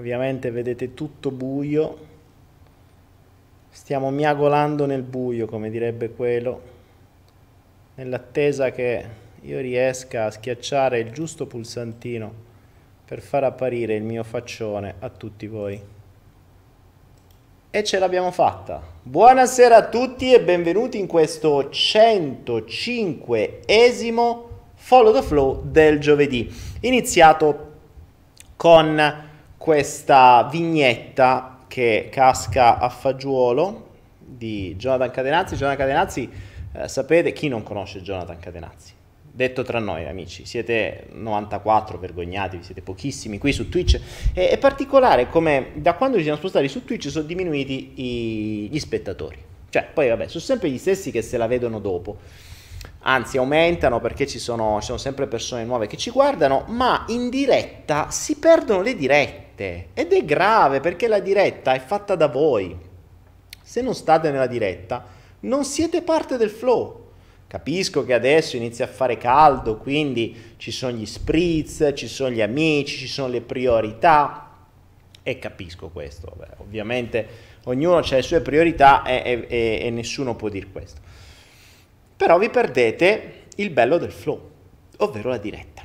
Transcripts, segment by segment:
Ovviamente vedete tutto buio. Stiamo miagolando nel buio, come direbbe quello, nell'attesa che io riesca a schiacciare il giusto pulsantino per far apparire il mio faccione a tutti voi. E ce l'abbiamo fatta. Buonasera a tutti e benvenuti in questo 105esimo Follow the Flow del giovedì, iniziato con questa vignetta che casca a fagiolo di Jonathan Cadenazzi. Jonathan Cadenazzi, eh, sapete chi non conosce Jonathan Cadenazzi? Detto tra noi amici, siete 94, vergognatevi, siete pochissimi qui su Twitch. È, è particolare come da quando ci siamo spostati su Twitch sono diminuiti i, gli spettatori. Cioè, poi vabbè, sono sempre gli stessi che se la vedono dopo. Anzi, aumentano perché ci sono, ci sono sempre persone nuove che ci guardano, ma in diretta si perdono le dirette. Ed è grave perché la diretta è fatta da voi. Se non state nella diretta, non siete parte del flow. Capisco che adesso inizia a fare caldo, quindi ci sono gli spritz, ci sono gli amici, ci sono le priorità e capisco questo. Beh, ovviamente ognuno ha le sue priorità e, e, e, nessuno può dire questo. Però vi perdete il bello del flow, ovvero la diretta.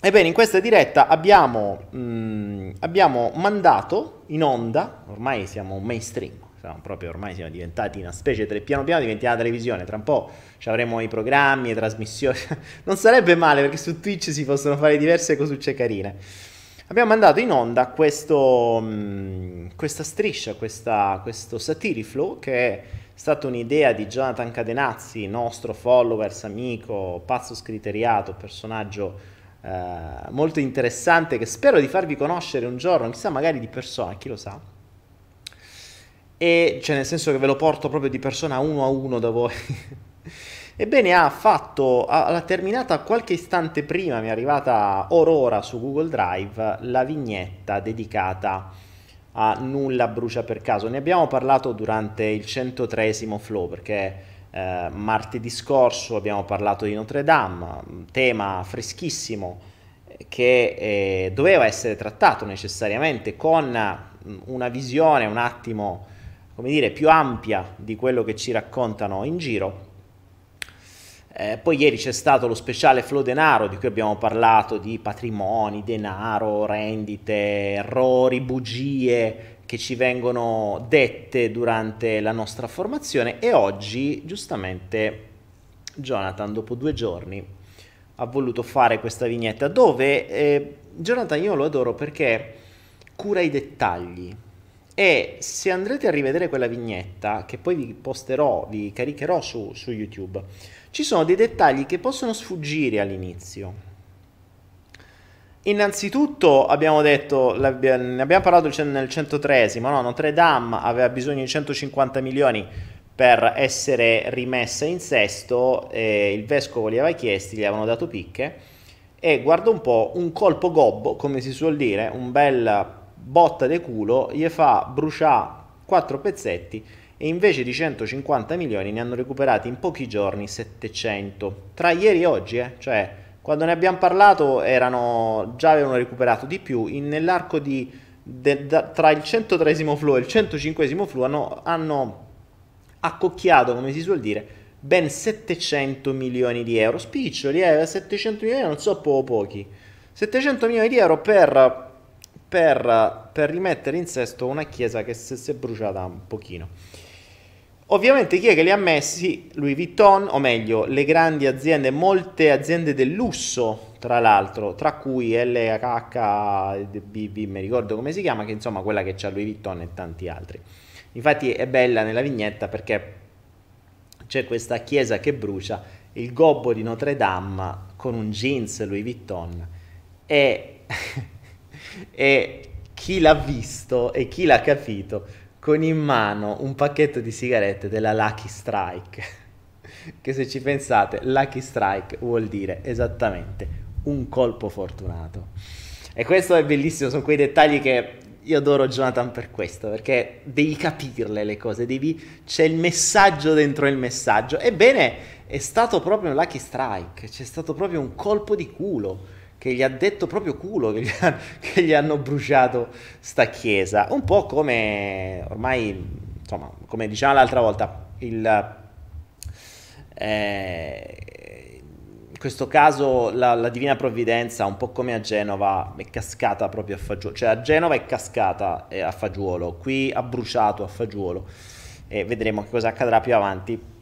Ebbene, in questa diretta abbiamo, mh, mm, abbiamo mandato in onda, ormai siamo mainstream, siamo proprio ormai siamo diventati una specie di piano piano diventiamo la televisione, tra un po' ci avremo i programmi, le trasmissioni, non sarebbe male perché su Twitch si possono fare diverse cosucce carine. Abbiamo mandato in onda questo, mh, questa striscia, questa, questo Satiriflow che è stata un'idea di Jonathan Cadenazzi, nostro followers, amico, pazzo scriteriato, personaggio eh, molto interessante che spero di farvi conoscere un giorno, chissà magari di persona, chi lo sa e cioè nel senso che ve lo porto proprio di persona uno a uno da voi. Ebbene, ha fatto, l'ha terminata qualche istante prima, mi è arrivata Aurora su Google Drive, la vignetta dedicata a Nulla brucia per caso. Ne abbiamo parlato durante il 103 flow, perché eh, martedì scorso abbiamo parlato di Notre Dame, tema freschissimo che eh, doveva essere trattato necessariamente con una visione un attimo come dire, più ampia di quello che ci raccontano in giro. Eh, poi ieri c'è stato lo speciale Flow Denaro di cui abbiamo parlato di patrimoni, denaro, rendite, errori, bugie che ci vengono dette durante la nostra formazione e oggi giustamente Jonathan dopo due giorni ha voluto fare questa vignetta dove eh, Jonathan io lo adoro perché cura i dettagli, e se andrete a rivedere quella vignetta, che poi vi posterò, vi caricherò su, su YouTube, ci sono dei dettagli che possono sfuggire all'inizio. Innanzitutto abbiamo detto, ne abbiamo parlato nel 103 no? Notre Dame aveva bisogno di 150 milioni per essere rimessa in sesto, il vescovo li aveva chiesti, gli avevano dato picche e guarda un po', un colpo gobbo, come si suol dire, un bel botta de culo, gli fa bruciare 4 pezzetti e invece di 150 milioni ne hanno recuperati in pochi giorni 700. Tra ieri e oggi, eh? cioè quando ne abbiamo parlato erano, già avevano recuperato di più, in, nell'arco di, de, da, tra il 103 flow e il 105 flow hanno, hanno accocchiato, come si suol dire, ben 700 milioni di euro. Spiccioli, eh, 700 milioni non so po' pochi. 700 milioni di euro per per, per rimettere in sesto una chiesa che si, è bruciata un pochino. Ovviamente chi è che li ha messi? Louis Vuitton, o meglio, le grandi aziende, molte aziende del lusso, tra l'altro, tra cui LHH, BB, mi ricordo come si chiama, che insomma quella che c'ha Louis Vuitton e tanti altri. Infatti è bella nella vignetta perché c'è questa chiesa che brucia, il gobbo di Notre Dame con un jeans Louis Vuitton e e chi l'ha visto e chi l'ha capito con in mano un pacchetto di sigarette della Lucky Strike. Che se ci pensate Lucky Strike vuol dire esattamente un colpo fortunato. E questo è bellissimo sono quei dettagli che io adoro Jonathan per questo perché devi capirle le cose devi... c'è il messaggio dentro il messaggio. Ebbene è stato proprio un Lucky Strike c'è stato proprio un colpo di culo che gli ha detto proprio culo, che gli, ha, che gli hanno bruciato sta chiesa. Un po' come ormai, insomma, come dicevamo l'altra volta, il, eh, in questo caso la, la, Divina Provvidenza, un po' come a Genova, è cascata proprio a Fagiolo. Cioè a Genova è cascata eh, a Fagiolo, qui ha bruciato a Fagiolo. E vedremo che cosa accadrà più avanti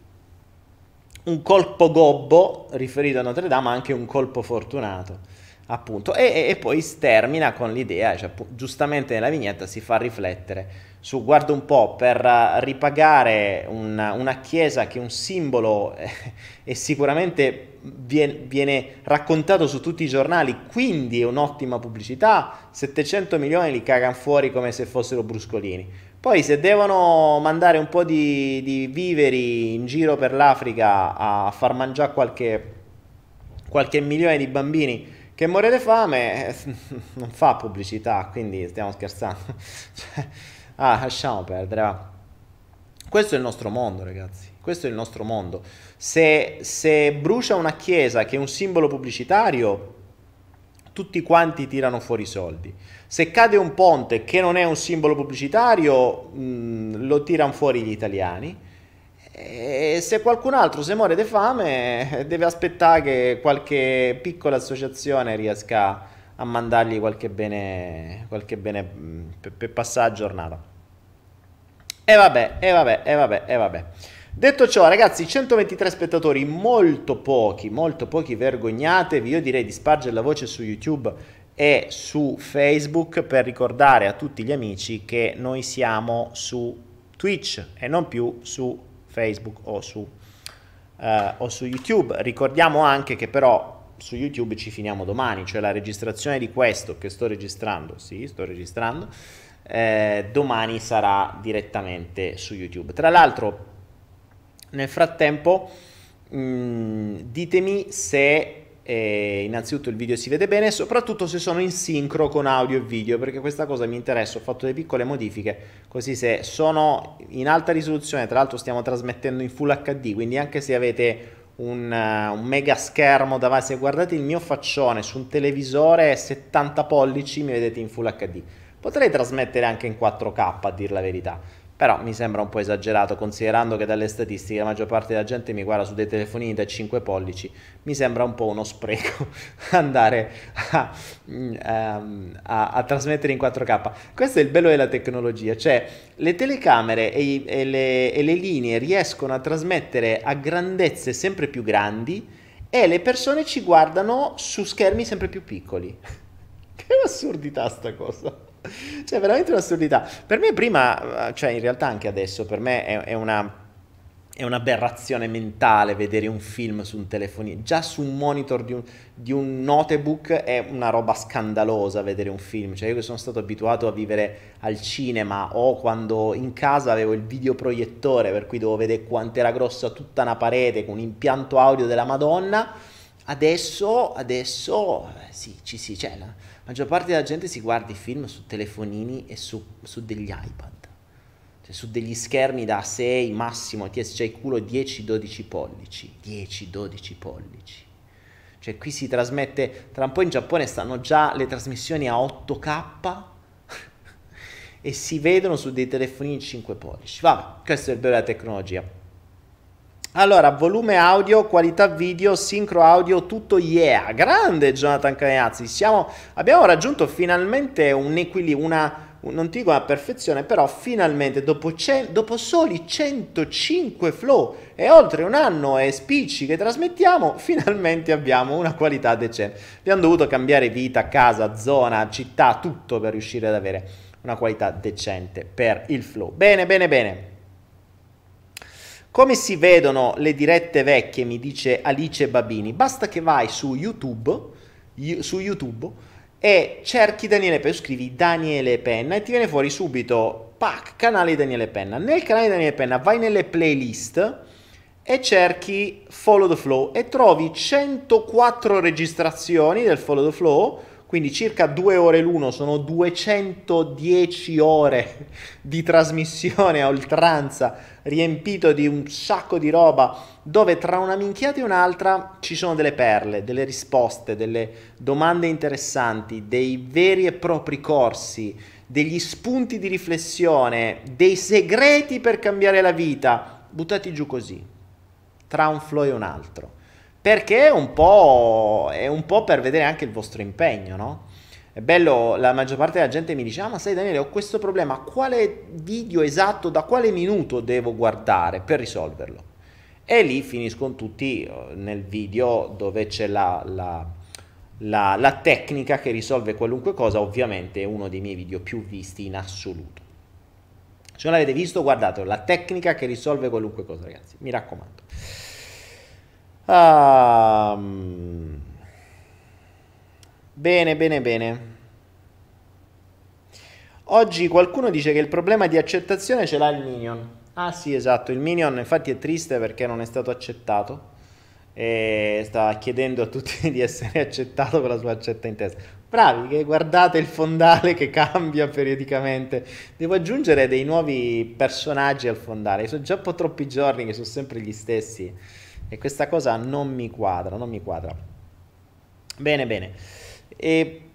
un colpo gobbo riferito a Notre Dame, ma anche un colpo fortunato, appunto. E, e poi termina con l'idea, cioè, giustamente nella vignetta si fa riflettere su, guarda un po', per ripagare una, una chiesa che è un simbolo eh, e sicuramente viene, viene, raccontato su tutti i giornali, quindi è un'ottima pubblicità, 700 milioni li cagano fuori come se fossero bruscolini poi se devono mandare un po' di, di viveri in giro per l'Africa a far mangiare qualche, qualche milione di bambini che muore di fame, non fa pubblicità, quindi stiamo scherzando. Cioè, ah, lasciamo perdere. Va. Questo è il nostro mondo, ragazzi. Questo è il nostro mondo. Se, se brucia una chiesa che è un simbolo pubblicitario, tutti quanti tirano fuori i soldi. Se cade un ponte che non è un simbolo pubblicitario, mh, mm, lo tirano fuori gli italiani. E se qualcun altro se muore di fame, deve aspettare che qualche piccola associazione riesca a mandargli qualche bene, qualche bene mm, per, per passare la giornata. E vabbè, e vabbè, e vabbè, e vabbè. Detto ciò, ragazzi, 123 spettatori, molto pochi, molto pochi, vergognatevi. Io direi di spargere la voce su YouTube e su Facebook per ricordare a tutti gli amici che noi siamo su Twitch e non più su Facebook o su, uh, o su YouTube. Ricordiamo anche che però su YouTube ci finiamo domani, cioè la registrazione di questo che sto registrando, sì, sto registrando, eh, domani sarà direttamente su YouTube. Tra l'altro nel frattempo, mh, mm, ditemi se eh, innanzitutto il video si vede bene, soprattutto se sono in sincro con audio e video, perché questa cosa mi interessa. Ho fatto delle piccole modifiche, così se sono in alta risoluzione, tra l'altro stiamo trasmettendo in Full HD, quindi anche se avete un, uh, un, mega schermo davanti, se guardate il mio faccione su un televisore 70 pollici, mi vedete in Full HD. Potrei trasmettere anche in 4K, a dir la verità però mi sembra un po' esagerato considerando che dalle statistiche la maggior parte della gente mi guarda su dei telefonini da 5 pollici, mi sembra un po' uno spreco andare a, um, a, a, trasmettere in 4K. Questo è il bello della tecnologia, cioè le telecamere e, e, le, e le linee riescono a trasmettere a grandezze sempre più grandi e le persone ci guardano su schermi sempre più piccoli. che assurdità sta cosa cioè, veramente un'assurdità. Per me prima, cioè in realtà anche adesso, per me è, è una è un'aberrazione mentale vedere un film su un telefonino. Già su un monitor di un, di un, notebook è una roba scandalosa vedere un film. Cioè, io sono stato abituato a vivere al cinema o quando in casa avevo il videoproiettore, per cui dovevo vedere quanto era grossa tutta una parete con un impianto audio della Madonna. Adesso, adesso, eh, sì, ci si, c'è la maggior parte della gente si guarda i film su telefonini e su, su degli iPad, cioè su degli schermi da 6, massimo, ti c'è il culo 10-12 pollici, 10-12 pollici. Cioè qui si trasmette, tra un po' in Giappone stanno già le trasmissioni a 8K e si vedono su dei telefonini 5 pollici. Vabbè, questo è il bello della tecnologia. Allora, volume audio, qualità video, sincro audio, tutto yeah. Grande Jonathan Cagnazzi. Siamo, abbiamo raggiunto finalmente un equilibrio, una, non dico una perfezione, però finalmente dopo, ce, dopo, soli 105 flow e oltre un anno e spicci che trasmettiamo, finalmente abbiamo una qualità decente. Abbiamo dovuto cambiare vita, casa, zona, città, tutto per riuscire ad avere una qualità decente per il flow. Bene, bene, bene. Come si vedono le dirette vecchie, mi dice Alice Babini, basta che vai su YouTube, su YouTube e cerchi Daniele Penna, scrivi Daniele Penna e ti viene fuori subito, pac, canale Daniele Penna. Nel canale Daniele Penna vai nelle playlist e cerchi Follow the Flow e trovi 104 registrazioni del Follow the Flow quindi circa due ore l'uno sono 210 ore di trasmissione a oltranza, riempito di un sacco di roba, dove tra una minchiata e un'altra ci sono delle perle, delle risposte, delle domande interessanti, dei veri e propri corsi, degli spunti di riflessione, dei segreti per cambiare la vita, buttati giù così, tra un flow e un altro perché un, po', è un po' per vedere anche il vostro impegno, no? È bello, la maggior parte della gente mi dice, ah ma sai Daniele, ho questo problema, quale video esatto, da quale minuto devo guardare per risolverlo? E lì finiscono tutti eh, nel video dove c'è la, la, la, la tecnica che risolve qualunque cosa, ovviamente è uno dei miei video più visti in assoluto. Se non l'avete visto, guardate, la tecnica che risolve qualunque cosa, ragazzi, mi raccomando. Ah, bene, bene, bene. Oggi qualcuno dice che il problema di accettazione ce l'ha il Minion. Ah sì, esatto, il Minion infatti è triste perché non è stato accettato e sta chiedendo a tutti di essere accettato con la sua accetta in testa. Bravi, che guardate il fondale che cambia periodicamente. Devo aggiungere dei nuovi personaggi al fondale, sono già un po' troppi giorni che sono sempre gli stessi. E questa cosa non mi quadra, non mi quadra. Bene, bene. E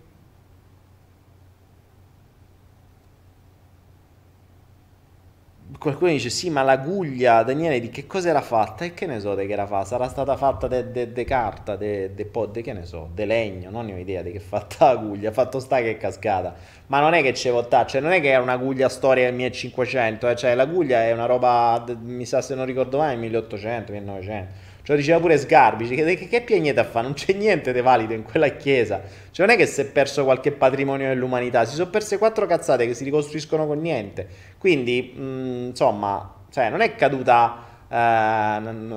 qualcuno dice sì ma l'aguglia Daniele di che cosa era fatta? E che ne so di che era fatta sarà stata fatta di carta de, de, che ne so di legno non ne ho idea di che è fatta l'aguglia fatto sta che è cascata. Ma non è che c'è vottà cioè non è che è un'aguglia storia del 1500 eh, cioè l'aguglia è una roba mi sa se non ricordo mai 1800 1900 ce lo diceva pure Sgarbi, che, che, che a fare? Non c'è niente di valido in quella chiesa. Cioè non è che si è perso qualche patrimonio dell'umanità, si sono perse quattro cazzate che si ricostruiscono con niente. Quindi, mh, mm, insomma, cioè, non è caduta... Uh,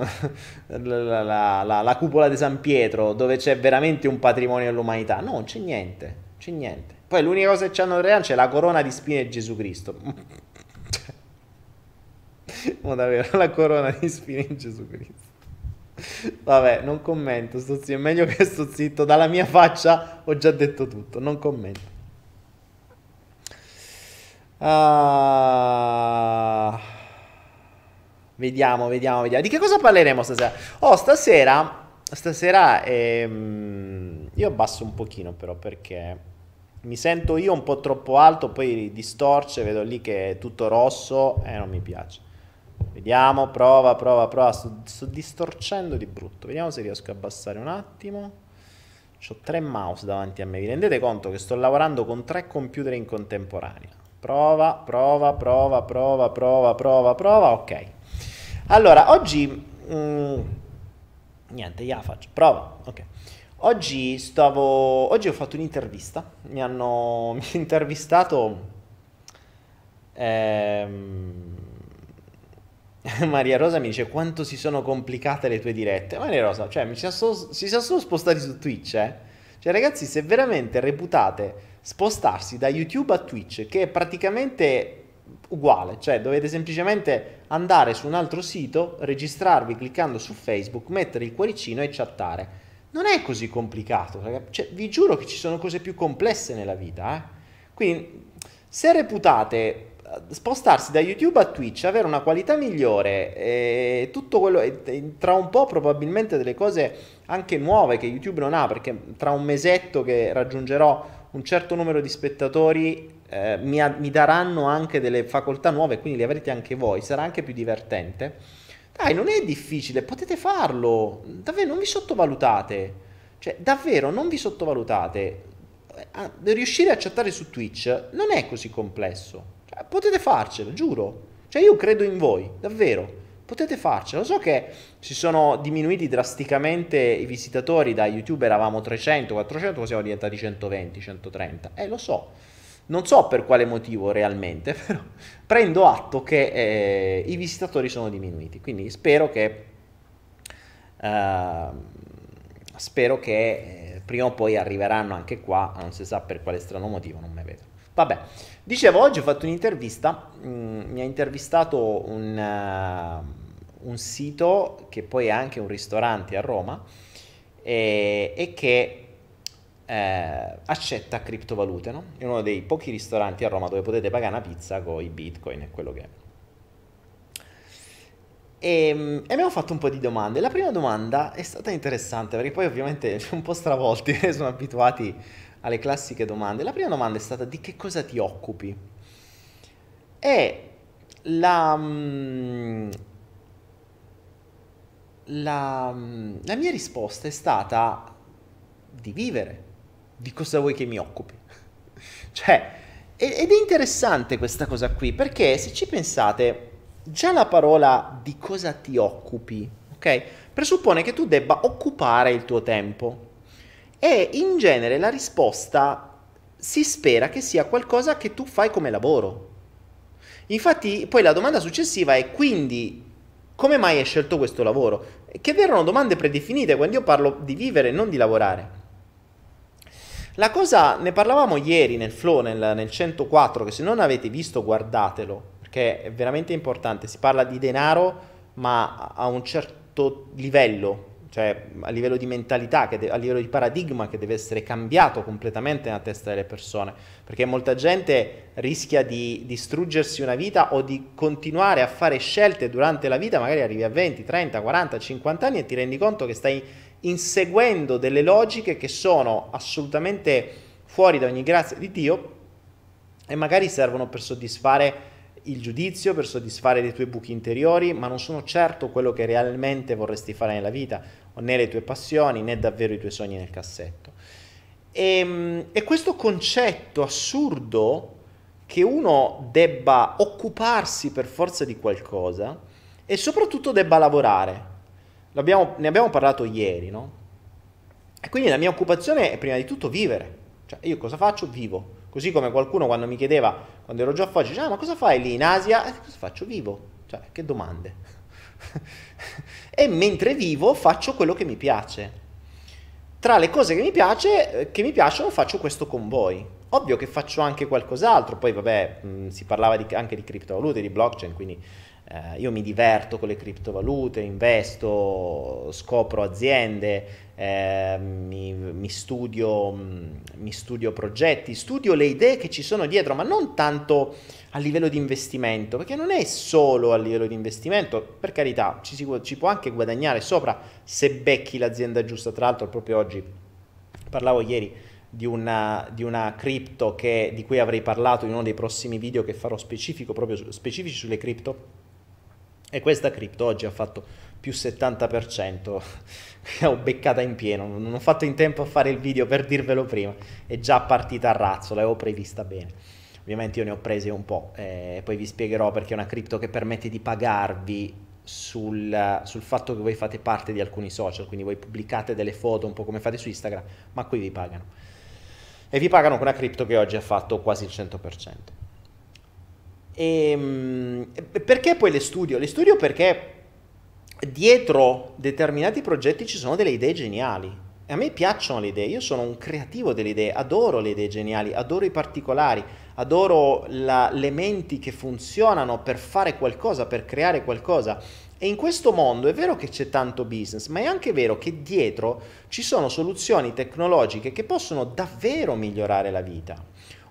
la, la, la, la, cupola di San Pietro dove c'è veramente un patrimonio dell'umanità no, c'è niente, c'è niente poi l'unica cosa che hanno reale è la corona di spine di Gesù Cristo ma davvero la corona di spine di Gesù Cristo Vabbè, non commento, sto zitto, è meglio che sto zitto, dalla mia faccia ho già detto tutto, non commento. Uh, vediamo, vediamo, vediamo. Di che cosa parleremo stasera? Oh, stasera, stasera ehm, io abbasso un pochino però perché mi sento io un po' troppo alto, poi distorce, vedo lì che è tutto rosso e non mi piace. Vediamo, prova, prova, prova. Sto, sto, distorcendo di brutto. Vediamo se riesco a abbassare un attimo. Ho tre mouse davanti a me. Vi rendete conto che sto lavorando con tre computer in contemporanea. Prova, prova, prova, prova, prova, prova, prova. Ok. Allora, oggi... Mm, niente, io la faccio. Prova. Ok. Oggi stavo... Oggi ho fatto un'intervista. Mi hanno intervistato... Ehm Maria Rosa mi dice quanto si sono complicate le tue dirette. Maria Rosa, cioè, mi si, si sono solo spostati su Twitch, eh? Cioè, ragazzi, se veramente reputate spostarsi da YouTube a Twitch, che è praticamente uguale, cioè dovete semplicemente andare su un altro sito, registrarvi cliccando su Facebook, mettere il cuoricino e chattare. Non è così complicato. Cioè, vi giuro che ci sono cose più complesse nella vita, eh? Quindi, se reputate spostarsi da YouTube a Twitch, avere una qualità migliore e tutto quello, e tra un po' probabilmente delle cose anche nuove che YouTube non ha, perché tra un mesetto che raggiungerò un certo numero di spettatori eh, mi, mi, daranno anche delle facoltà nuove, quindi le avrete anche voi, sarà anche più divertente. Dai, non è difficile, potete farlo, davvero non vi sottovalutate, cioè davvero non vi sottovalutate. A, riuscire a chattare su Twitch non è così complesso. Potete farcelo, giuro. Cioè io credo in voi, davvero. Potete farcelo. So che si sono diminuiti drasticamente i visitatori da YouTube, eravamo 300, 400, poi siamo diventati 120, 130. Eh, lo so. Non so per quale motivo realmente, però prendo atto che eh, i visitatori sono diminuiti. Quindi spero che... Uh, spero che eh, prima o poi arriveranno anche qua, non si sa per quale strano motivo, non me vedo. Vabbè. Dicevo, oggi ho fatto un'intervista, mm, mi ha intervistato un, uh, un, sito che poi è anche un ristorante a Roma e, e che eh, accetta criptovalute, no? È uno dei pochi ristoranti a Roma dove potete pagare una pizza con i bitcoin e quello che è. E, ehm, e, abbiamo fatto un po' di domande. La prima domanda è stata interessante perché poi ovviamente un po' stravolti, sono abituati alle classiche domande. La prima domanda è stata di che cosa ti occupi? E la, mm, la, mm, la mia risposta è stata di vivere, di cosa vuoi che mi occupi. cioè, ed è interessante questa cosa qui perché se ci pensate già la parola di cosa ti occupi, ok? Presuppone che tu debba occupare il tuo tempo. E in genere la risposta si spera che sia qualcosa che tu fai come lavoro. Infatti, poi la domanda successiva è quindi come mai hai scelto questo lavoro? Che erano domande predefinite quando io parlo di vivere, non di lavorare. La cosa, ne parlavamo ieri nel flow, nel, nel 104, che se non avete visto guardatelo, che è veramente importante. Si parla di denaro, ma a un certo livello, cioè a livello di mentalità, de- a livello di paradigma che deve essere cambiato completamente nella testa delle persone, perché molta gente rischia di distruggersi una vita o di continuare a fare scelte durante la vita, magari arrivi a 20, 30, 40, 50 anni e ti rendi conto che stai inseguendo delle logiche che sono assolutamente fuori da ogni grazia di Dio e magari servono per soddisfare il giudizio per soddisfare dei tuoi buchi interiori, ma non sono certo quello che realmente vorresti fare nella vita, né le tue passioni, né davvero i tuoi sogni nel cassetto. E, ehm, e questo concetto assurdo che uno debba occuparsi per forza di qualcosa e soprattutto debba lavorare. L'abbiamo, ne abbiamo parlato ieri, no? E quindi la mia occupazione è prima di tutto vivere. Cioè, io cosa faccio? Vivo. Così come qualcuno quando mi chiedeva, quando ero già a Foggia, ah, ma cosa fai lì in Asia? Eh, cosa faccio? Vivo. Cioè, che domande. e mentre vivo faccio quello che mi piace. Tra le cose che mi, piace, che mi piacciono faccio questo con voi. Ovvio che faccio anche qualcos'altro, poi vabbè, mh, si parlava di, anche di criptovalute, di blockchain, quindi eh, io mi diverto con le criptovalute, investo, scopro aziende, eh, mi, mi, studio, mi, studio, progetti, studio le idee che ci sono dietro, ma non tanto a livello di investimento, perché non è solo a livello di investimento, per carità, ci, si, ci può anche guadagnare sopra se becchi l'azienda giusta. Tra l'altro, proprio oggi parlavo ieri di una, di una cripto di cui avrei parlato in uno dei prossimi video che farò specifico, proprio specifici sulle cripto. E questa cripto oggi ha fatto più 70%, ho beccata in pieno, non ho fatto in tempo a fare il video per dirvelo prima, è già partita a razzo, l'avevo prevista bene. Ovviamente io ne ho prese un po', eh, poi vi spiegherò perché è una cripto che permette di pagarvi sul, sul, fatto che voi fate parte di alcuni social, quindi voi pubblicate delle foto un po' come fate su Instagram, ma qui vi pagano. E vi pagano con una cripto che oggi ha fatto quasi il 100%. E, perché poi le studio? Le studio perché dietro determinati progetti ci sono delle idee geniali. E a me piacciono le idee, io sono un creativo delle idee, adoro le idee geniali, adoro i particolari, adoro la, le menti che funzionano per fare qualcosa, per creare qualcosa. E in questo mondo è vero che c'è tanto business, ma è anche vero che dietro ci sono soluzioni tecnologiche che possono davvero migliorare la vita.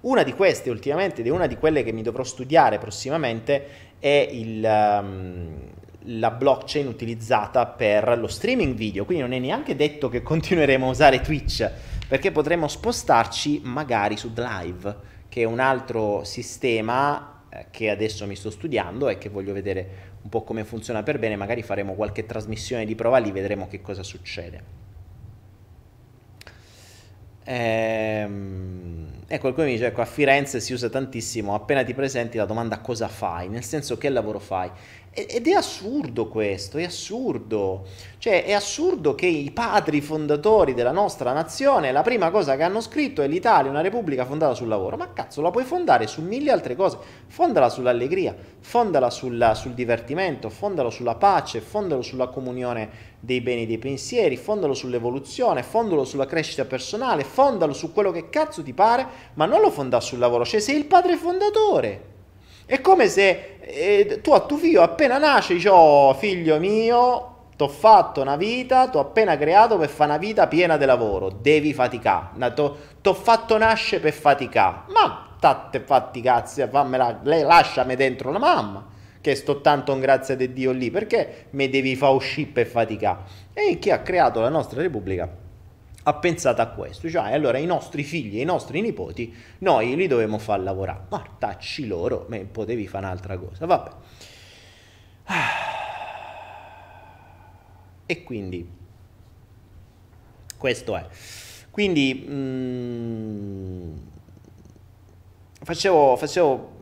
Una di queste ultimamente, ed è una di quelle che mi dovrò studiare prossimamente, è il, um, la blockchain utilizzata per lo streaming video, quindi non è neanche detto che continueremo a usare Twitch, perché potremo spostarci magari su Drive, che è un altro sistema eh, che adesso mi sto studiando e che voglio vedere un po' come funziona per bene, magari faremo qualche trasmissione di prova lì, vedremo che cosa succede. Ehm, ecco, mi dice, ecco, a Firenze si usa tantissimo, appena ti presenti la domanda cosa fai, nel senso che lavoro fai. Ed è assurdo questo, è assurdo. Cioè, è assurdo che i padri fondatori della nostra nazione, la prima cosa che hanno scritto è l'Italia, una repubblica fondata sul lavoro. Ma cazzo, la puoi fondare su mille altre cose. Fondala sull'allegria, fondala sulla, sul divertimento, fondalo sulla pace, fondalo sulla comunione dei beni e dei pensieri, fondalo sull'evoluzione, fondalo sulla crescita personale, fondalo su quello che cazzo ti pare, ma non lo fonda sul lavoro. Cioè, sei il padre fondatore. È come se eh, tu a tuo figlio appena nasce dici, oh figlio mio, ti T'ho fatto una vita, t'ho appena creato per fare una vita piena di lavoro. Devi faticare. T'ho fatto nascere per faticare. Ma tatte fatti cazzi, fammela, lasciami dentro la mamma. Che sto tanto in grazia di Dio lì. Perché mi devi fare uscire per faticare? E chi ha creato la nostra Repubblica ha pensato a questo. Cioè, allora i nostri figli e i nostri nipoti, noi li dovevamo far lavorare. Ma tacci loro, potevi fare un'altra cosa. Vabbè. E quindi questo è. Quindi mh, mm, facevo, facevo,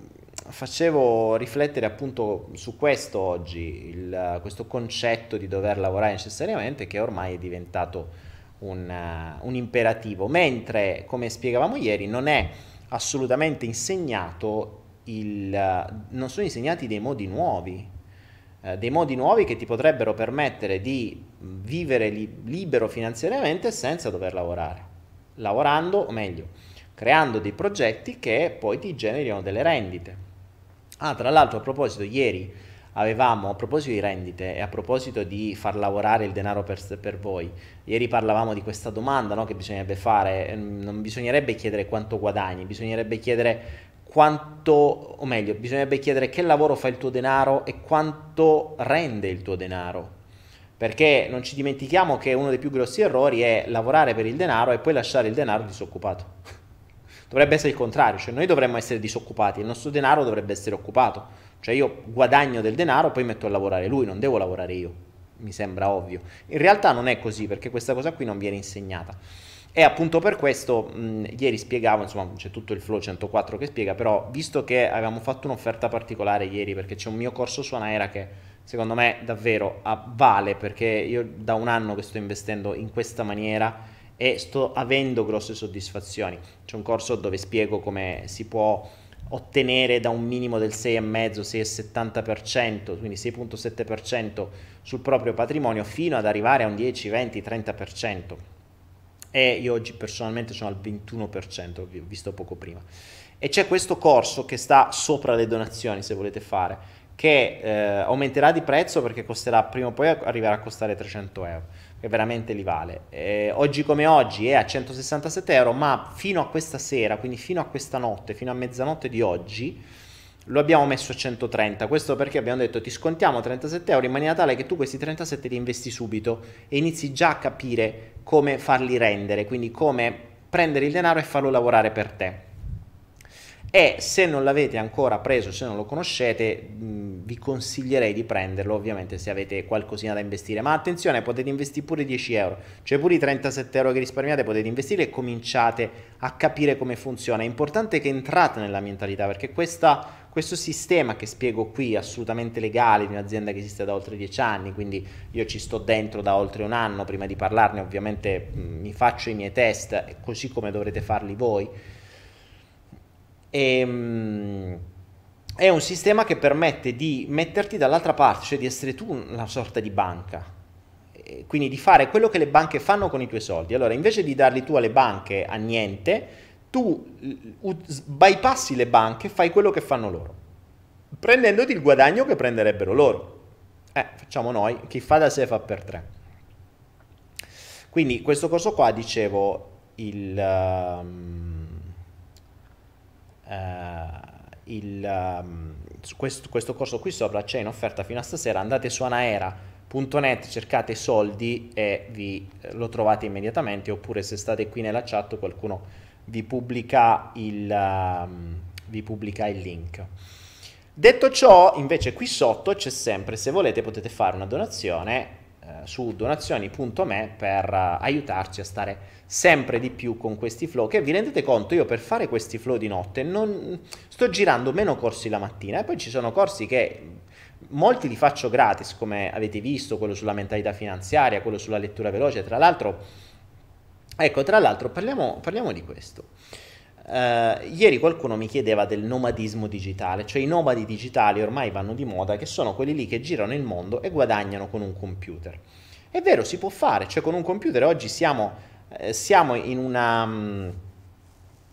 facevo, riflettere appunto su questo oggi, il, questo concetto di dover lavorare necessariamente che ormai è diventato un, uh, un imperativo, mentre come spiegavamo ieri non è assolutamente insegnato il, uh, non sono insegnati dei modi nuovi eh, dei modi nuovi che ti potrebbero permettere di vivere li- libero finanziariamente senza dover lavorare. Lavorando, o meglio, creando dei progetti che poi ti generino delle rendite. Ah, tra l'altro, a proposito, ieri avevamo, a proposito di rendite e a proposito di far lavorare il denaro per, per voi, ieri parlavamo di questa domanda no, che bisognerebbe fare, non bisognerebbe chiedere quanto guadagni, bisognerebbe chiedere quanto, o meglio, bisognerebbe chiedere che lavoro fa il tuo denaro e quanto rende il tuo denaro. Perché non ci dimentichiamo che uno dei più grossi errori è lavorare per il denaro e poi lasciare il denaro disoccupato. Dovrebbe essere il contrario, cioè noi dovremmo essere disoccupati, il nostro denaro dovrebbe essere occupato. Cioè io guadagno del denaro, poi metto a lavorare lui, non devo lavorare io. Mi sembra ovvio. In realtà non è così perché questa cosa qui non viene insegnata. E appunto per questo mh, ieri spiegavo, insomma c'è tutto il flow 104 che spiega, però visto che avevamo fatto un'offerta particolare ieri perché c'è un mio corso su Anaera che secondo me davvero ah, vale perché io da un anno che sto investendo in questa maniera e sto avendo grosse soddisfazioni. C'è un corso dove spiego come si può ottenere da un minimo del 6,5, 6,70%, quindi 6,7% sul proprio patrimonio fino ad arrivare a un 10, 20, 30% e io oggi personalmente sono al 21%, vi ho visto poco prima. E c'è questo corso che sta sopra le donazioni, se volete fare, che eh, aumenterà di prezzo perché costerà prima o poi arriverà a costare 300 euro, che veramente li vale. Eh, oggi come oggi è a 167 euro, ma fino a questa sera, quindi fino a questa notte, fino a mezzanotte di oggi, lo abbiamo messo a 130. Questo perché abbiamo detto ti scontiamo 37 euro in maniera tale che tu questi 37 li investi subito e inizi già a capire come farli rendere, quindi come prendere il denaro e farlo lavorare per te. E se non l'avete ancora preso, se non lo conoscete, vi consiglierei di prenderlo, ovviamente se avete qualcosina da investire. Ma attenzione, potete investire pure 10 euro, cioè pure i 37 euro che risparmiate potete investire e cominciate a capire come funziona. È importante che entrate nella mentalità perché questa, questo sistema che spiego qui, assolutamente legale, di un'azienda che esiste da oltre 10 anni, quindi io ci sto dentro da oltre un anno, prima di parlarne ovviamente mh, mi faccio i miei test, così come dovrete farli voi e, ehm, è un sistema che permette di metterti dall'altra parte, cioè di essere tu una sorta di banca. Quindi di fare quello che le banche fanno con i tuoi soldi. Allora, invece di darli tu alle banche a niente, tu bypassi le banche e fai quello che fanno loro, prendendoti il guadagno che prenderebbero loro. Eh, facciamo noi, chi fa da sé fa per tre. Quindi questo corso qua, dicevo, il... Um, il, um, questo, questo, corso qui sopra c'è in offerta fino a stasera, andate su anaera.net, cercate soldi e vi, eh, lo trovate immediatamente, oppure se state qui nella chat qualcuno vi pubblica il, um, vi pubblica il link. Detto ciò, invece qui sotto c'è sempre, se volete potete fare una donazione eh, su donazioni.me per uh, aiutarci a stare sempre di più con questi flow. Che vi rendete conto? Io per fare questi flow di notte non sto girando meno corsi la mattina e poi ci sono corsi che molti li faccio gratis come avete visto quello sulla mentalità finanziaria quello sulla lettura veloce tra l'altro. Ecco tra l'altro parliamo, parliamo di questo Uh, ieri qualcuno mi chiedeva del nomadismo digitale, cioè i nomadi digitali ormai vanno di moda, che sono quelli lì che girano il mondo e guadagnano con un computer. È vero, si può fare, cioè con un computer oggi siamo, eh, siamo, in una, um,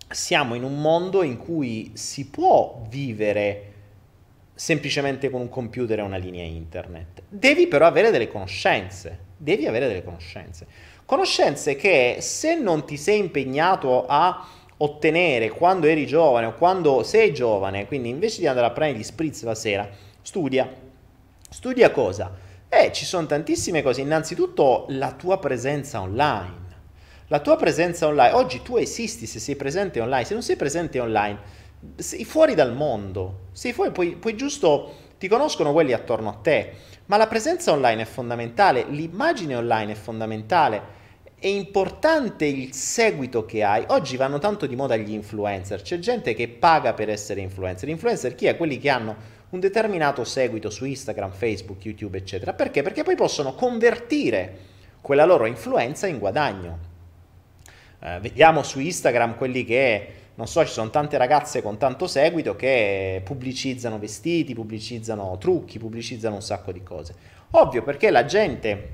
siamo in un mondo in cui si può vivere semplicemente con un computer e una linea internet. Devi però avere delle conoscenze, devi avere delle conoscenze. Conoscenze che se non ti sei impegnato a ottenere quando eri giovane o quando sei giovane, quindi invece di andare a prendere gli spritz la sera, studia. Studia cosa? Eh, ci sono tantissime cose. Innanzitutto la tua presenza online. La tua presenza online, oggi tu esisti se sei presente online, se non sei presente online sei fuori dal mondo, sei fuori, poi, poi giusto ti conoscono quelli attorno a te, ma la presenza online è fondamentale, l'immagine online è fondamentale, è importante il seguito che hai. Oggi vanno tanto di moda gli influencer, c'è gente che paga per essere influencer. Influencer chi è? Quelli che hanno un determinato seguito su Instagram, Facebook, YouTube, eccetera. Perché? Perché poi possono convertire quella loro influenza in guadagno. Eh, vediamo su Instagram quelli che non so, ci sono tante ragazze con tanto seguito che pubblicizzano vestiti, pubblicizzano trucchi, pubblicizzano un sacco di cose. Ovvio perché la gente,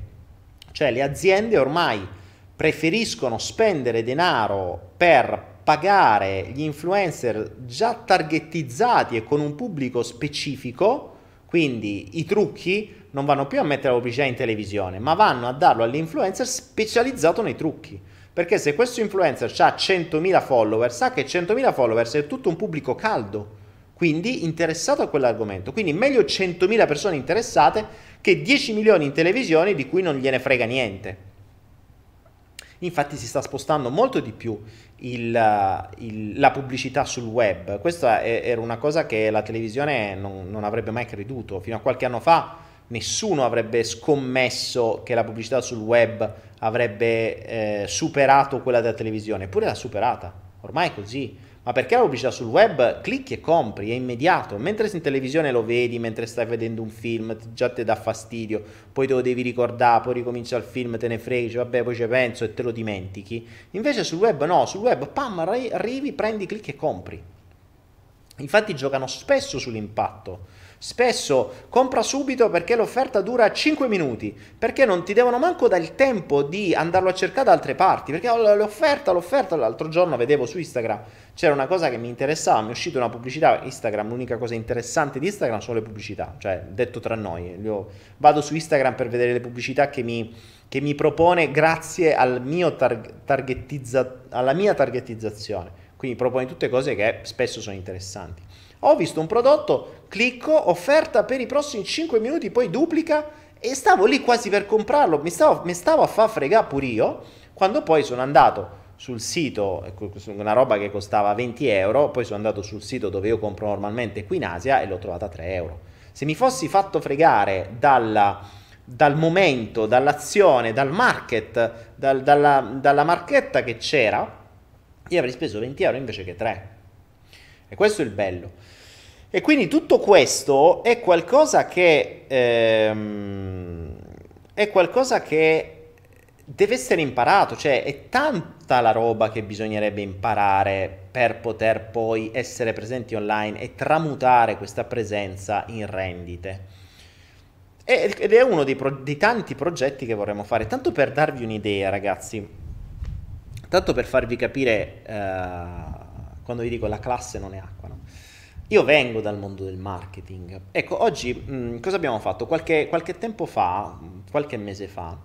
cioè le aziende ormai preferiscono spendere denaro per pagare gli influencer già targetizzati e con un pubblico specifico, quindi i trucchi non vanno più a mettere la pubblicità in televisione, ma vanno a darlo all'influencer specializzato nei trucchi. Perché se questo influencer ha 100.000 follower, sa che 100.000 followers è tutto un pubblico caldo, quindi interessato a quell'argomento. Quindi meglio 100.000 persone interessate che 10 milioni in televisione di cui non gliene frega niente. Infatti si sta spostando molto di più il, il, la pubblicità sul web. Questa è, era una cosa che la televisione non, non avrebbe mai creduto. Fino a qualche anno fa nessuno avrebbe scommesso che la pubblicità sul web avrebbe eh, superato quella della televisione, eppure l'ha superata, ormai è così. Ma perché la pubblicità sul web clicchi e compri, è immediato, mentre in televisione lo vedi, mentre stai vedendo un film, già ti dà fastidio, poi te lo devi ricordare, poi ricomincia il film, te ne freghi, vabbè poi ci penso e te lo dimentichi. Invece sul web no, sul web pam, arrivi, prendi, clicchi e compri. Infatti giocano spesso sull'impatto Spesso compra subito perché l'offerta dura 5 minuti, perché non ti devono manco dare il tempo di andarlo a cercare da altre parti, perché l'offerta, l'offerta, l'altro giorno vedevo su Instagram, c'era una cosa che mi interessava, mi è uscita una pubblicità, Instagram, l'unica cosa interessante di Instagram sono le pubblicità, cioè detto tra noi, io vado su Instagram per vedere le pubblicità che mi, che mi propone grazie al tar- targetizza- alla mia targetizzazione, quindi propone tutte cose che spesso sono interessanti. Ho visto un prodotto, clicco, offerta per i prossimi 5 minuti, poi duplica e stavo lì quasi per comprarlo, mi stavo, mi stavo a far fregare pure io, quando poi sono andato sul sito, ecco, una roba che costava 20 euro, poi sono andato sul sito dove io compro normalmente qui in Asia e l'ho trovata a 3 euro. Se mi fossi fatto fregare dalla, dal momento, dall'azione, dal market, dal, dalla, dalla marchetta che c'era, io avrei speso 20 euro invece che 3. E questo è il bello. E quindi tutto questo è qualcosa che ehm, è qualcosa che deve essere imparato, cioè è tanta la roba che bisognerebbe imparare per poter poi essere presenti online e tramutare questa presenza in rendite. Ed è uno dei, pro- dei tanti progetti che vorremmo fare, tanto per darvi un'idea ragazzi, tanto per farvi capire... Uh, quando vi dico la classe non è acqua, no? Io vengo dal mondo del marketing. Ecco, oggi mh, mm, cosa abbiamo fatto? Qualche, qualche, tempo fa, qualche mese fa,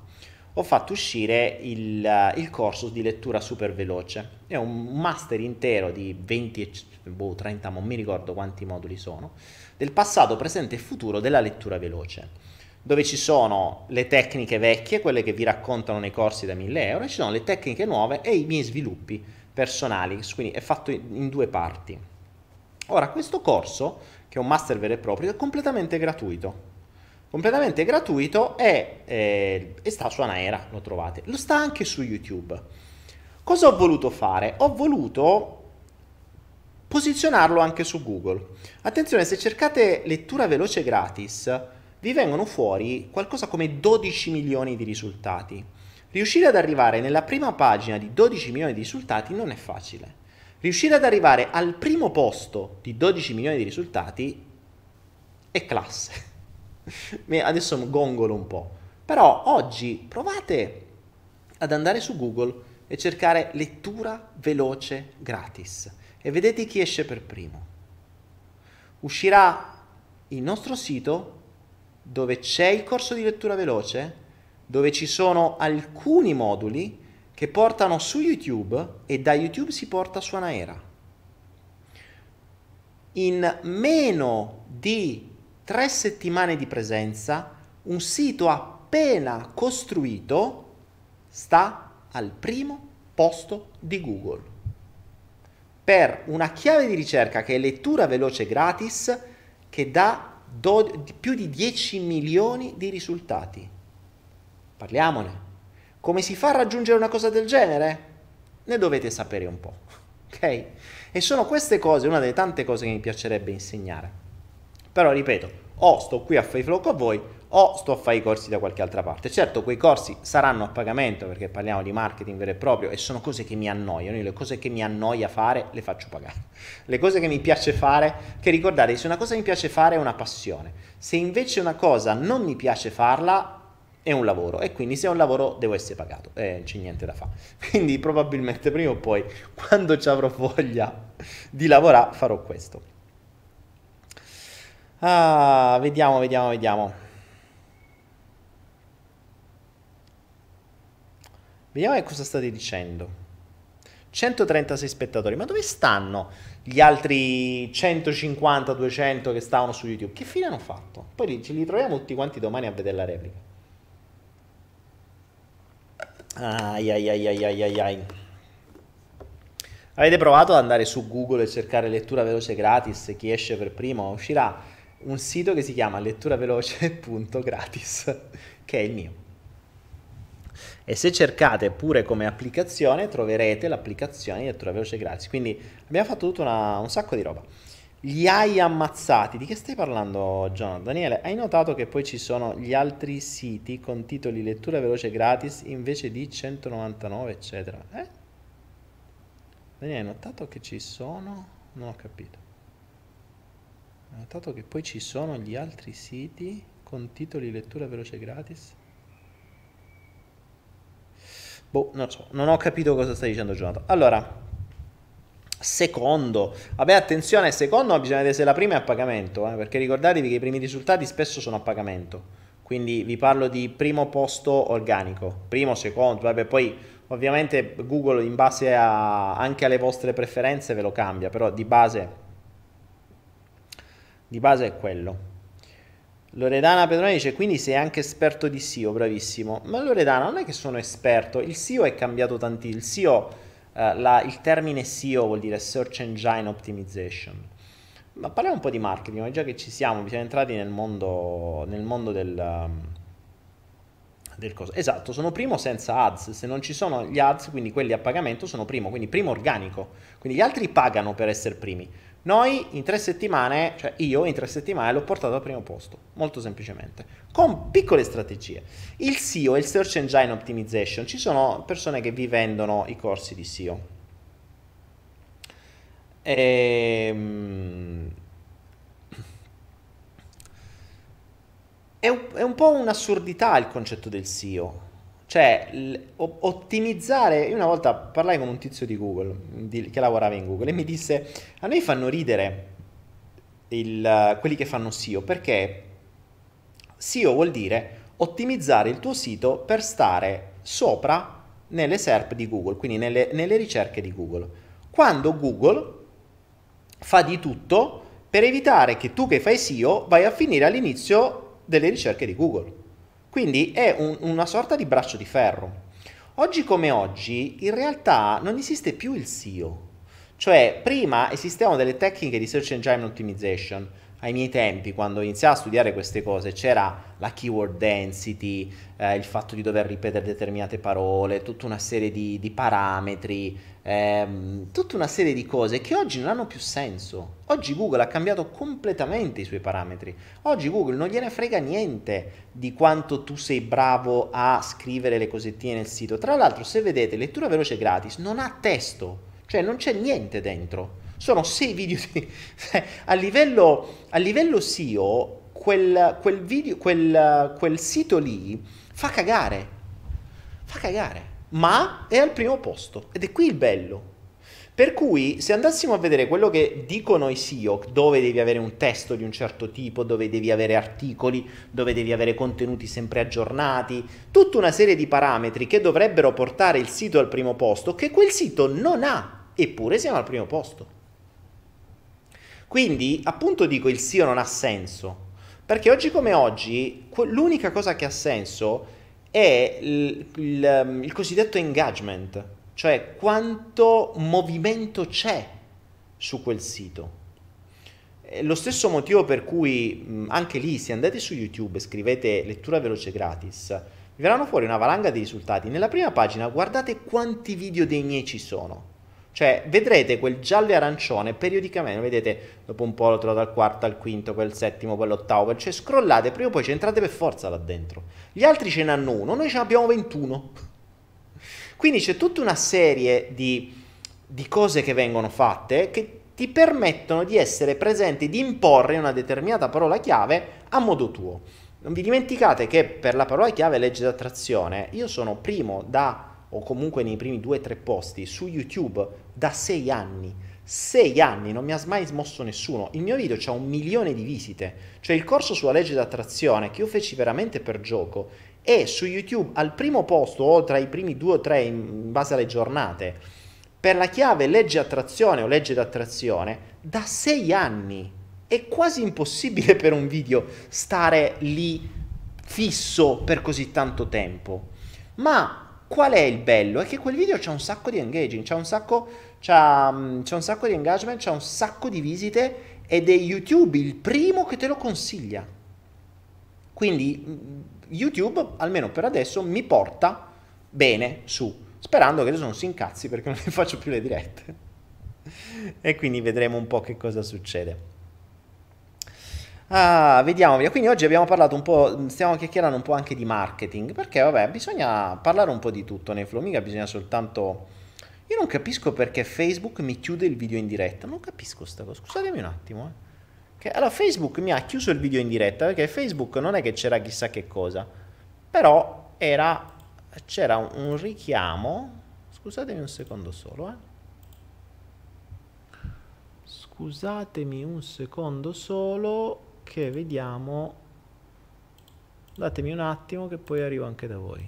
ho fatto uscire il, il, corso di lettura super veloce. È un master intero di 20, boh, 30, non mi ricordo quanti moduli sono, del passato, presente e futuro della lettura veloce dove ci sono le tecniche vecchie, quelle che vi raccontano nei corsi da 1000 euro, e ci sono le tecniche nuove e i miei sviluppi personali, quindi è fatto in due parti. Ora, questo corso, che è un master vero e proprio, è completamente gratuito. Completamente gratuito e, eh, e sta su Anaera, lo trovate. Lo sta anche su YouTube. Cosa ho voluto fare? Ho voluto posizionarlo anche su Google. Attenzione, se cercate lettura veloce gratis, vi vengono fuori qualcosa come 12 milioni di risultati. Riuscire ad arrivare nella prima pagina di 12 milioni di risultati non è facile. Riuscire ad arrivare al primo posto di 12 milioni di risultati è classe. Adesso gongolo un po'. Però oggi provate ad andare su Google e cercare lettura veloce gratis e vedete chi esce per primo. Uscirà il nostro sito dove c'è il corso di lettura veloce, dove ci sono alcuni moduli che portano su YouTube e da YouTube si porta su Anaera. In meno di tre settimane di presenza, un sito appena costruito sta al primo posto di Google. Per una chiave di ricerca che è lettura veloce gratis che dà do- più di 10 milioni di risultati. Parliamone. Come si fa a raggiungere una cosa del genere? Ne dovete sapere un po'. Ok? E sono queste cose, una delle tante cose che mi piacerebbe insegnare. Però ripeto, o sto qui a fare i flow con voi, o sto a fare i corsi da qualche altra parte. Certo, quei corsi saranno a pagamento perché parliamo di marketing vero e proprio e sono cose che mi annoiano. Io le cose che mi annoia fare le faccio pagare. Le cose che mi piace fare, che ricordate, se una cosa mi piace fare è una passione. Se invece una cosa non mi piace farla, è un lavoro e quindi se è un lavoro devo essere pagato e eh, c'è niente da fare. Quindi probabilmente prima o poi, quando ci avrò voglia di lavorare, farò questo. Ah, vediamo, vediamo, vediamo. Vediamo che cosa state dicendo. 136 spettatori, ma dove stanno gli altri 150, 200 che stavano su YouTube? Che fine hanno fatto? Poi ce li troviamo tutti quanti domani a vedere la replica. Ai ai ai ai ai ai ai. Avete provato ad andare su Google e cercare lettura veloce gratis? Chi esce per primo uscirà un sito che si chiama letturaveloce.gratis, che è il mio e se cercate pure come applicazione troverete l'applicazione di lettura veloce gratis. Quindi abbiamo fatto tutto una, un sacco di roba. Gli hai ammazzati, di che stai parlando Jonathan? Daniele, hai notato che poi ci sono gli altri siti con titoli lettura veloce gratis invece di 199 eccetera? Eh? Daniele, hai notato che ci sono? Non ho capito. Hai notato che poi ci sono gli altri siti con titoli lettura veloce gratis? Boh, non so, non ho capito cosa stai dicendo Jonathan. Allora, secondo, vabbè attenzione, secondo bisogna vedere se la prima è a pagamento, eh, perché ricordatevi che i primi risultati spesso sono a pagamento. Quindi vi parlo di primo posto organico, primo, secondo, vabbè, poi ovviamente Google in base a, anche alle vostre preferenze ve lo cambia, però di base, di base è quello. Loredana Pedroni dice quindi sei anche esperto di SEO, bravissimo. Ma Loredana non è che sono esperto, il SEO è cambiato tantissimo. Il SEO, eh, la, il termine SEO vuol dire Search Engine Optimization. Ma parliamo un po' di marketing, già che ci siamo, siamo entrati nel mondo, nel mondo del, um, del coso. Esatto, sono primo senza ads, se non ci sono gli ads, quindi quelli a pagamento, sono primo, quindi primo organico. Quindi gli altri pagano per essere primi. Noi in tre settimane, cioè io in tre settimane l'ho portato al primo posto, molto semplicemente, con piccole strategie. Il SEO il Search Engine Optimization, ci sono persone che vi vendono i corsi di SEO. Ehm... È un, è un po' un'assurdità il concetto del SEO. Cioè, ottimizzare. Io una volta parlai con un tizio di Google di, che lavorava in Google e mi disse: A noi fanno ridere il, quelli che fanno SEO perché SEO vuol dire ottimizzare il tuo sito per stare sopra nelle SERP di Google, quindi nelle, nelle ricerche di Google. Quando Google fa di tutto per evitare che tu che fai SEO vai a finire all'inizio delle ricerche di Google. Quindi è un, una sorta di braccio di ferro. Oggi come oggi, in realtà non esiste più il SEO. Cioè, prima esistevano delle tecniche di search engine optimization, ai miei tempi, quando iniziavo a studiare queste cose, c'era la keyword density, eh, il fatto di dover ripetere determinate parole, tutta una serie di, di parametri, ehm, tutta una serie di cose che oggi non hanno più senso. Oggi Google ha cambiato completamente i suoi parametri. Oggi Google non gliene frega niente di quanto tu sei bravo a scrivere le cosettine nel sito. Tra l'altro, se vedete, lettura veloce gratis non ha testo, cioè non c'è niente dentro sono sei video di... a, livello, a livello SEO quel, quel, video, quel, quel sito lì fa cagare fa cagare ma è al primo posto ed è qui il bello Per cui se andassimo a vedere quello che dicono i SEO, dove devi avere un testo di un certo tipo, dove devi avere articoli, dove devi avere contenuti sempre aggiornati, tutta una serie di parametri che dovrebbero portare il sito al primo posto, che quel sito non ha, eppure siamo al primo posto. Quindi appunto dico il SEO non ha senso, perché oggi come oggi l'unica cosa che ha senso è il, il, il cosiddetto engagement cioè quanto movimento c'è su quel sito. Lo stesso motivo per cui anche lì, se andate su YouTube e scrivete lettura veloce gratis, vi verranno fuori una valanga di risultati. Nella prima pagina guardate quanti video dei miei ci sono. Cioè, vedrete quel giallo e arancione periodicamente, vedete, dopo un po' lo trovo dal quarto al quinto, poi il settimo, poi l'ottavo, cioè scrollate, prima o poi ci entrate per forza là dentro. Gli altri ce ne hanno uno, noi ce ne abbiamo 21. Quindi c'è tutta una serie di, di cose che vengono fatte che ti permettono di essere presenti, di imporre una determinata parola chiave a modo tuo. Non vi dimenticate che per la parola chiave legge d'attrazione io sono primo da, o comunque nei primi due o tre posti su YouTube da sei anni. Sei anni, non mi ha mai smosso nessuno. Il mio video ha un milione di visite. Cioè il corso sulla legge d'attrazione che io feci veramente per gioco è su YouTube al primo posto o tra i primi due o tre in base alle giornate per la chiave legge attrazione o legge d'attrazione da sei anni. È quasi impossibile per un video stare lì fisso per così tanto tempo. Ma qual è il bello? È che quel video c'ha un sacco di engaging, c'ha un sacco, c'ha, mm, c'ha un sacco di engagement, c'ha un sacco di visite ed è YouTube il primo che te lo consiglia. Quindi mm, YouTube, almeno per adesso, mi porta bene su, sperando che adesso non si incazzi perché non ne faccio più le dirette. e quindi vedremo un po' che cosa succede. Ah, vediamo, quindi oggi abbiamo parlato un po', stiamo chiacchierando un po' anche di marketing, perché vabbè, bisogna parlare un po' di tutto nei flow, mica bisogna soltanto... Io non capisco perché Facebook mi chiude il video in diretta, non capisco questa cosa, scusatemi un attimo, eh. Che, allora Facebook mi ha chiuso il video in diretta perché Facebook non è che c'era chissà che cosa, però era, c'era un, un richiamo, scusatemi un secondo solo, eh. Scusatemi un secondo solo che vediamo, datemi un attimo che poi arrivo anche da voi.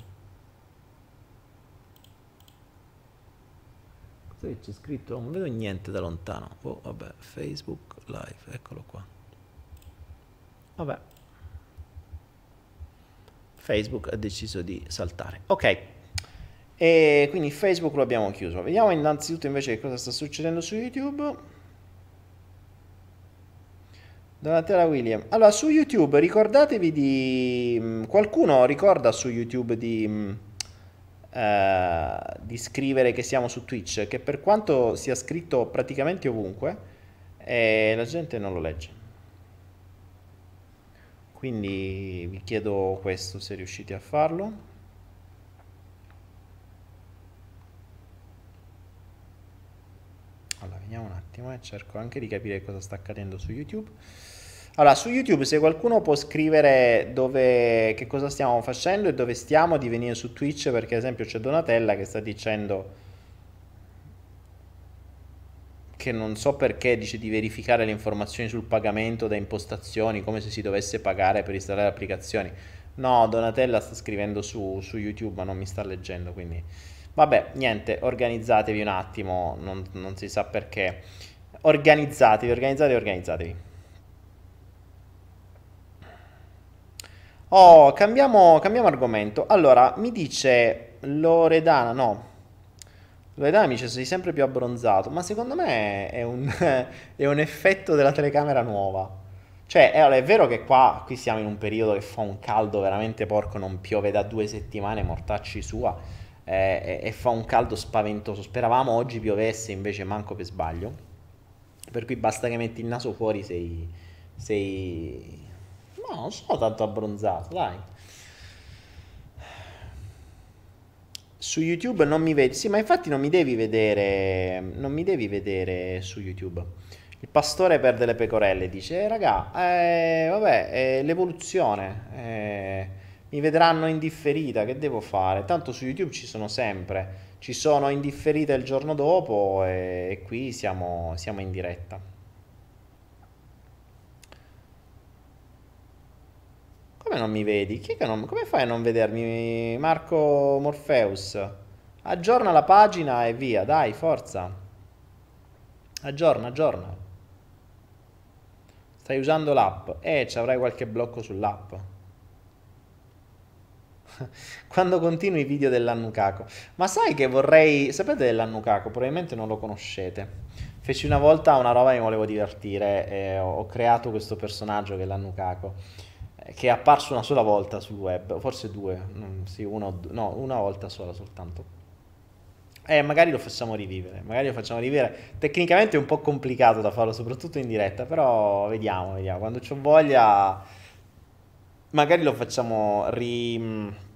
Cos'è c'è scritto? Non vedo niente da lontano. Oh, vabbè, Facebook live, eccolo qua. Vabbè. Facebook ha deciso di saltare. Ok. E quindi Facebook lo abbiamo chiuso. Vediamo innanzitutto invece che cosa sta succedendo su YouTube. Donatella William. Allora, su YouTube ricordatevi di... Mm, qualcuno ricorda su YouTube di, mm, eh, di scrivere che siamo su Twitch, che per quanto sia scritto praticamente ovunque, e la gente non lo legge. Quindi vi chiedo questo se riuscite a farlo. Allora, vediamo un attimo e eh. cerco anche di capire cosa sta accadendo su YouTube. Allora, su YouTube se qualcuno può scrivere dove, che cosa stiamo facendo e dove stiamo, di venire su Twitch, perché ad esempio c'è Donatella che sta dicendo che non so perché dice di verificare le informazioni sul pagamento da impostazioni, come se si dovesse pagare per installare applicazioni. No, Donatella sta scrivendo su, su YouTube, ma non mi sta leggendo, quindi... Vabbè, niente, organizzatevi un attimo, non, non si sa perché. Organizzatevi, organizzatevi, organizzatevi. Oh, cambiamo, cambiamo argomento. Allora, mi dice Loredana, no, Loredana mi dice sei sempre più abbronzato, ma secondo me è un, è un effetto della telecamera nuova. Cioè, è, è, vero che qua, qui siamo in un periodo che fa un caldo veramente porco, non piove da due settimane, mortacci sua, eh, e, e, fa un caldo spaventoso. Speravamo oggi piovesse, invece manco per sbaglio. Per cui basta che metti il naso fuori, sei... sei... No, non sono tanto abbronzato, dai. Su YouTube non mi vedi. Sì, ma infatti non mi devi vedere. Non mi devi vedere su YouTube. Il pastore perde le pecorelle. Dice, eh, raga, eh, vabbè, è l'evoluzione. Eh, mi vedranno indifferita. Che devo fare? Tanto su YouTube ci sono sempre. ci sono in differita il giorno dopo e, e qui siamo, siamo in diretta. Come non mi vedi? Non, come fai a non vedermi, Marco Morpheus? Aggiorna la pagina e via, dai, forza. Aggiorna, aggiorna. Stai usando l'app? Eh, ci avrai qualche blocco sull'app. Quando continui i video dell'Annucaco. Ma sai che vorrei... Sapete dell'Annucaco? Probabilmente non lo conoscete. Feci una volta una roba che mi volevo divertire e ho creato questo personaggio che è l'Annucaco che è apparso una sola volta sul web, forse due, sì, uno, no, una volta sola soltanto. E eh, magari lo facciamo rivivere, magari lo facciamo rivivere. Tecnicamente è un po' complicato da farlo, soprattutto in diretta, però vediamo, vediamo. Quando ho voglia, magari lo facciamo ri...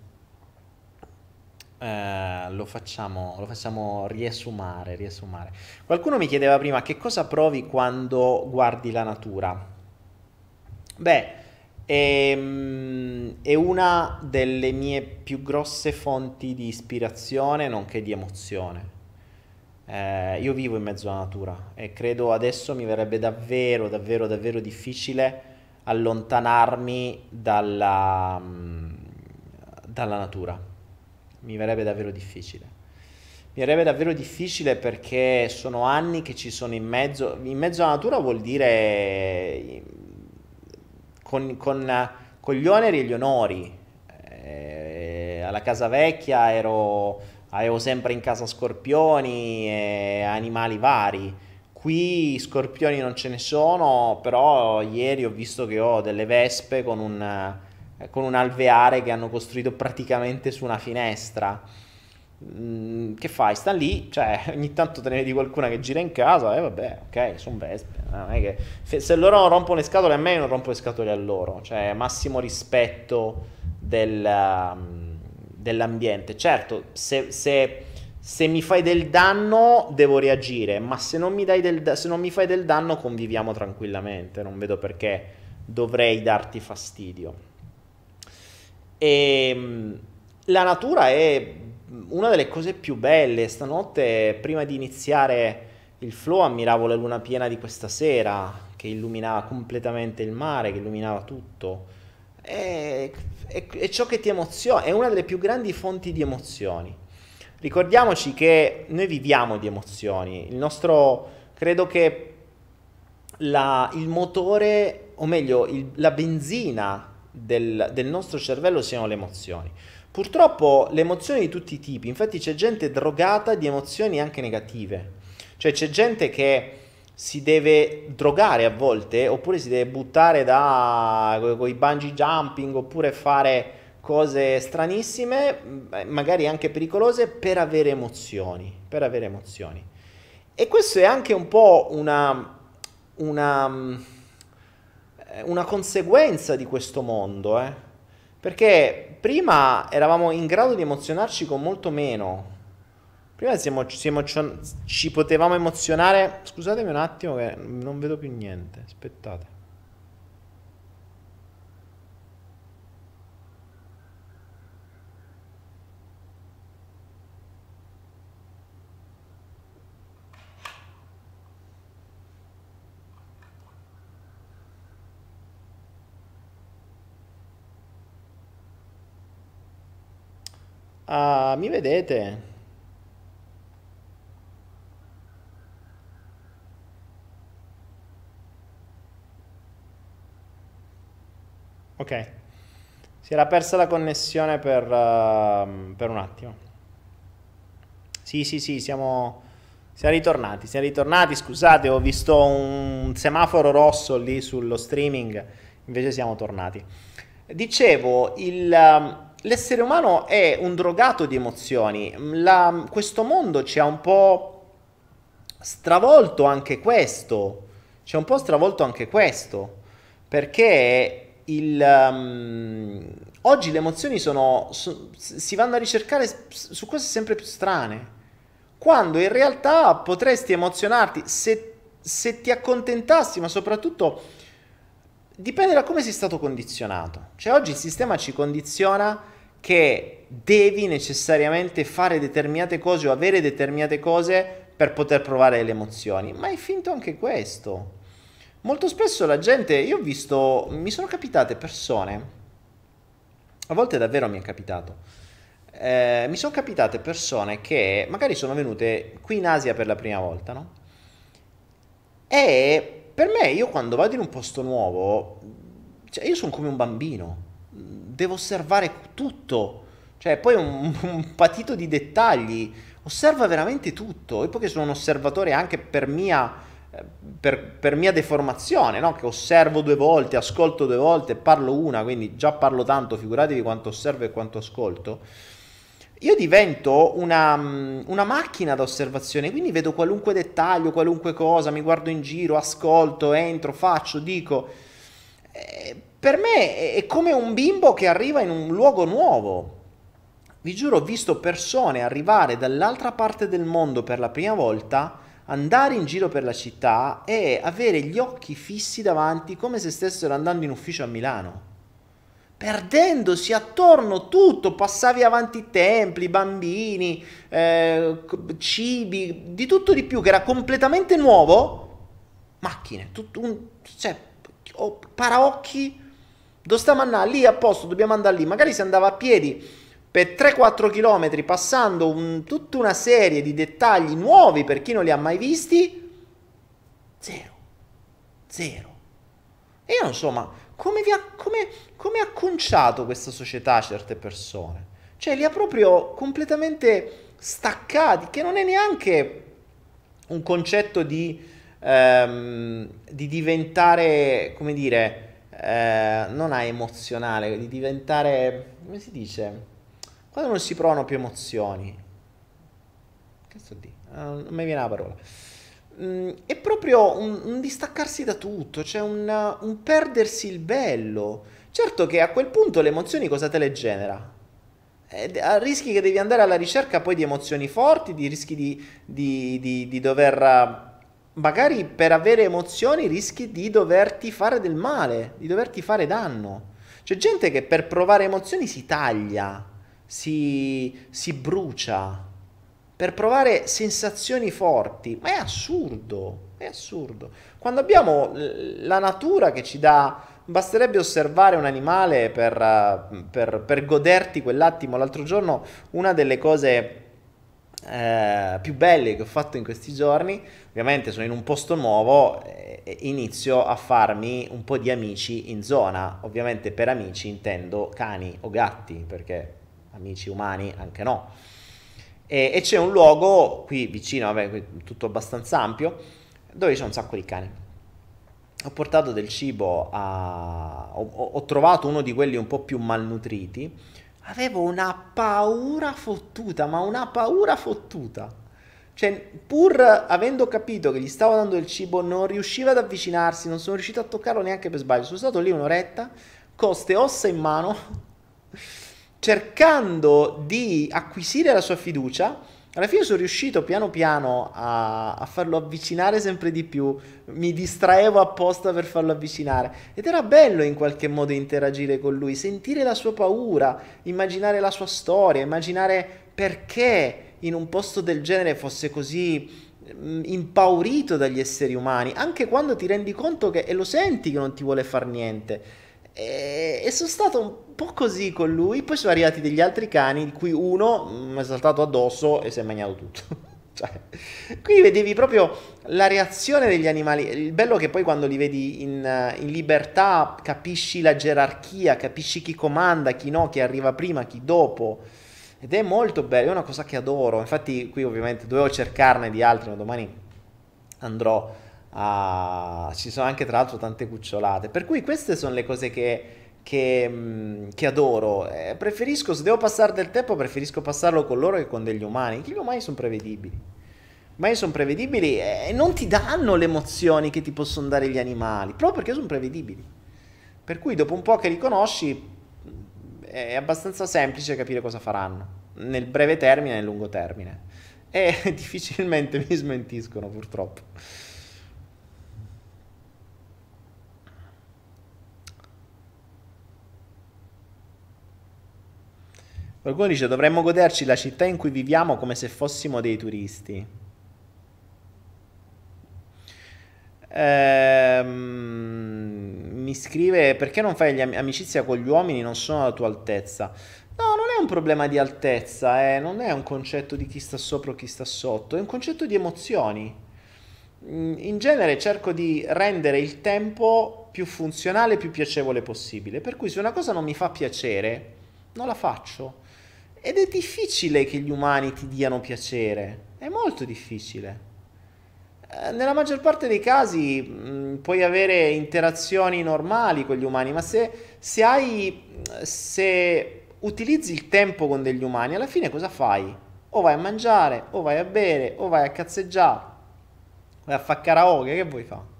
Eh, lo, facciamo, lo facciamo riesumare, riesumare. Qualcuno mi chiedeva prima che cosa provi quando guardi la natura. Beh, è, ehm, è una delle mie più grosse fonti di ispirazione, nonché di emozione. Eh, io vivo in mezzo alla natura e credo adesso mi verrebbe davvero, davvero, davvero difficile allontanarmi dalla, dalla natura. Mi verrebbe davvero difficile. Mi verrebbe davvero difficile perché sono anni che ci sono in mezzo. In mezzo alla natura vuol dire con, con, con gli oneri e gli onori. Eh, alla casa vecchia ero, avevo sempre in casa scorpioni e animali vari. Qui scorpioni non ce ne sono, però ieri ho visto che ho delle vespe con un, con un alveare che hanno costruito praticamente su una finestra. Mm, che fai? Sta lì, cioè ogni tanto te ne vedi qualcuna che gira in casa e eh, vabbè, ok, sono vespe. È che, se loro non rompono le scatole a me, io non rompo le scatole a loro. Cioè, massimo rispetto del, um, dell'ambiente. Certo, se, se, se, mi fai del danno, devo reagire, ma se non, mi del, se non mi fai del danno, conviviamo tranquillamente. Non vedo perché dovrei darti fastidio. E ehm, la natura è una delle cose più belle. Stanotte, prima di iniziare il flow, ammiravo la luna piena di questa sera, che illuminava completamente il mare, che illuminava tutto. È, è, è ciò che ti emoziona, è una delle più grandi fonti di emozioni. Ricordiamoci che noi viviamo di emozioni. Il nostro, credo che la, il motore, o meglio, il, la benzina del, del nostro cervello siano le emozioni. Purtroppo le emozioni di tutti i tipi, infatti c'è gente drogata di emozioni anche negative, cioè c'è gente che si deve drogare a volte oppure si deve buttare da con i bungee jumping oppure fare cose stranissime, magari anche pericolose per avere emozioni, per avere emozioni. E questo è anche un po' una, una, una conseguenza di questo mondo, eh? Perché prima eravamo in grado di emozionarci con molto meno. Prima siamo, siamo, ci potevamo emozionare. Scusatemi un attimo che non vedo più niente. Aspettate. Ah, mi vedete? Ok. Si era persa la connessione per, uh, per un attimo. Sì, sì, sì, siamo, siamo ritornati. Siamo ritornati. Scusate, ho visto un semaforo rosso lì sullo streaming. Invece siamo tornati. Dicevo, il... Uh, l'essere umano è un drogato di emozioni. La, questo mondo ci ha un po' stravolto anche questo. Ci ha un po' stravolto anche questo. Perché il, um, oggi le emozioni sono, su, si vanno a ricercare su cose sempre più strane. Quando in realtà potresti emozionarti se, se ti accontentassi, ma soprattutto dipende da come sei stato condizionato. Cioè oggi il sistema ci condiziona che devi necessariamente fare determinate cose o avere determinate cose per poter provare le emozioni, ma è finto anche questo. Molto spesso la gente, io ho visto, mi sono capitate persone, a volte davvero mi è capitato, eh, mi sono capitate persone che magari sono venute qui in Asia per la prima volta, no? E per me, io quando vado in un posto nuovo, cioè io sono come un bambino, devo osservare tutto, cioè poi un, un patito di dettagli, osserva veramente tutto, e poi che sono un osservatore anche per mia, per, per mia deformazione, no? che osservo due volte, ascolto due volte, parlo una, quindi già parlo tanto, figuratevi quanto osservo e quanto ascolto io divento una, una, macchina da osservazione, quindi vedo qualunque dettaglio, qualunque cosa, mi guardo in giro, ascolto, entro, faccio, dico. Eh, per me è come un bimbo che arriva in un luogo nuovo. Vi giuro, ho visto persone arrivare dall'altra parte del mondo per la prima volta, andare in giro per la città e avere gli occhi fissi davanti come se stessero andando in ufficio a Milano perdendosi attorno tutto, passavi avanti templi, bambini, eh, cibi, di tutto di più che era completamente nuovo, macchine, tutto un, cioè, paraocchi, dove stiamo andando? Lì a posto, dobbiamo andare lì, magari si andava a piedi per 3-4 km passando un, tutta una serie di dettagli nuovi per chi non li ha mai visti, zero, zero. E io non so, ma come, vi ha, come, come ha conciato questa società certe persone? Cioè li ha proprio completamente staccati, che non è neanche un concetto di, ehm, di diventare, come dire, eh, non a emozionale, di diventare, come si dice, quando non si provano più emozioni. Che sto di? Uh, non mi viene la parola Mm, è proprio un, un, distaccarsi da tutto, cioè un, un, perdersi il bello. Certo che a quel punto le emozioni cosa te le genera? Eh, rischi che devi andare alla ricerca poi di emozioni forti, di rischi di, di, di, di dover... Magari per avere emozioni rischi di doverti fare del male, di doverti fare danno. C'è gente che per provare emozioni si taglia, si, si brucia, per provare sensazioni forti, ma è assurdo, è assurdo. Quando abbiamo la natura che ci dà, basterebbe osservare un animale per, per, per goderti quell'attimo. L'altro giorno una delle cose eh, più belle che ho fatto in questi giorni, ovviamente sono in un posto nuovo e inizio a farmi un po' di amici in zona, ovviamente per amici intendo cani o gatti, perché amici umani anche no e, e c'è un luogo qui vicino, vabbè, tutto abbastanza ampio, dove c'è un sacco di cani. Ho portato del cibo a... ho, ho trovato uno di quelli un po' più malnutriti. Avevo una paura fottuta, ma una paura fottuta. Cioè, pur avendo capito che gli stavo dando il cibo, non riusciva ad avvicinarsi, non sono riuscito a toccarlo neanche per sbaglio. Sono stato lì un'oretta, con ste ossa in mano, cercando di acquisire la sua fiducia, alla fine sono riuscito piano piano a, a, farlo avvicinare sempre di più, mi distraevo apposta per farlo avvicinare. Ed era bello in qualche modo interagire con lui, sentire la sua paura, immaginare la sua storia, immaginare perché in un posto del genere fosse così mm, impaurito dagli esseri umani, anche quando ti rendi conto che e lo senti che non ti vuole far niente. E, e sono stato un po' così con lui. Poi sono arrivati degli altri cani, di cui uno mi è saltato addosso e si è mangiato tutto. cioè, qui vedevi proprio la reazione degli animali. Il bello è che poi quando li vedi in, in, libertà capisci la gerarchia, capisci chi comanda, chi no, chi arriva prima, chi dopo. Ed è molto bello, è una cosa che adoro. Infatti qui ovviamente dovevo cercarne di altri, ma domani andrò a... Ci sono anche tra l'altro tante cucciolate. Per cui queste sono le cose che che, mm, che adoro. Eh, preferisco, se devo passare del tempo, preferisco passarlo con loro che con degli umani. Gli umani sono prevedibili. Ma sono prevedibili e non ti danno le emozioni che ti possono dare gli animali, proprio perché sono prevedibili. Per cui dopo un po' che li conosci è abbastanza semplice capire cosa faranno, nel breve termine e nel lungo termine. E difficilmente mi smentiscono purtroppo. Qualcuno dice dovremmo goderci la città in cui viviamo come se fossimo dei turisti. Ehm, mi scrive perché non fai am- amicizia con gli uomini, non sono alla tua altezza. No, non è un problema di altezza, eh, non è un concetto di chi sta sopra o chi sta sotto, è un concetto di emozioni. Mm, in genere cerco di rendere il tempo più funzionale e più piacevole possibile, per cui se una cosa non mi fa piacere, non la faccio. Ed è difficile che gli umani ti diano piacere, è molto difficile. Eh, nella maggior parte dei casi mh, mm, puoi avere interazioni normali con gli umani, ma se, se, hai, se utilizzi il tempo con degli umani, alla fine cosa fai? O vai a mangiare, o vai a bere, o vai a cazzeggiare, vai a fare karaoke, che vuoi fare?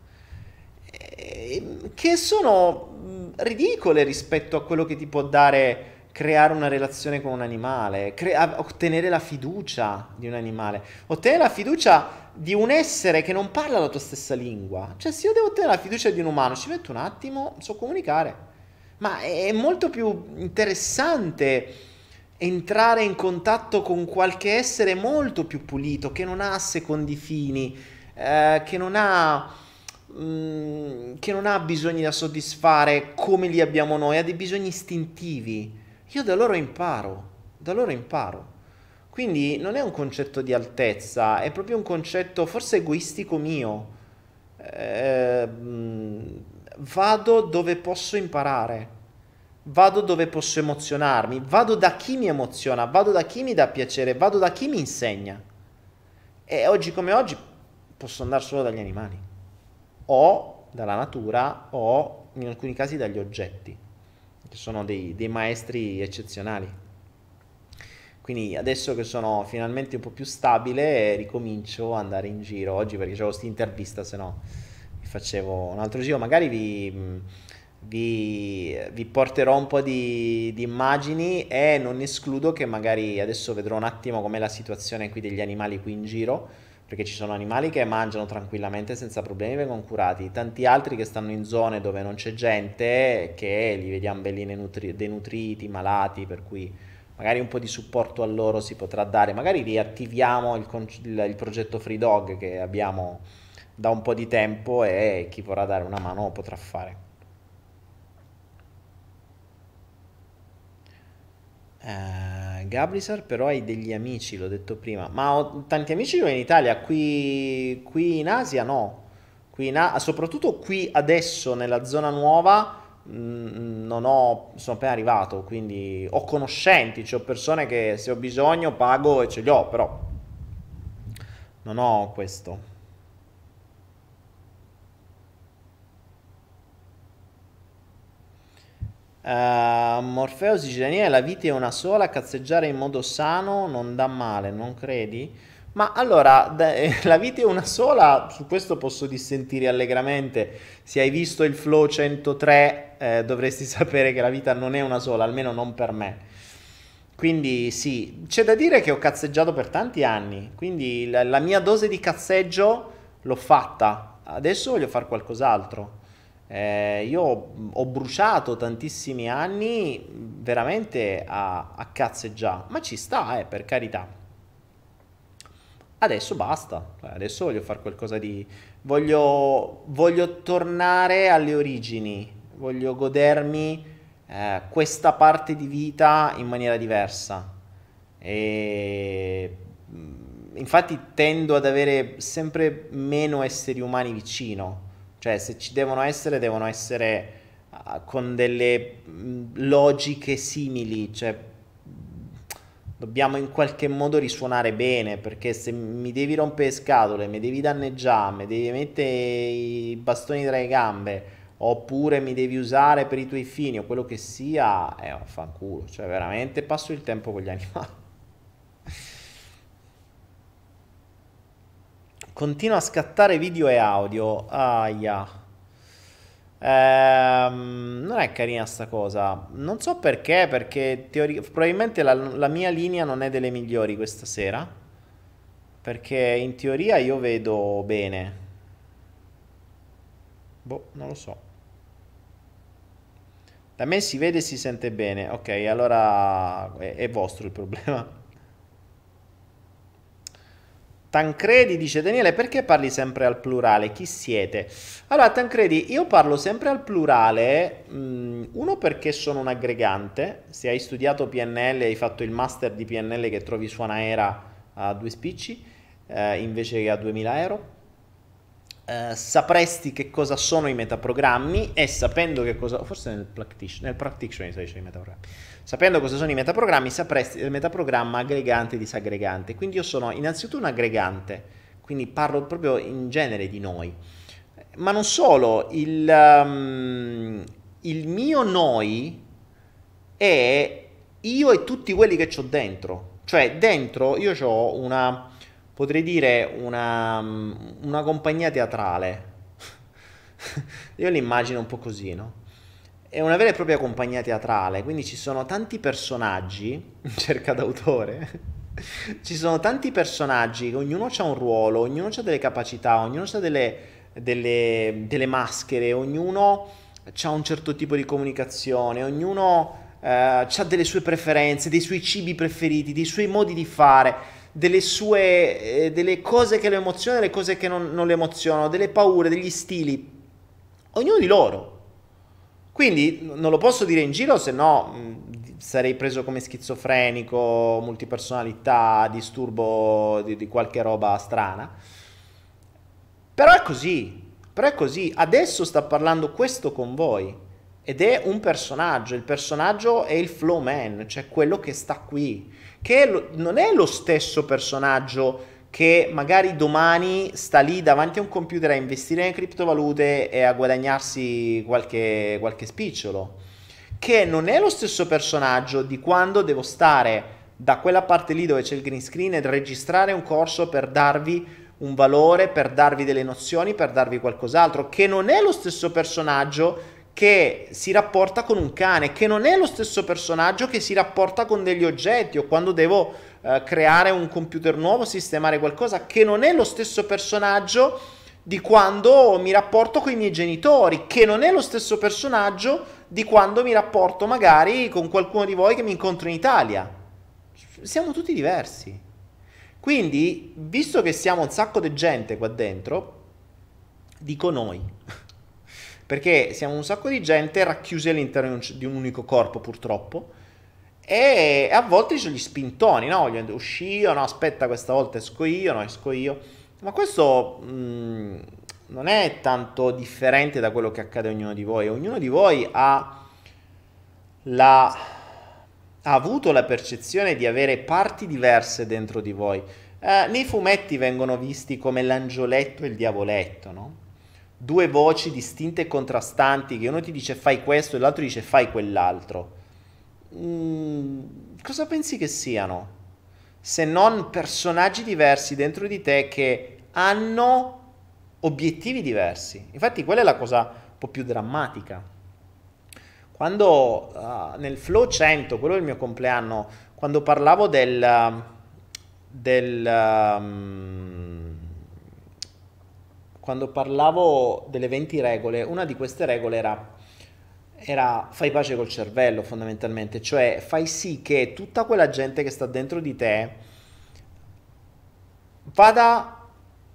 Eh, che sono mm, ridicole rispetto a quello che ti può dare creare una relazione con un animale, crea- ottenere la fiducia di un animale, ottenere la fiducia di un essere che non parla la tua stessa lingua. Cioè, se io devo ottenere la fiducia di un umano, ci metto un attimo, so comunicare. Ma è molto più interessante entrare in contatto con qualche essere molto più pulito, che non ha secondi fini, eh, che non ha mm, che non ha bisogni da soddisfare come li abbiamo noi, ha dei bisogni istintivi. Io da loro imparo, da loro imparo. Quindi non è un concetto di altezza, è proprio un concetto forse egoistico mio. Eh, vado dove posso imparare, vado dove posso emozionarmi, vado da chi mi emoziona, vado da chi mi dà piacere, vado da chi mi insegna. E oggi come oggi posso andare solo dagli animali, o dalla natura, o in alcuni casi dagli oggetti sono dei, dei maestri eccezionali. Quindi adesso che sono finalmente un po' più stabile, ricomincio ad andare in giro oggi perché avevo questa intervista, se no vi facevo un altro giro. Magari vi, vi, vi porterò un po' di, di, immagini e non escludo che magari adesso vedrò un attimo com'è la situazione qui degli animali qui in giro perché ci sono animali che mangiano tranquillamente senza problemi, vengono curati, tanti altri che stanno in zone dove non c'è gente, che li vediamo belli denutri- denutriti, malati, per cui magari un po' di supporto a loro si potrà dare, magari riattiviamo il, con- il, il progetto Free Dog che abbiamo da un po' di tempo e chi vorrà dare una mano potrà fare. Uh, Gabrisar però hai degli amici, l'ho detto prima, ma ho tanti amici in Italia, qui, qui in Asia no, qui in A- soprattutto qui adesso nella zona nuova mm, non ho, sono appena arrivato, quindi ho conoscenti, ho persone che se ho bisogno pago e ce li ho, però non ho questo. Uh, Morfeo dice Daniele, la vita è una sola, cazzeggiare in modo sano non dà male, non credi? Ma allora, la vita è una sola, su questo posso dissentire allegramente. Se hai visto il Flow 103 eh, dovresti sapere che la vita non è una sola, almeno non per me. Quindi sì, c'è da dire che ho cazzeggiato per tanti anni, quindi la, la mia dose di cazzeggio l'ho fatta, adesso voglio fare qualcos'altro. Eh, io ho bruciato tantissimi anni veramente a, a cazzeggiare, ma ci sta, eh, per carità. Adesso basta, adesso voglio fare qualcosa di... Voglio, voglio tornare alle origini, voglio godermi eh, questa parte di vita in maniera diversa. E infatti tendo ad avere sempre meno esseri umani vicino cioè, se ci devono essere, devono essere uh, con delle mh, logiche simili, cioè dobbiamo in qualche modo risuonare bene, perché se mi devi rompere le scatole, mi devi danneggiare, mi devi mettere i bastoni tra le gambe, oppure mi devi usare per i tuoi fini o quello che sia, eh, fanculo, cioè veramente passo il tempo con gli animali. Continua a scattare video e audio. Aia. Ehm, non è carina sta cosa. Non so perché, perché teori- probabilmente la, la mia linea non è delle migliori questa sera. Perché in teoria io vedo bene. Boh, non lo so. Da me si vede e si sente bene. Ok, allora è, è vostro il problema. Tancredi dice Daniele perché parli sempre al plurale? Chi siete? Allora Tancredi io parlo sempre al plurale mh, mm, uno perché sono un aggregante se hai studiato PNL hai fatto il master di PNL che trovi su Anaera a due spicci eh, invece che a 2000 euro Uh, sapresti che cosa sono i metaprogrammi e sapendo che cosa, forse nel, practitioner, nel practitioner si dice i metaprogrammi, sapendo cosa sono i metaprogrammi sapresti il metaprogramma aggregante e disaggregante. Quindi io sono innanzitutto un aggregante, quindi parlo proprio in genere di noi. Ma non solo, il, um, il mio noi è io e tutti quelli che ho dentro. Cioè dentro io ho una potrei dire una, una compagnia teatrale. Io l'immagino un po' così, no? È una vera e propria compagnia teatrale, quindi ci sono tanti personaggi, cerca d'autore, ci sono tanti personaggi, ognuno ha un ruolo, ognuno ha delle capacità, ognuno ha delle, delle, delle, maschere, ognuno ha un certo tipo di comunicazione, ognuno eh, ha delle sue preferenze, dei suoi cibi preferiti, dei suoi modi di fare delle sue eh, delle cose che lo emozionano delle cose che non, non lo emozionano, delle paure, degli stili. Ognuno di loro. Quindi non lo posso dire in giro, se no sarei preso come schizofrenico, multipersonalità, disturbo di, di qualche roba strana. Però è così, però è così. Adesso sta parlando questo con voi ed è un personaggio. Il personaggio è il flow man, cioè quello che sta qui che lo, non è lo stesso personaggio che magari domani sta lì davanti a un computer a investire in criptovalute e a guadagnarsi qualche, qualche spicciolo, che non è lo stesso personaggio di quando devo stare da quella parte lì dove c'è il green screen e registrare un corso per darvi un valore, per darvi delle nozioni, per darvi qualcos'altro, che non è lo stesso personaggio che si rapporta con un cane, che non è lo stesso personaggio che si rapporta con degli oggetti o quando devo eh, creare un computer nuovo, sistemare qualcosa, che non è lo stesso personaggio di quando mi rapporto con i miei genitori, che non è lo stesso personaggio di quando mi rapporto magari con qualcuno di voi che mi incontro in Italia. Siamo tutti diversi. Quindi, visto che siamo un sacco di gente qua dentro, dico noi perché siamo un sacco di gente racchiusi all'interno di un unico corpo purtroppo e a volte ci sono gli spintoni, no? Voglio uscire, no, aspetta questa volta esco io, no, esco io. Ma questo mh, mm, non è tanto differente da quello che accade a ognuno di voi. Ognuno di voi ha, la, ha avuto la percezione di avere parti diverse dentro di voi. Eh, nei fumetti vengono visti come l'angioletto e il diavoletto, no? Due voci distinte e contrastanti, che uno ti dice fai questo e l'altro dice fai quell'altro. Mm, cosa pensi che siano? Se non personaggi diversi dentro di te che hanno obiettivi diversi. Infatti quella è la cosa un po' più drammatica. Quando uh, nel Flow 100, quello del mio compleanno, quando parlavo del, del um, quando parlavo delle 20 regole, una di queste regole era, era fai pace col cervello fondamentalmente, cioè fai sì che tutta quella gente che sta dentro di te vada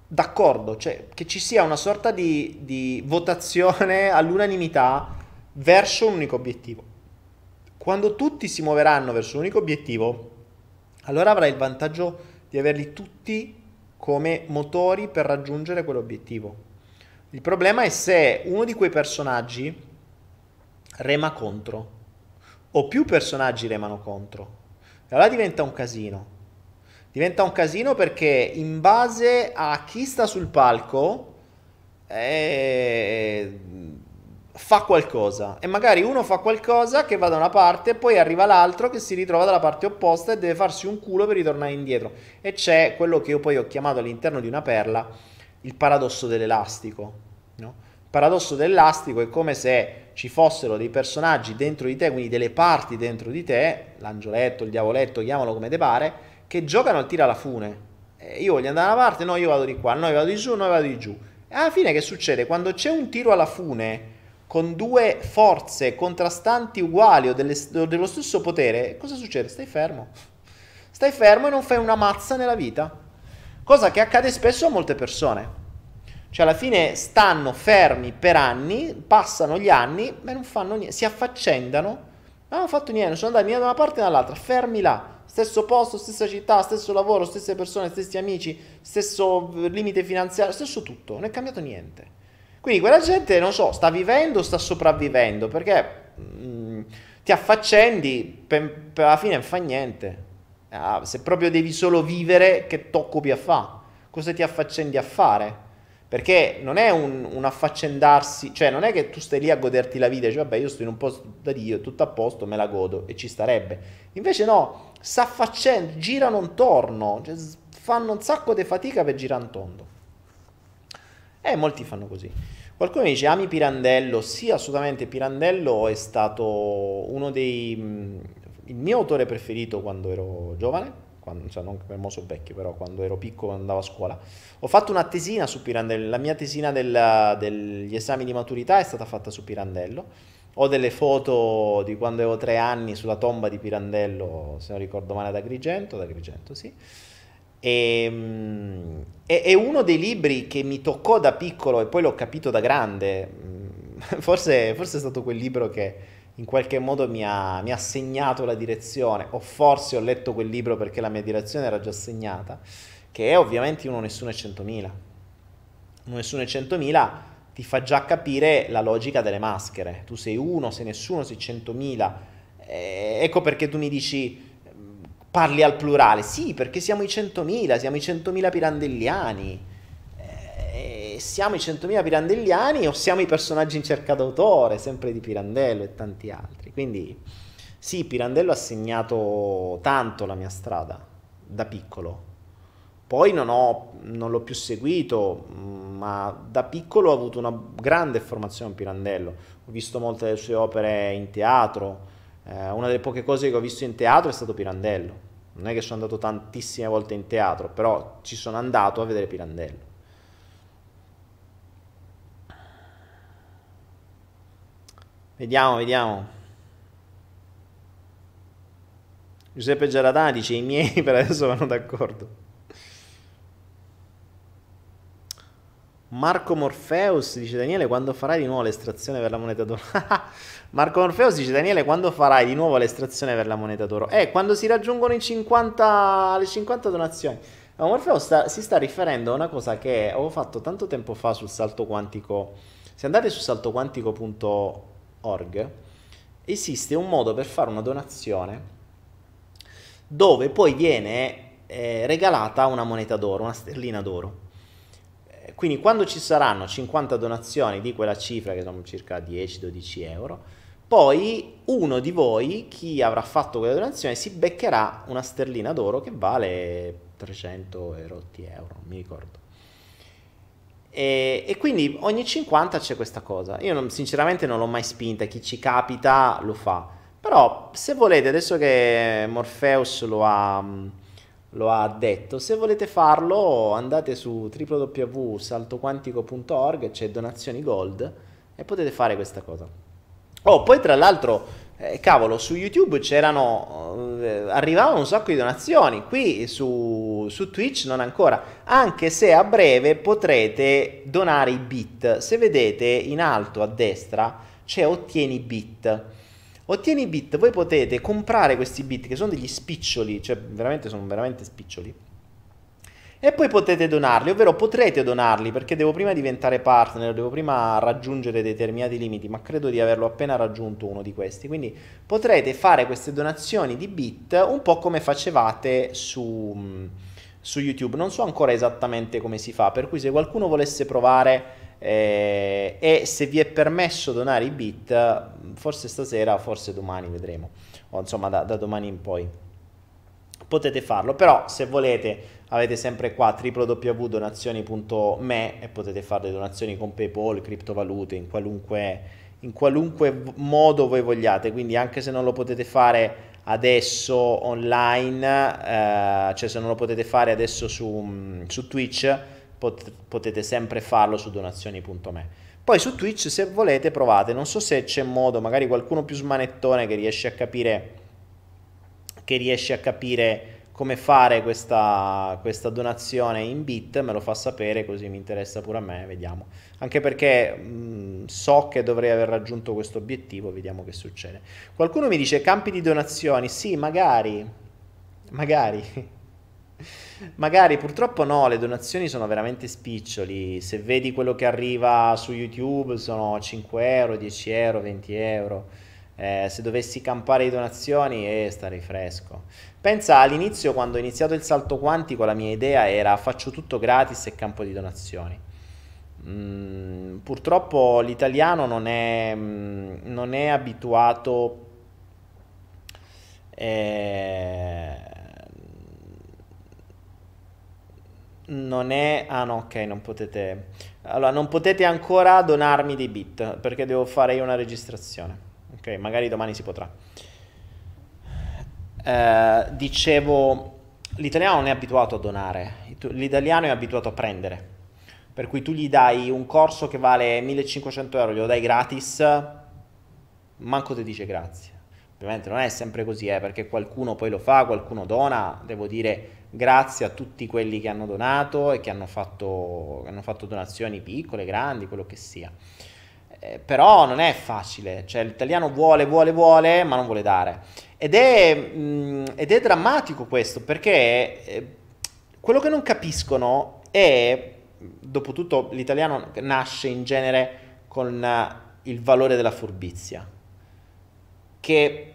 d'accordo, cioè che ci sia una sorta di, di votazione all'unanimità verso un unico obiettivo. Quando tutti si muoveranno verso un unico obiettivo, allora avrai il vantaggio di averli tutti come motori per raggiungere quell'obiettivo. Il problema è se uno di quei personaggi rema contro o più personaggi remano contro. allora diventa un casino. Diventa un casino perché in base a chi sta sul palco eh, fa qualcosa e magari uno fa qualcosa che va da una parte e poi arriva l'altro che si ritrova dalla parte opposta e deve farsi un culo per ritornare indietro e c'è quello che io poi ho chiamato all'interno di una perla il paradosso dell'elastico no? il paradosso dell'elastico è come se ci fossero dei personaggi dentro di te quindi delle parti dentro di te l'angioletto, il diavoletto, chiamalo come te pare che giocano al tiro alla fune io voglio andare da una parte, no io vado di qua, no io vado di giù, no io vado di giù e alla fine che succede? Quando c'è un tiro alla fune con due forze contrastanti uguali o, delle, o dello stesso potere, cosa succede? Stai fermo. Stai fermo e non fai una mazza nella vita. Cosa che accade spesso a molte persone. Cioè alla fine stanno fermi per anni, passano gli anni, ma non fanno niente, si affaccendano, ma non hanno fatto niente, sono andati né da una parte né dall'altra, fermi là, stesso posto, stessa città, stesso lavoro, stesse persone, stessi amici, stesso limite finanziario, stesso tutto, non è cambiato niente. Quindi quella gente, non so, sta vivendo o sta sopravvivendo, perché mh, mm, ti affaccendi, per, per alla fine non fa niente. Ah, se proprio devi solo vivere, che t'occupi a fare? Cosa ti affaccendi a fare? Perché non è un, un, affaccendarsi, cioè non è che tu stai lì a goderti la vita e dici vabbè io sto in un posto da Dio, tutto a posto, me la godo e ci starebbe. Invece no, s'affaccendano, girano intorno, cioè fanno un sacco di fatica per girare in tondo. E molti fanno così. Qualcuno mi dice ami Pirandello? Sì, assolutamente. Pirandello è stato uno dei... Mm, il mio autore preferito quando ero giovane, quando, cioè non per moso vecchio, però quando ero piccolo andavo a scuola. Ho fatto una tesina su Pirandello, la mia tesina del, degli esami di maturità è stata fatta su Pirandello. Ho delle foto di quando avevo tre anni sulla tomba di Pirandello, se non ricordo male, ad Agrigento, ad Agrigento sì. E, ehm, è, uno dei libri che mi toccò da piccolo e poi l'ho capito da grande. Forse, forse è stato quel libro che in qualche modo mi ha, mi ha, segnato la direzione, o forse ho letto quel libro perché la mia direzione era già segnata, che è ovviamente uno Nessuno è 100.000. Uno Nessuno è 100.000 ti fa già capire la logica delle maschere. Tu sei uno, sei nessuno, sei 100.000. Eh, ecco perché tu mi dici parli al plurale. Sì, perché siamo i 100.000, siamo i 100.000 pirandelliani. Eh, siamo i 100.000 pirandelliani o siamo i personaggi in cerca d'autore, sempre di Pirandello e tanti altri. Quindi sì, Pirandello ha segnato tanto la mia strada da piccolo. Poi non, ho, non l'ho più seguito, ma da piccolo ho avuto una grande formazione a Pirandello. Ho visto molte delle sue opere in teatro, eh, una delle poche cose che ho visto in teatro è stato Pirandello. Non è che sono andato tantissime volte in teatro, però ci sono andato a vedere Pirandello. Vediamo, vediamo. Giuseppe Giaradani dice i miei per adesso vanno d'accordo. Marco Morpheus dice Daniele quando farai di nuovo l'estrazione per la moneta d'oro? Marco Morfeos dice Daniele quando farai di nuovo l'estrazione per la moneta d'oro? Eh, quando si raggiungono 50, le 50 donazioni. Ma Morfeo sta, si sta riferendo a una cosa che ho fatto tanto tempo fa sul salto quantico. Se andate su saltoquantico.org esiste un modo per fare una donazione dove poi viene eh, regalata una moneta d'oro, una sterlina d'oro. Eh, quindi quando ci saranno 50 donazioni di quella cifra, che sono circa 10-12 euro, poi uno di voi, chi avrà fatto quella donazione, si beccherà una sterlina d'oro che vale 300 erotti euro, non mi ricordo. E, e, quindi ogni 50 c'è questa cosa. Io non, sinceramente non l'ho mai spinta, chi ci capita lo fa. Però se volete, adesso che Morpheus lo ha, lo ha detto, se volete farlo andate su www.saltoquantico.org, c'è donazioni gold e potete fare questa cosa. Oh, poi tra l'altro, eh, cavolo, su YouTube c'erano, eh, arrivavano un sacco di donazioni, qui su, su, Twitch non ancora, anche se a breve potrete donare i bit. Se vedete in alto a destra c'è ottieni bit. Ottieni bit, voi potete comprare questi bit che sono degli spiccioli, cioè veramente sono veramente spiccioli e poi potete donarli, ovvero potrete donarli perché devo prima diventare partner, devo prima raggiungere determinati limiti, ma credo di averlo appena raggiunto uno di questi. Quindi potrete fare queste donazioni di bit un po' come facevate su, su YouTube. Non so ancora esattamente come si fa, per cui se qualcuno volesse provare eh, e se vi è permesso donare i bit, forse stasera, forse domani vedremo, o insomma da, da domani in poi potete farlo, però se volete avete sempre qua www.donazioni.me e potete fare le donazioni con PayPal, criptovalute, in qualunque, in qualunque modo voi vogliate, quindi anche se non lo potete fare adesso online, eh, cioè se non lo potete fare adesso su, su Twitch, pot- potete sempre farlo su donazioni.me. Poi su Twitch se volete provate, non so se c'è modo, magari qualcuno più smanettone che riesce a capire che riesce a capire come fare questa, questa, donazione in bit, me lo fa sapere così mi interessa pure a me, vediamo. Anche perché mh, so che dovrei aver raggiunto questo obiettivo, vediamo che succede. Qualcuno mi dice campi di donazioni, sì, magari, magari. Magari purtroppo no, le donazioni sono veramente spiccioli. Se vedi quello che arriva su YouTube sono 5 euro, 10 euro, 20 euro. Eh, se dovessi campare di donazioni, eh, starei fresco. Pensa all'inizio, quando ho iniziato il salto quantico, la mia idea era faccio tutto gratis e campo di donazioni. Mm, purtroppo l'italiano non è, mm, non è abituato. Eh, non è... Ah no, ok, non potete... Allora, non potete ancora donarmi dei bit perché devo fare io una registrazione. Ok, magari domani si potrà. Eh, dicevo, l'italiano non è abituato a donare, l'italiano è abituato a prendere. Per cui tu gli dai un corso che vale 1500 euro, glielo dai gratis, manco ti dice grazie. Ovviamente non è sempre così, eh, perché qualcuno poi lo fa, qualcuno dona, devo dire grazie a tutti quelli che hanno donato e che hanno fatto, hanno fatto donazioni piccole, grandi, quello che sia. Eh, però non è facile, cioè l'italiano vuole, vuole, vuole, ma non vuole dare. Ed è, mh, mm, ed è drammatico questo, perché eh, quello che non capiscono è, dopo tutto l'italiano nasce in genere con uh, il valore della furbizia, che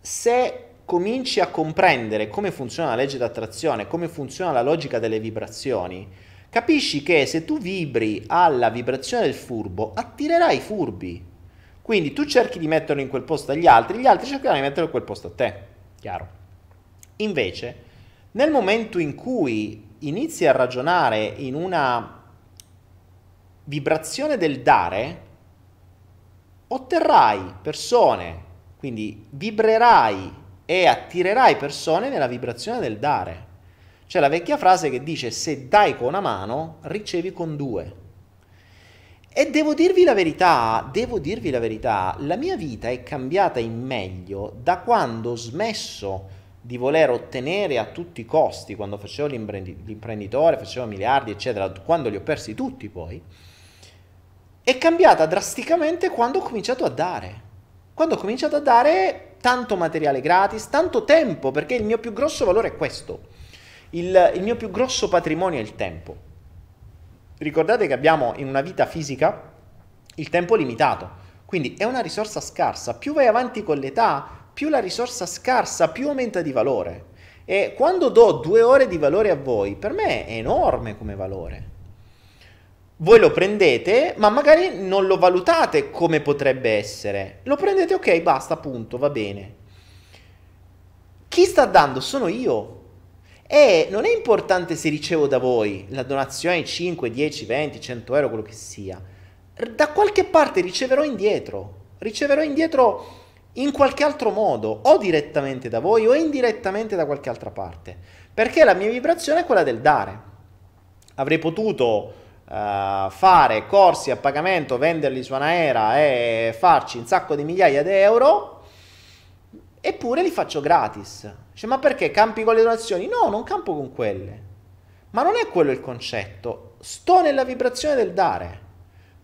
se cominci a comprendere come funziona la legge d'attrazione, come funziona la logica delle vibrazioni, capisci che se tu vibri alla vibrazione del furbo, attirerai i furbi. Quindi tu cerchi di metterlo in quel posto agli altri, gli altri cercheranno di metterlo in quel posto a te. Chiaro? Invece, nel momento in cui inizi a ragionare in una vibrazione del dare, otterrai persone, quindi vibrerai e attirerai persone nella vibrazione del dare. C'è la vecchia frase che dice se dai con una mano, ricevi con due. E devo dirvi la verità, devo dirvi la verità, la mia vita è cambiata in meglio da quando ho smesso di voler ottenere a tutti i costi, quando facevo l'imprenditore, facevo miliardi, eccetera, quando li ho persi tutti poi, è cambiata drasticamente quando ho cominciato a dare. Quando ho cominciato a dare tanto materiale gratis, tanto tempo, perché il mio più grosso valore è questo il, il mio più grosso patrimonio è il tempo. Ricordate che abbiamo in una vita fisica il tempo limitato, quindi è una risorsa scarsa. Più vai avanti con l'età, più la risorsa scarsa, più aumenta di valore. E quando do due ore di valore a voi, per me è enorme come valore. Voi lo prendete, ma magari non lo valutate come potrebbe essere. Lo prendete, ok, basta, punto, va bene. Chi sta dando sono io. E non è importante se ricevo da voi la donazione 5, 10, 20, 100 euro, quello che sia. Da qualche parte riceverò indietro. Riceverò indietro in qualche altro modo, o direttamente da voi o indirettamente da qualche altra parte. Perché la mia vibrazione è quella del dare. Avrei potuto uh, fare corsi a pagamento, venderli su Anaera e farci un sacco di migliaia di euro Eppure li faccio gratis. Cioè, ma perché campi con le donazioni? No, non campo con quelle. Ma non è quello il concetto. Sto nella vibrazione del dare.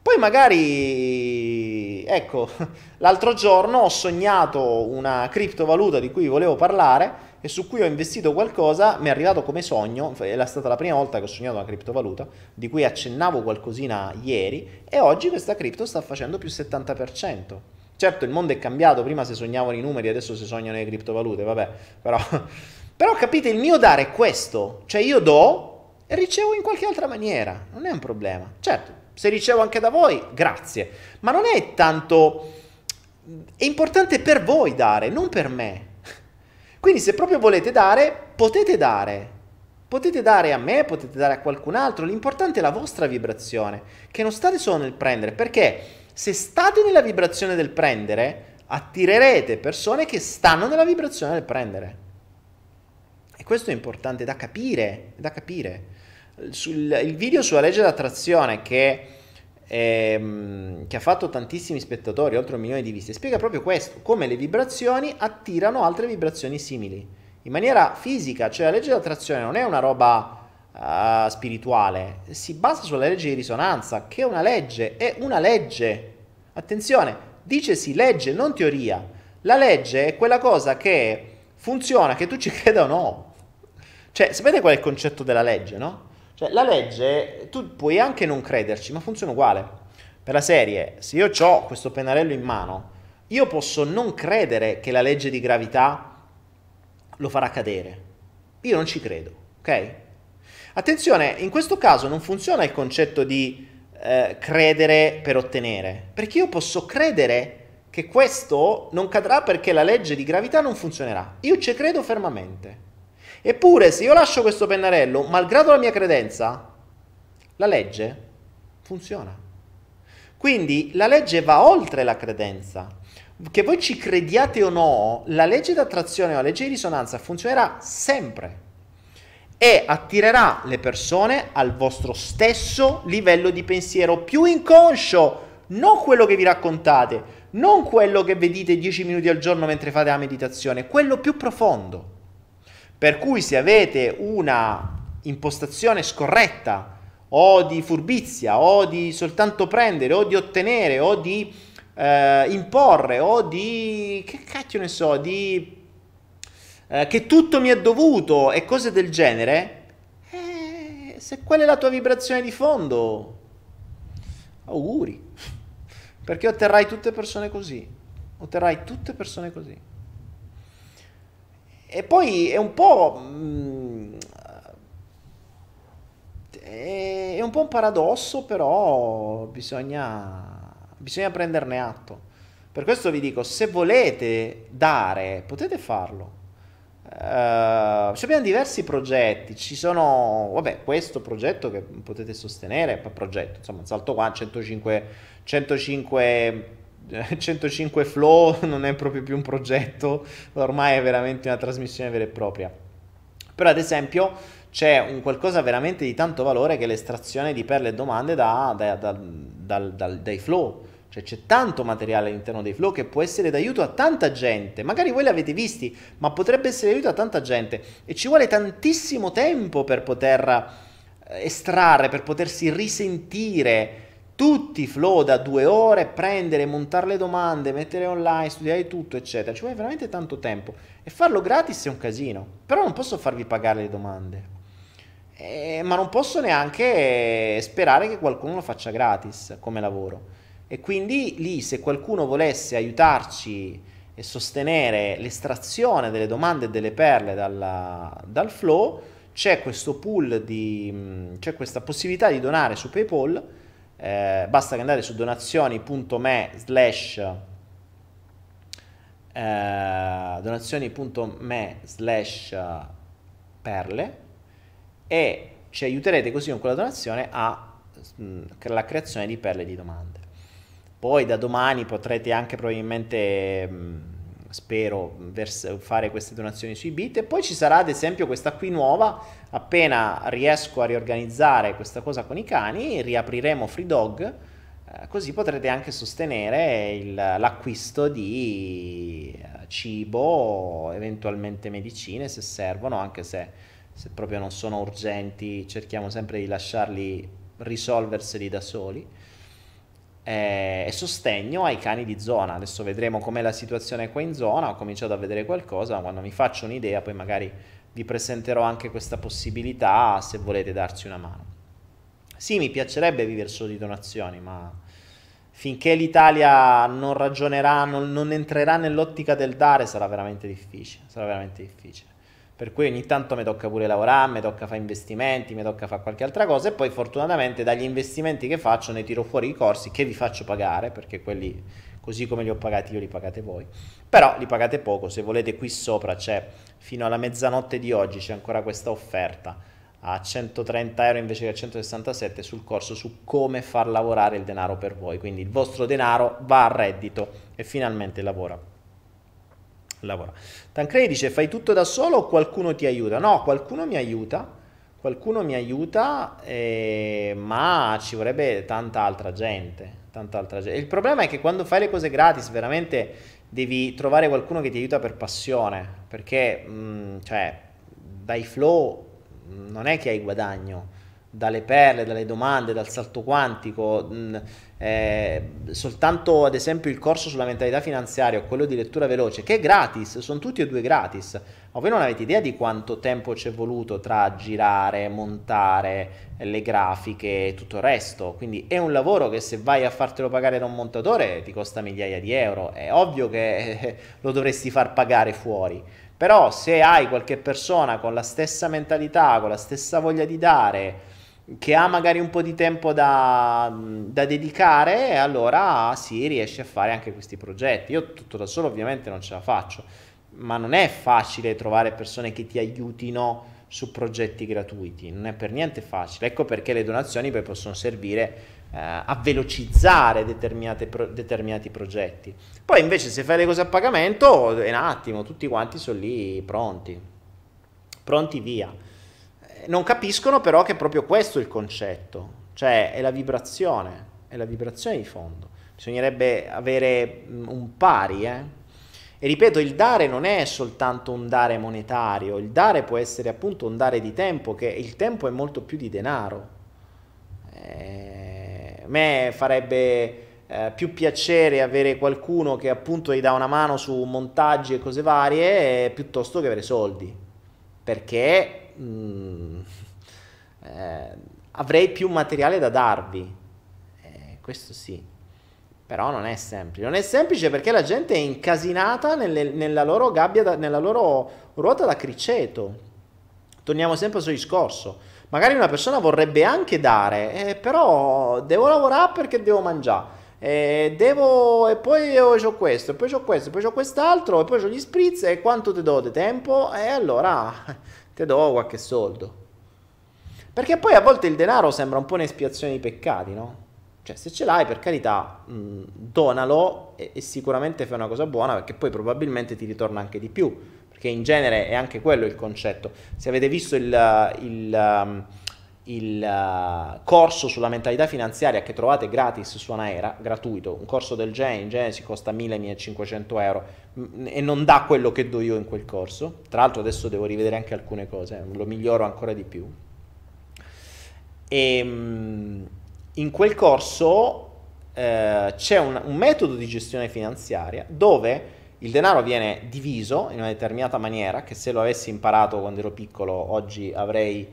Poi magari, ecco, l'altro giorno ho sognato una criptovaluta di cui volevo parlare e su cui ho investito qualcosa, mi è arrivato come sogno, è stata la prima volta che ho sognato una criptovaluta, di cui accennavo qualcosina ieri, e oggi questa cripto sta facendo più 70%. Certo, il mondo è cambiato, prima si sognavano i numeri, adesso si sognano le criptovalute, vabbè, però, però capite, il mio dare è questo, cioè io do e ricevo in qualche altra maniera, non è un problema. Certo, se ricevo anche da voi, grazie, ma non è tanto... è importante per voi dare, non per me. Quindi se proprio volete dare, potete dare. Potete dare a me, potete dare a qualcun altro, l'importante è la vostra vibrazione, che non state solo nel prendere, perché se state nella vibrazione del prendere, attirerete persone che stanno nella vibrazione del prendere. E questo è importante da capire, da capire. Sul, il video sulla legge d'attrazione che ehm, che ha fatto tantissimi spettatori, oltre un milione di viste, spiega proprio questo, come le vibrazioni attirano altre vibrazioni simili, in maniera fisica, cioè la legge dell'attrazione non è una roba uh, spirituale, si basa sulla legge di risonanza, che è una legge, è una legge. Attenzione, dicesi legge, non teoria. La legge è quella cosa che funziona, che tu ci creda o no. Cioè, sapete qual è il concetto della legge, no? Cioè, la legge, tu puoi anche non crederci, ma funziona uguale. Per la serie, se io ho questo pennarello in mano, io posso non credere che la legge di gravità lo farà cadere. Io non ci credo, ok? Attenzione, in questo caso non funziona il concetto di eh, credere per ottenere, perché io posso credere che questo non cadrà perché la legge di gravità non funzionerà. Io ci credo fermamente. Eppure, se io lascio questo pennarello, malgrado la mia credenza, la legge funziona. Quindi la legge va oltre la credenza. Che voi ci crediate o no, la legge d'attrazione o la legge di risonanza funzionerà sempre e attirerà le persone al vostro stesso livello di pensiero più inconscio, non quello che vi raccontate, non quello che vedete 10 minuti al giorno mentre fate la meditazione, quello più profondo. Per cui se avete una impostazione scorretta o di furbizia o di soltanto prendere o di ottenere o di eh, imporre o di che cacchio ne so, di eh, che tutto mi è dovuto e cose del genere, eh, se quella è la tua vibrazione di fondo, auguri, perché otterrai tutte persone così, otterrai tutte persone così. E poi è un po'... Mm, è un po' un paradosso, però bisogna, bisogna prenderne atto. Per questo vi dico, se volete dare, potete farlo. Uh, abbiamo diversi progetti, ci sono, vabbè, questo progetto che potete sostenere, progetto, insomma, salto qua, 105, 105, 105 flow non è proprio più un progetto, ormai è veramente una trasmissione vera e propria. Però ad esempio c'è un qualcosa veramente di tanto valore che è l'estrazione di perle e domande da, da, da, dai flow cioè c'è tanto materiale all'interno dei flow che può essere d'aiuto a tanta gente. Magari voi l'avete visti, ma potrebbe essere d'aiuto a tanta gente. E ci vuole tantissimo tempo per poter eh, estrarre, per potersi risentire tutti i flow da due ore, prendere, montare le domande, mettere online, studiare tutto, eccetera. Ci vuole veramente tanto tempo. E farlo gratis è un casino. Però non posso farvi pagare le domande. Eh, ma non posso neanche sperare che qualcuno lo faccia gratis come lavoro. E quindi lì se qualcuno volesse aiutarci e sostenere l'estrazione delle domande e delle perle dalla, dal flow, c'è questo pool di, c'è questa possibilità di donare su PayPal, eh, basta che andate su donazioni.me slash eh, donazioni.me slash perle e ci aiuterete così con quella donazione alla creazione di perle di domande. Poi da domani potrete anche probabilmente, mm, spero, vers- fare queste donazioni sui bit. E poi ci sarà ad esempio questa qui nuova, appena riesco a riorganizzare questa cosa con i cani, riapriremo Free Dog, eh, così potrete anche sostenere il, l'acquisto di eh, cibo, eventualmente medicine se servono, anche se, se proprio non sono urgenti, cerchiamo sempre di lasciarli risolverseli da soli e sostegno ai cani di zona. Adesso vedremo com'è la situazione qua in zona, ho cominciato a vedere qualcosa, quando mi faccio un'idea poi magari vi presenterò anche questa possibilità se volete darci una mano. Sì, mi piacerebbe vivere solo di donazioni, ma finché l'Italia non ragionerà, non, non entrerà nell'ottica del dare sarà veramente difficile, sarà veramente difficile. Per cui ogni tanto mi tocca pure lavorare, mi tocca fare investimenti, mi tocca fare qualche altra cosa e poi fortunatamente dagli investimenti che faccio ne tiro fuori i corsi che vi faccio pagare perché quelli così come li ho pagati io li pagate voi. Però li pagate poco, se volete qui sopra c'è fino alla mezzanotte di oggi c'è ancora questa offerta a 130 euro invece che a 167 sul corso su come far lavorare il denaro per voi. Quindi il vostro denaro va a reddito e finalmente lavora lavora. Tancredi dice fai tutto da solo o qualcuno ti aiuta? No, qualcuno mi aiuta, qualcuno mi aiuta, eh, ma ci vorrebbe tanta altra gente. Tanta altra gente. Il problema è che quando fai le cose gratis, veramente devi trovare qualcuno che ti aiuta per passione, perché, mh, mm, cioè, dai flow non è che hai guadagno dalle perle, dalle domande, dal salto quantico, mh, eh, soltanto ad esempio il corso sulla mentalità finanziaria o quello di lettura veloce, che è gratis, sono tutti e due gratis, ma voi non avete idea di quanto tempo ci è voluto tra girare, montare le grafiche e tutto il resto, quindi è un lavoro che se vai a fartelo pagare da un montatore ti costa migliaia di euro, è ovvio che lo dovresti far pagare fuori. Però se hai qualche persona con la stessa mentalità, con la stessa voglia di dare, che ha magari un po' di tempo da, da dedicare, allora sì, riesci a fare anche questi progetti. Io tutto da solo ovviamente non ce la faccio, ma non è facile trovare persone che ti aiutino su progetti gratuiti, non è per niente facile. Ecco perché le donazioni poi possono servire eh, a velocizzare pro- determinati progetti. Poi invece se fai le cose a pagamento, è un attimo, tutti quanti sono lì pronti, pronti via non capiscono però che è proprio questo il concetto, cioè è la vibrazione, è la vibrazione di fondo. Bisognerebbe avere mm, un pari, eh? E ripeto, il dare non è soltanto un dare monetario, il dare può essere appunto un dare di tempo, che il tempo è molto più di denaro. Eh, a me farebbe eh, più piacere avere qualcuno che appunto gli dà una mano su montaggi e cose varie, eh, piuttosto che avere soldi. Perché mh, mm, eh, avrei più materiale da darvi. Eh, questo sì. Però non è semplice. Non è semplice perché la gente è incasinata nelle, nella loro gabbia, da, nella loro ruota da criceto. Torniamo sempre al suo discorso. Magari una persona vorrebbe anche dare, eh, però devo lavorare perché devo mangiare. Eh, devo, e poi ho questo, e poi ho questo, e poi ho quest'altro, e poi ho gli spritz, e quanto ti do di tempo? E allora ti do qualche soldo. Perché poi a volte il denaro sembra un po' un'espiazione di peccati, no? Cioè, se ce l'hai, per carità, mh, donalo e, e, sicuramente fai una cosa buona perché poi probabilmente ti ritorna anche di più. Perché in genere è anche quello il concetto. Se avete visto il, il um, il uh, corso sulla mentalità finanziaria che trovate gratis su Anaera, gratuito, un corso del genere in genere si costa 1000-1500 euro mh, e non dà quello che do io in quel corso, tra l'altro adesso devo rivedere anche alcune cose, eh, lo miglioro ancora di più. E, mh, in quel corso eh, c'è un, un metodo di gestione finanziaria dove il denaro viene diviso in una determinata maniera, che se lo avessi imparato quando ero piccolo oggi avrei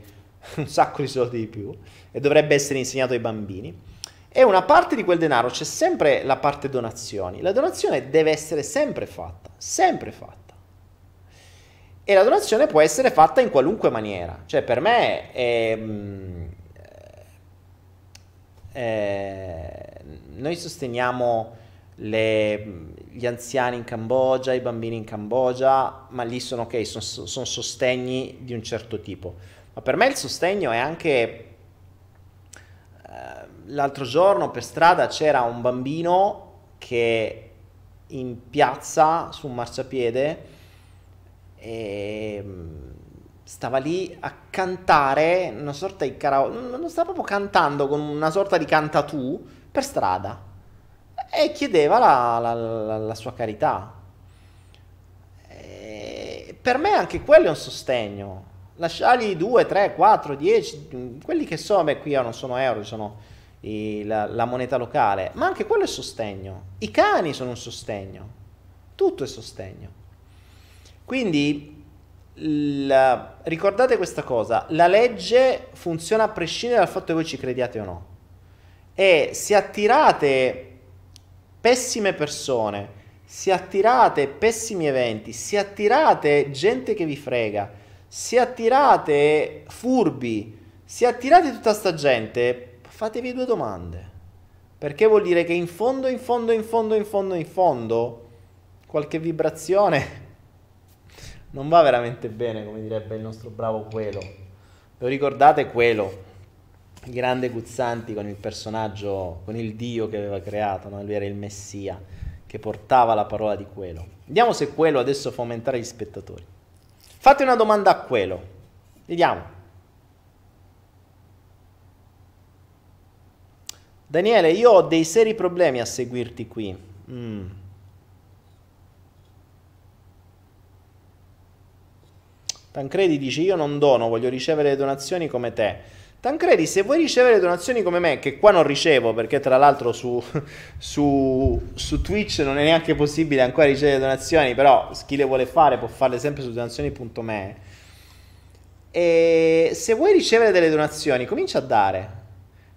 un sacco di soldi di più e dovrebbe essere insegnato ai bambini. E una parte di quel denaro c'è sempre la parte donazioni. La donazione deve essere sempre fatta, sempre fatta. E la donazione può essere fatta in qualunque maniera. Cioè, per me è, mm, è, noi sosteniamo le, gli anziani in Cambogia, i bambini in Cambogia, ma lì sono ok, sono, sono sostegni di un certo tipo ma per me il sostegno è anche... Eh, l'altro giorno per strada c'era un bambino che in piazza su un marciapiede e mm, stava lì a cantare una sorta di karaoke, non stava proprio cantando con una sorta di cantatù per strada e chiedeva la, la, la, la sua carità. E per me anche quello è un sostegno lasciali 2, 3, 4, 10, quelli che so, beh qui non sono euro, sono i, la, la, moneta locale, ma anche quello è sostegno. I cani sono un sostegno, tutto è sostegno. Quindi la, ricordate questa cosa, la legge funziona a prescindere dal fatto che voi ci crediate o no. E se attirate pessime persone, se attirate pessimi eventi, se attirate gente che vi frega, se attirate furbi, se attirate tutta sta gente, fatevi due domande. Perché vuol dire che in fondo, in fondo, in fondo, in fondo, in fondo, qualche vibrazione non va veramente bene, come direbbe il nostro bravo Quelo. Lo ricordate Quelo? Il grande Guzzanti con il personaggio, con il dio che aveva creato, no? lui era il messia che portava la parola di Quelo. Vediamo se Quelo adesso fa aumentare gli spettatori. Fate una domanda a quello. Vediamo. Daniele, io ho dei seri problemi a seguirti qui. Mm. Tancredi dice io non dono, voglio ricevere le donazioni come te. Tancredi, se vuoi ricevere donazioni come me, che qua non ricevo perché tra l'altro su, su, su, Twitch non è neanche possibile ancora ricevere donazioni, però chi le vuole fare può farle sempre su donazioni.me. E se vuoi ricevere delle donazioni, comincia a dare.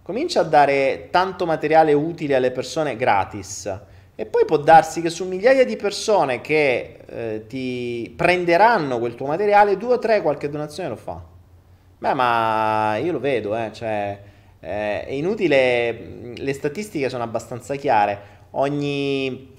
Comincia a dare tanto materiale utile alle persone gratis. E poi può darsi che su migliaia di persone che eh, ti prenderanno quel tuo materiale, due o tre qualche donazione lo fa. Beh, ma io lo vedo, eh, cioè, eh, è inutile, le statistiche sono abbastanza chiare. Ogni,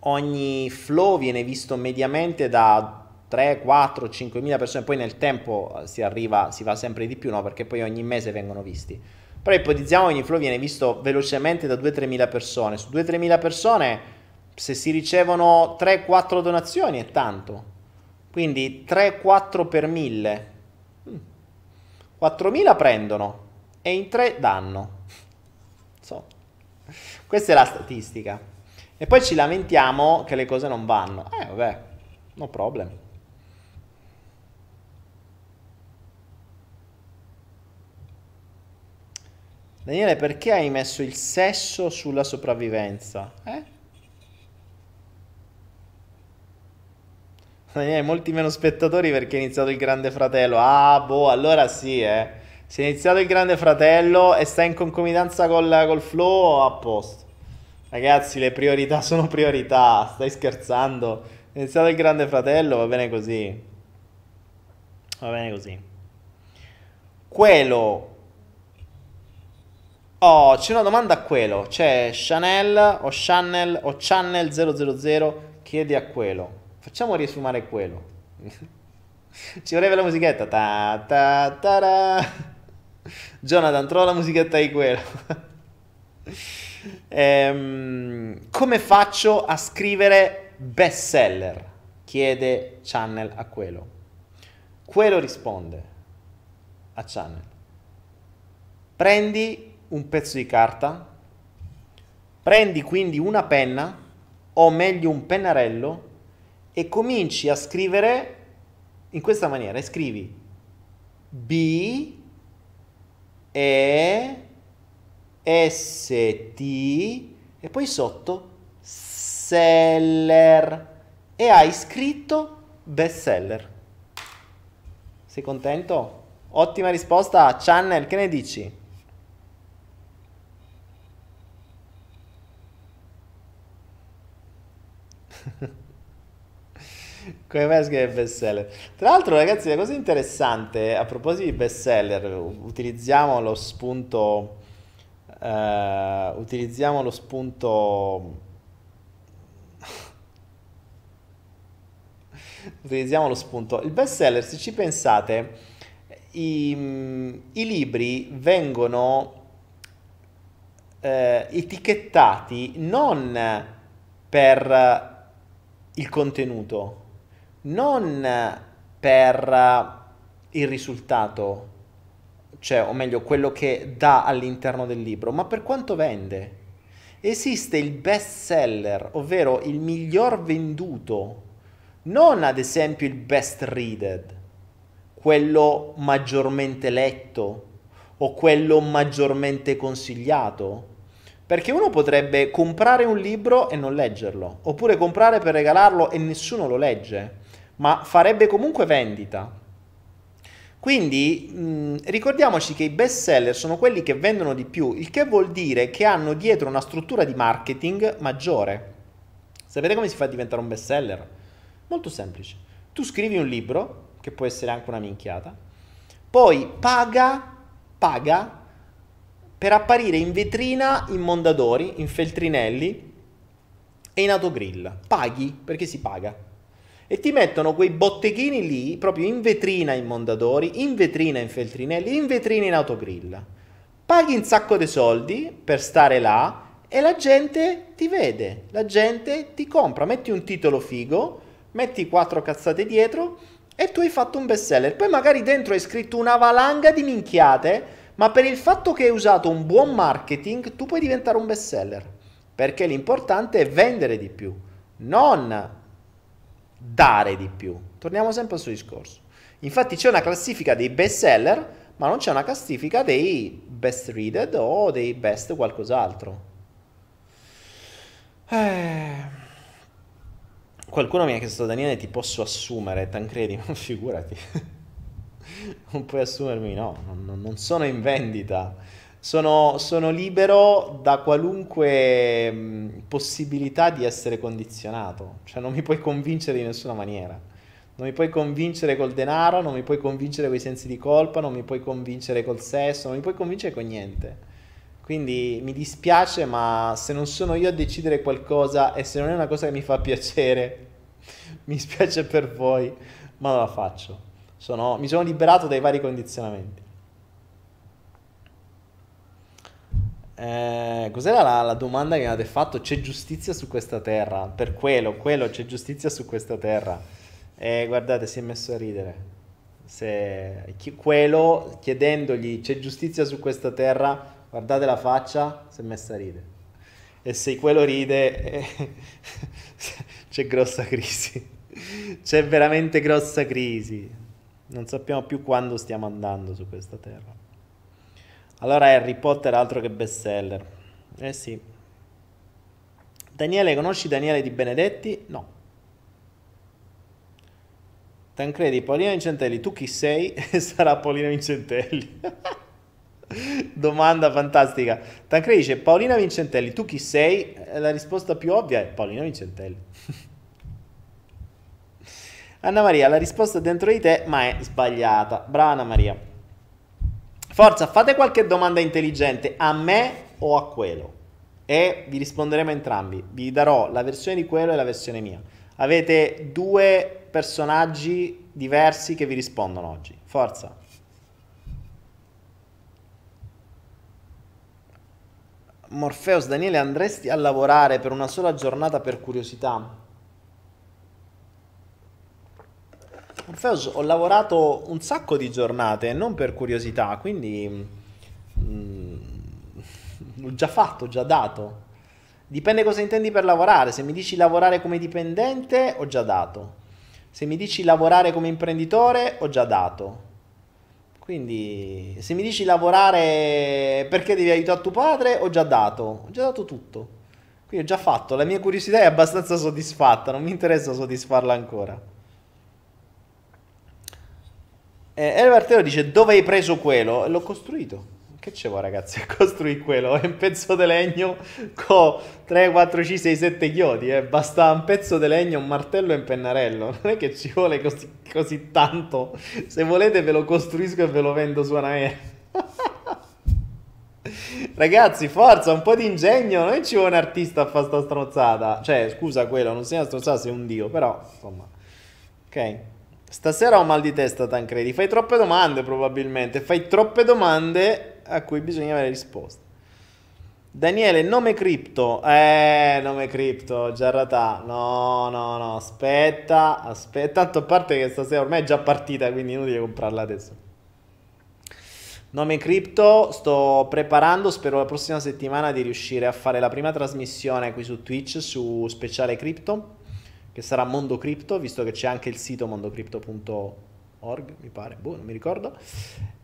ogni flow viene visto mediamente da 3, 4, 5 mila persone, poi nel tempo si arriva, si va sempre di più, no? Perché poi ogni mese vengono visti. Però ipotizziamo che ogni flow viene visto velocemente da 2-3 mila persone. Su 2-3 mila persone, se si ricevono 3-4 donazioni è tanto. Quindi 3-4 per 1000 4.000 prendono e in 3 danno. So. Questa è la statistica. E poi ci lamentiamo che le cose non vanno. Eh vabbè, no problem. Daniele, perché hai messo il sesso sulla sopravvivenza? Eh? Daniele, molti meno spettatori perché è iniziato il Grande Fratello. Ah, boh, allora sì, eh. Se è iniziato il Grande Fratello e sta in concomitanza col, col flow, a posto. Ragazzi, le priorità sono priorità. Stai scherzando? È iniziato il Grande Fratello, va bene così. Va bene così. Quello. Oh, c'è una domanda a quello. C'è Chanel o Chanel o Channel 000. Chiedi a quello. Facciamo riesumare quello. Ci vorrebbe la musichetta. Ta, ta, ta, ta. Jonathan, trova la musichetta di quello. ehm, come faccio a scrivere bestseller? Chiede Channel a quello. Quello risponde a Channel. Prendi un pezzo di carta, prendi quindi una penna, o meglio un pennarello, e cominci a scrivere in questa maniera. Scrivi B E S T e poi sotto seller e hai scritto bestseller. Sei contento? Ottima risposta, Channel, che ne dici? Come mai scrive bestseller? Tra l'altro, ragazzi, la cosa interessante a proposito di bestseller, utilizziamo lo spunto. Uh, utilizziamo lo spunto. utilizziamo lo spunto. Il bestseller, se ci pensate, i, i libri vengono eh, etichettati non per il contenuto non per il risultato, cioè, o meglio, quello che dà all'interno del libro, ma per quanto vende. Esiste il best seller, ovvero il miglior venduto, non ad esempio il best readed, quello maggiormente letto o quello maggiormente consigliato. Perché uno potrebbe comprare un libro e non leggerlo, oppure comprare per regalarlo e nessuno lo legge ma farebbe comunque vendita. Quindi mh, ricordiamoci che i best seller sono quelli che vendono di più, il che vuol dire che hanno dietro una struttura di marketing maggiore. Sapete come si fa a diventare un best seller? Molto semplice. Tu scrivi un libro, che può essere anche una minchiata, poi paga, paga per apparire in vetrina in Mondadori, in Feltrinelli e in Autogrill. Paghi perché si paga e ti mettono quei botteghini lì, proprio in vetrina in Mondadori, in vetrina in Feltrinelli, in vetrina in Autogrill. Paghi un sacco di soldi per stare là e la gente ti vede, la gente ti compra, metti un titolo figo, metti quattro cazzate dietro e tu hai fatto un bestseller. Poi magari dentro hai scritto una valanga di minchiate, ma per il fatto che hai usato un buon marketing tu puoi diventare un best seller, perché l'importante è vendere di più, non dare di più. Torniamo sempre al suo discorso. Infatti c'è una classifica dei best seller, ma non c'è una classifica dei best readed o dei best qualcos'altro. Eh... Qualcuno mi ha chiesto, Daniele, ti posso assumere? Tancredi, ma figurati. non puoi assumermi, no, non, non sono in vendita. Sono, sono, libero da qualunque mh, possibilità di essere condizionato. Cioè non mi puoi convincere in nessuna maniera. Non mi puoi convincere col denaro, non mi puoi convincere con i sensi di colpa, non mi puoi convincere col sesso, non mi puoi convincere con niente. Quindi mi dispiace, ma se non sono io a decidere qualcosa e se non è una cosa che mi fa piacere, mi spiace per voi, ma non la faccio. Sono, mi sono liberato dai vari condizionamenti. Eh, cos'era la, la, domanda che mi avete fatto? C'è giustizia su questa terra? Per quello, quello, c'è giustizia su questa terra. E guardate, si è messo a ridere. Se, chi, quello, chiedendogli c'è giustizia su questa terra, guardate la faccia, si è messa a ridere. E se quello ride, eh, c'è grossa crisi. C'è veramente grossa crisi. Non sappiamo più quando stiamo andando su questa terra. Allora Harry Potter altro che bestseller. Eh sì. Daniele, conosci Daniele di Benedetti? No. Tancredi, Paolina Vincentelli, tu chi sei? Sarà Paolina Vincentelli. Domanda fantastica. Tancredi dice Paolina Vincentelli, tu chi sei? La risposta più ovvia è Paolina Vincentelli. Anna Maria, la risposta dentro di te, ma è sbagliata. Brava Anna Maria. Forza, fate qualche domanda intelligente a me o a quello e vi risponderemo entrambi. Vi darò la versione di quello e la versione mia. Avete due personaggi diversi che vi rispondono oggi. Forza. Morpheus, Daniele, andresti a lavorare per una sola giornata per curiosità? Morpheus, ho lavorato un sacco di giornate, non per curiosità, quindi mm, l'ho già fatto, ho già dato. Dipende cosa intendi per lavorare. Se mi dici lavorare come dipendente, ho già dato. Se mi dici lavorare come imprenditore, ho già dato. Quindi, se mi dici lavorare perché devi aiutare tuo padre, ho già dato, ho già dato tutto. Quindi ho già fatto, la mia curiosità è abbastanza soddisfatta, non mi interessa soddisfarla ancora. E Elvartero dice dove hai preso quello? L'ho costruito. Che c'è ragazzi? Costruì quello, è un pezzo di legno con 3, 4, 5, 6, 7 chiodi, eh. basta un pezzo di legno, un martello e un pennarello, non è che ci vuole così, così tanto, se volete ve lo costruisco e ve lo vendo su una Ragazzi, forza, un po' di ingegno, non ci vuole un artista a fare sta strozzata, cioè scusa quello, non sei una strozzata, sei un dio, però insomma, ok. Stasera ho mal di testa, Tancredi. Fai troppe domande, probabilmente. Fai troppe domande a cui bisogna avere risposte. Daniele, nome cripto. Eh, nome cripto, Giarratà. No, no, no, aspetta, aspetta. Tanto a parte che stasera ormai è già partita, quindi inutile comprarla adesso. Nome cripto, sto preparando, spero la prossima settimana di riuscire a fare la prima trasmissione qui su Twitch su speciale cripto, che sarà Mondo Cripto, visto che c'è anche il sito mondocripto.org, mi pare, boh, non mi ricordo.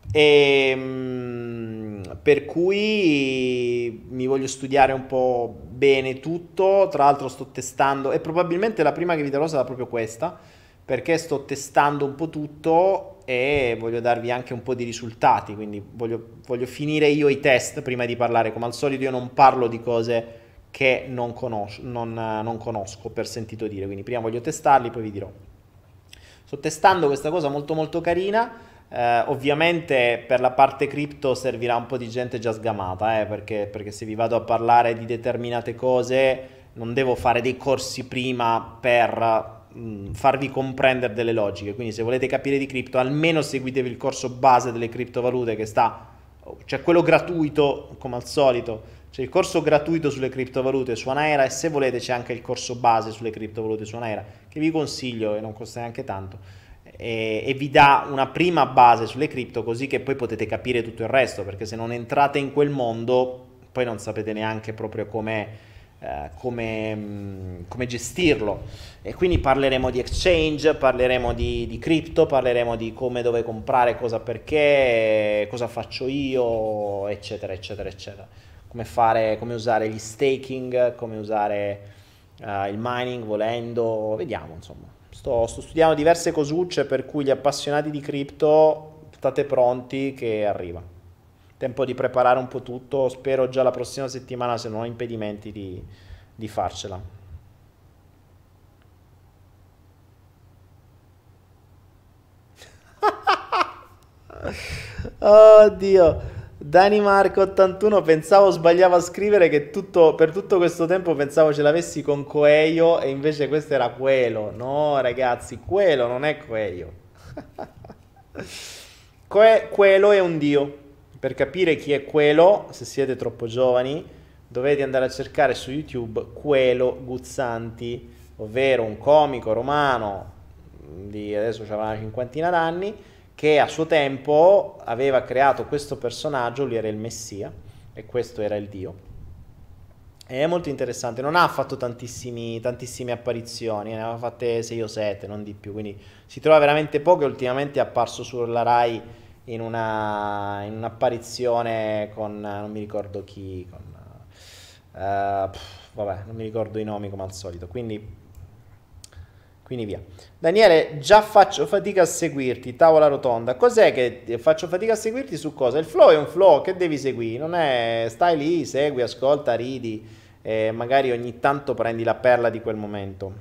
E, ehm, per cui mi voglio studiare un po' bene tutto. Tra l'altro, sto testando, e probabilmente la prima che vi darò sarà proprio questa, perché sto testando un po' tutto e voglio darvi anche un po' di risultati. Quindi voglio, voglio finire io i test prima di parlare. Come al solito, io non parlo di cose che non conosco, non, non conosco per sentito dire. Quindi prima voglio testarli, poi vi dirò. Sto testando questa cosa molto molto carina eh, ovviamente per la parte cripto servirà un po' di gente già sgamata, eh, perché, perché se vi vado a parlare di determinate cose non devo fare dei corsi prima per mh, mm, farvi comprendere delle logiche. Quindi se volete capire di cripto, almeno seguitevi il corso base delle criptovalute che sta, cioè quello gratuito come al solito. C'è il corso gratuito sulle criptovalute su Anaera e se volete c'è anche il corso base sulle criptovalute su Anaera che vi consiglio e non costa neanche tanto e, e, vi dà una prima base sulle cripto così che poi potete capire tutto il resto, perché se non entrate in quel mondo poi non sapete neanche proprio come eh, come, mm, come, gestirlo. E quindi parleremo di exchange, parleremo di, di cripto, parleremo di come dove comprare, cosa perché, cosa faccio io, eccetera, eccetera, eccetera. Come, fare, come usare gli staking, come usare uh, il mining volendo, vediamo insomma. Sto, sto studiando diverse cosucce per cui gli appassionati di cripto state pronti che arriva tempo di preparare un po' tutto, spero già la prossima settimana se non ho impedimenti di, di farcela. Oddio. Dani Marco 81 pensavo sbagliavo a scrivere che tutto, per tutto questo tempo pensavo ce l'avessi con Coelho e invece questo era Quello. No ragazzi, Quello non è Coelho. Que- Quello è un dio. Per capire chi è quello, se siete troppo giovani, dovete andare a cercare su YouTube Quello Guzzanti, ovvero un comico romano di adesso aveva una cinquantina d'anni che a suo tempo aveva creato questo personaggio, lui era il Messia e questo era il Dio. E è molto interessante, non ha fatto tantissime apparizioni, ne aveva fatte 6 o 7, non di più, quindi si trova veramente poco e ultimamente è apparso sulla Rai in, una, in un'apparizione con non mi ricordo chi, con, uh, pff, vabbè, non mi ricordo i nomi come al solito, quindi, quindi via. Daniele, già faccio fatica a seguirti, tavola rotonda. Cos'è che faccio fatica a seguirti su cosa? Il flow è un flow che devi seguire, non è stai lì, segui, ascolta, ridi e magari ogni tanto prendi la perla di quel momento.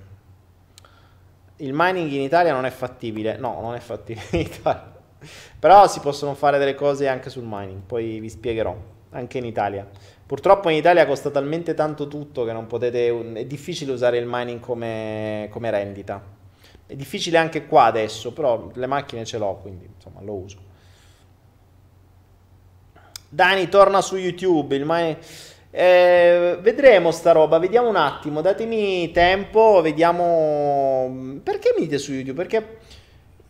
Il mining in Italia non è fattibile. No, non è fattibile in Italia. Però si possono fare delle cose anche sul mining, poi vi spiegherò, anche in Italia. Purtroppo in Italia costa talmente tanto tutto che non potete, è difficile usare il mining come, come rendita. È difficile anche qua adesso, però le macchine ce l'ho, quindi insomma lo uso. Dani torna su YouTube, il mining... Eh, vedremo sta roba, vediamo un attimo, datemi tempo, vediamo... Perché mi dite su YouTube? Perché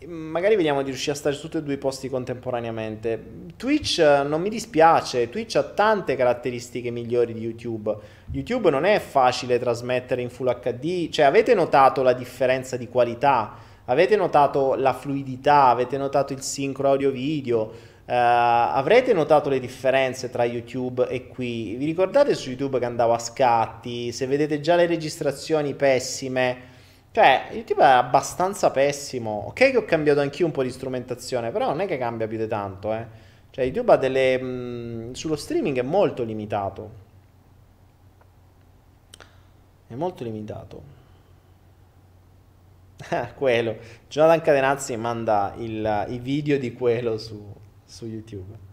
magari vediamo di riuscire a stare su tutti e due i posti contemporaneamente. Twitch eh, non mi dispiace, Twitch ha tante caratteristiche migliori di YouTube. YouTube non è facile trasmettere in Full HD, cioè avete notato la differenza di qualità, avete notato la fluidità, avete notato il sincro audio-video. Uh, avrete notato le differenze tra YouTube e qui? Vi ricordate su YouTube che andavo a scatti? Se vedete già le registrazioni pessime, cioè, il tipo è abbastanza pessimo. Ok che ho cambiato anch'io un po' di strumentazione, però non è che cambia più di tanto, eh. Cioè, YouTube ha delle... Mh, mm, sullo streaming è molto limitato. È molto limitato. quello. Jonathan Cadenazzi manda il, i video di quello su, su YouTube.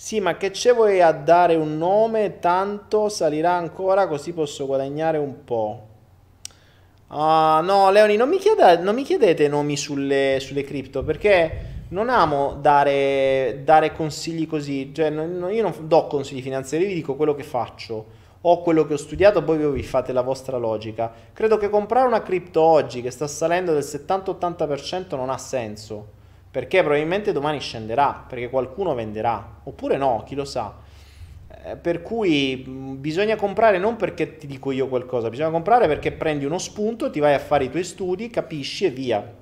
Sì, ma che ce vuoi a dare un nome, tanto salirà ancora così posso guadagnare un po'. Uh, no, Leoni, non mi, chieda, non mi chiedete nomi sulle, sulle, cripto perché non amo dare, dare consigli così. Cioè, non, io non do consigli finanziari, vi dico quello che faccio o quello che ho studiato, poi vi fate la vostra logica. Credo che comprare una cripto oggi che sta salendo del 70-80% non ha senso perché probabilmente domani scenderà, perché qualcuno venderà, oppure no, chi lo sa. Eh, per cui bisogna comprare non perché ti dico io qualcosa, bisogna comprare perché prendi uno spunto, ti vai a fare i tuoi studi, capisci e via.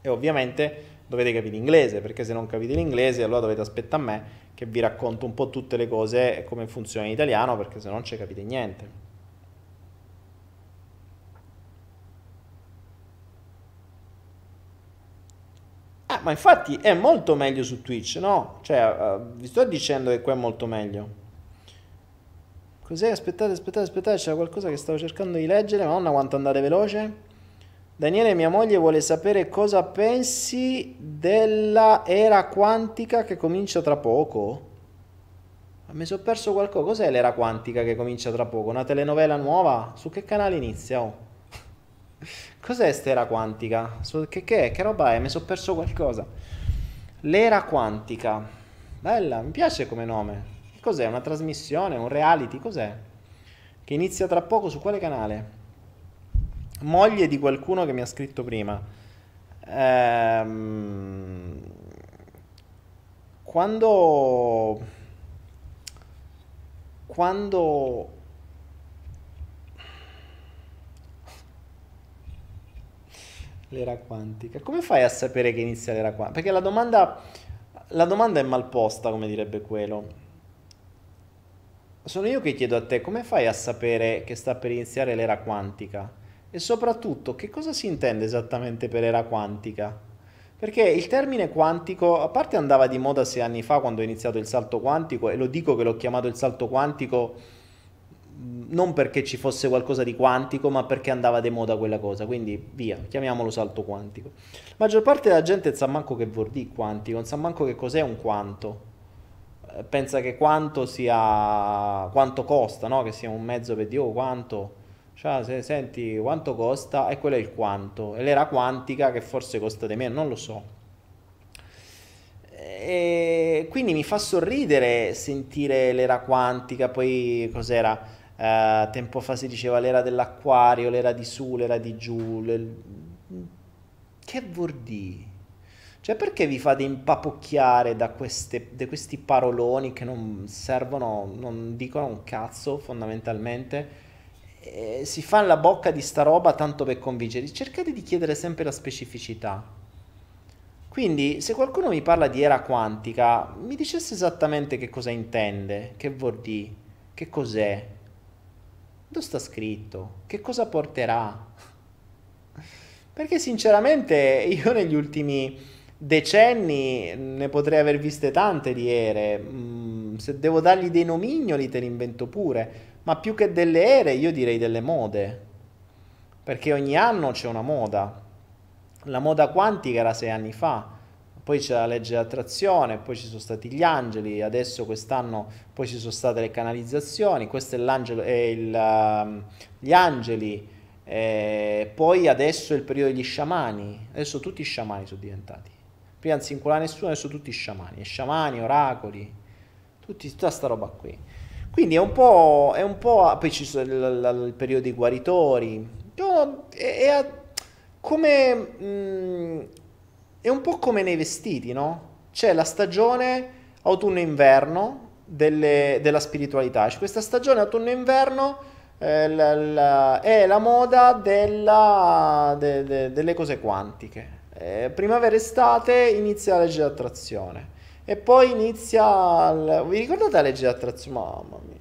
E ovviamente dovete capire l'inglese, perché se non capite l'inglese allora dovete aspettare a me che vi racconto un po' tutte le cose e come funziona in italiano, perché se no non ci capite niente. Ah, ma infatti è molto meglio su Twitch, no? Cioè, uh, vi sto dicendo che qua è molto meglio. Cos'è? Aspettate, aspettate, aspettate, c'era qualcosa che stavo cercando di leggere. Madonna, quanto andate veloce. Daniele, mia moglie vuole sapere cosa pensi della era quantica che comincia tra poco. Mi sono perso qualcosa. Cos'è l'era quantica che comincia tra poco? Una telenovela nuova? Su che canale inizia? Oh. Cos'è st'era quantica? Che, che è? Che roba è? Mi sono perso qualcosa. L'era quantica. Bella, mi piace come nome. Cos'è? Una trasmissione? Un reality? Cos'è? Che inizia tra poco su quale canale? moglie di qualcuno che mi ha scritto prima. Ehm, quando... Quando... L'era quantica. Come fai a sapere che inizia l'era quantica? Perché la domanda, la domanda è mal posta, come direbbe quello. Sono io che chiedo a te, come fai a sapere che sta per iniziare l'era quantica? E soprattutto, che cosa si intende esattamente per era quantica? Perché il termine quantico, a parte andava di moda sei anni fa quando ho iniziato il salto quantico, e lo dico che l'ho chiamato il salto quantico non perché ci fosse qualcosa di quantico, ma perché andava di moda quella cosa, quindi via, chiamiamolo salto quantico. La maggior parte della gente sa manco che vuol dire quantico, non sa manco che cos'è un quanto. Eh, pensa che quanto sia quanto costa, no? Che sia un mezzo per dire oh, quanto cioè, se senti quanto costa e quello è il quanto e l'era quantica che forse costa di meno, non lo so. E quindi mi fa sorridere sentire l'era quantica, poi cos'era? Uh, tempo fa si diceva l'era dell'acquario, l'era di su, l'era di giù. Le... Che vuol dire? Cioè, perché vi fate impapocchiare da, queste, da questi paroloni che non servono, non dicono un cazzo fondamentalmente? E si fa la bocca di sta roba tanto per convincere. Cercate di chiedere sempre la specificità. Quindi, se qualcuno mi parla di era quantica, mi dicesse esattamente che cosa intende, che vuol dire, che cos'è, dove sta scritto, che cosa porterà. Perché sinceramente io negli ultimi decenni ne potrei aver viste tante di ere. Mm, se devo dargli dei nomignoli te li invento pure. Ma più che delle ere io direi delle mode. Perché ogni anno c'è una moda. La moda quantica era sei anni fa. Poi c'è la legge dell'attrazione, poi ci sono stati gli angeli, adesso quest'anno poi ci sono state le canalizzazioni, questo è l'angelo, è il, uh, gli angeli, eh, poi adesso è il periodo degli sciamani, adesso tutti i sciamani sono diventati. Prima non si inculava nessuno, adesso tutti sciamani, sciamani, oracoli, tutti, tutta sta roba qui. Quindi è un po', è un po' poi ci sono il, il periodo dei guaritori, no, è, è, come, mh, mm, è un po' come nei vestiti, no? C'è la stagione autunno-inverno delle, della spiritualità, c'è questa stagione autunno-inverno eh, la, la, è la moda della, de, de, delle cose quantiche eh, primavera-estate inizia la legge d'attrazione e poi inizia... Il... Vi ricordate la legge d'attrazione? Mamma mia.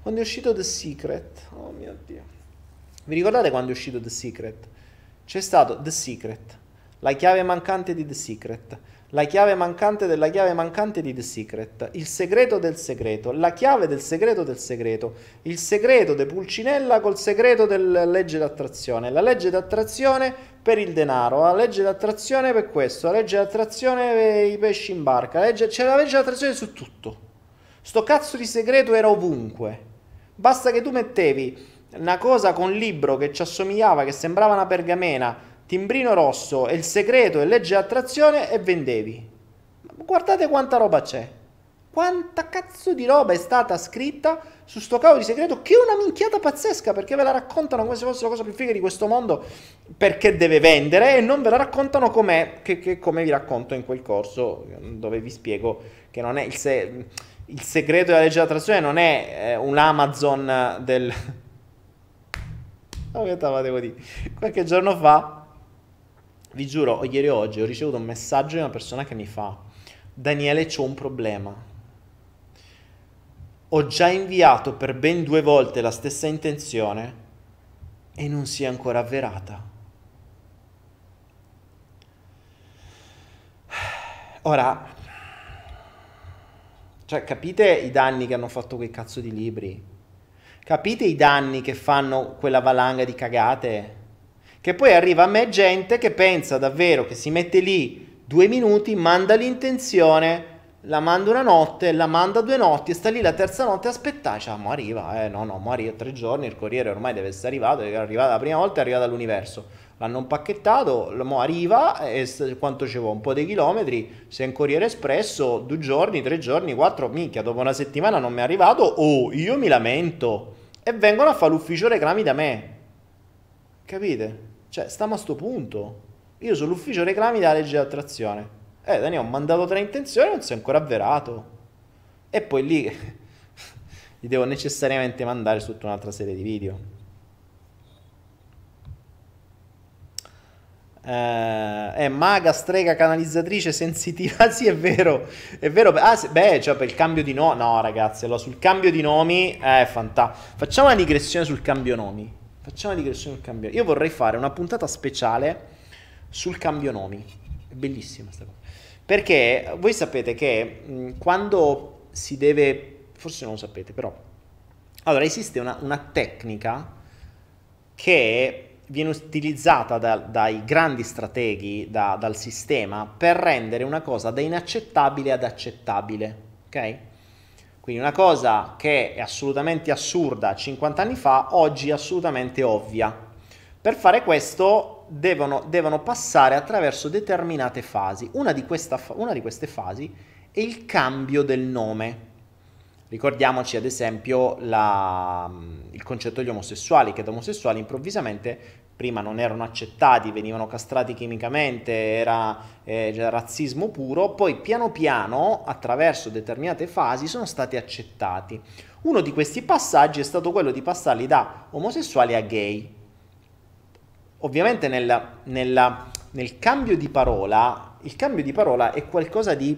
Quando è uscito The Secret? Oh mio Dio. Vi ricordate quando è uscito The Secret? C'è stato The Secret, la chiave mancante di The Secret. La chiave mancante della chiave mancante di The Secret, il segreto del segreto, la chiave del segreto del segreto, il segreto di Pulcinella col segreto della legge d'attrazione, la legge d'attrazione per il denaro, la legge d'attrazione per questo, la legge d'attrazione per i pesci in barca, la legge, c'è la legge d'attrazione su tutto. Sto cazzo di segreto era ovunque. Basta che tu mettevi una cosa con un libro che ci assomigliava, che sembrava una pergamena, timbrino rosso e il segreto e legge attrazione e vendevi. Guardate quanta roba c'è. Quanta cazzo di roba è stata scritta su sto cavo di segreto che è una minchiata pazzesca perché ve la raccontano come se fosse la cosa più figa di questo mondo perché deve vendere e non ve la raccontano com'è, che, che come vi racconto in quel corso dove vi spiego che non è il, se- il segreto della legge dell'attrazione non è eh, un Amazon del... Oh, che devo dire? Qualche giorno fa vi giuro, ieri o oggi ho ricevuto un messaggio di una persona che mi fa Daniele c'ho un problema. Ho già inviato per ben due volte la stessa intenzione e non si è ancora avverata. Ora, cioè, capite i danni che hanno fatto quei cazzo di libri? Capite i danni che fanno quella valanga di cagate? Che poi arriva a me gente che pensa davvero che si mette lì due minuti, manda l'intenzione, la manda una notte, la manda due notti e sta lì la terza notte a aspettare. Cioè, mo arriva, eh no, no, mo arriva tre giorni, il corriere ormai deve essere arrivato, è arrivato la prima volta, è arrivato all'universo. L'hanno impacchettato, mo arriva e quanto ci vuole? Un po' di chilometri, se è un corriere espresso, due giorni, tre giorni, quattro, minchia, dopo una settimana non mi è arrivato, oh, io mi lamento. E vengono a fare l'ufficio reclami da me. Capite? Cioè, stiamo a sto punto. Io sono l'ufficio reclami della legge di attrazione. Eh, Daniele, ho mandato tre intenzioni, non si è ancora avverato. E poi lì gli devo necessariamente mandare tutta un'altra serie di video. Eh, è maga, strega, canalizzatrice, sensitiva. sì, è vero. È vero. Ah, sì, beh, cioè per il cambio di nomi. No, ragazzi, allora sul cambio di nomi è fantastico. Facciamo una digressione sul cambio nomi. Facciamo una digressione sul cambio. Io vorrei fare una puntata speciale sul cambio nomi. È bellissima questa cosa. Perché voi sapete che mh, quando si deve. Forse non lo sapete, però. Allora, esiste una, una tecnica che viene utilizzata da, dai grandi strateghi, da, dal sistema, per rendere una cosa da inaccettabile ad accettabile. Ok? Quindi una cosa che è assolutamente assurda 50 anni fa, oggi è assolutamente ovvia. Per fare questo devono, devono passare attraverso determinate fasi. Una di, questa, una di queste fasi è il cambio del nome. Ricordiamoci ad esempio la, il concetto degli omosessuali, che da omosessuali improvvisamente prima non erano accettati, venivano castrati chimicamente, era eh, razzismo puro, poi piano piano, attraverso determinate fasi, sono stati accettati. Uno di questi passaggi è stato quello di passarli da omosessuali a gay. Ovviamente nella, nella, nel cambio di parola, il cambio di parola è qualcosa di,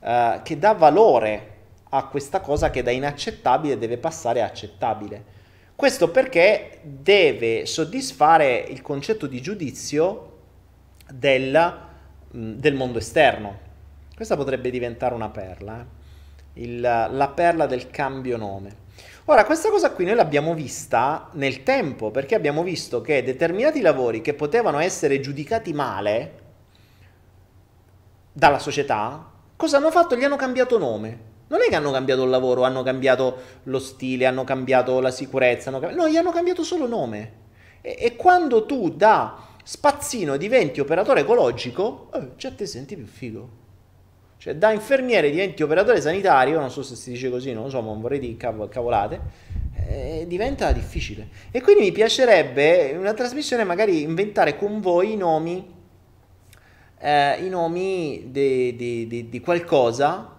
uh, che dà valore a questa cosa che da inaccettabile deve passare a accettabile. Questo perché deve soddisfare il concetto di giudizio del, mm, del mondo esterno. Questa potrebbe diventare una perla, eh? Il, la perla del cambio nome. Ora, questa cosa qui noi l'abbiamo vista nel tempo, perché abbiamo visto che determinati lavori che potevano essere giudicati male dalla società, cosa hanno fatto? Gli hanno cambiato nome. Non è che hanno cambiato il lavoro, hanno cambiato lo stile, hanno cambiato la sicurezza, hanno cambiato... no, gli hanno cambiato solo nome. E, e quando tu da spazzino diventi operatore ecologico, eh, già te senti più figo. Cioè, da infermiere diventi operatore sanitario, non so se si dice così, non lo so, ma non vorrei dire cav- cavolate, eh, diventa difficile. E quindi mi piacerebbe in una trasmissione magari inventare con voi i nomi, eh, i nomi di qualcosa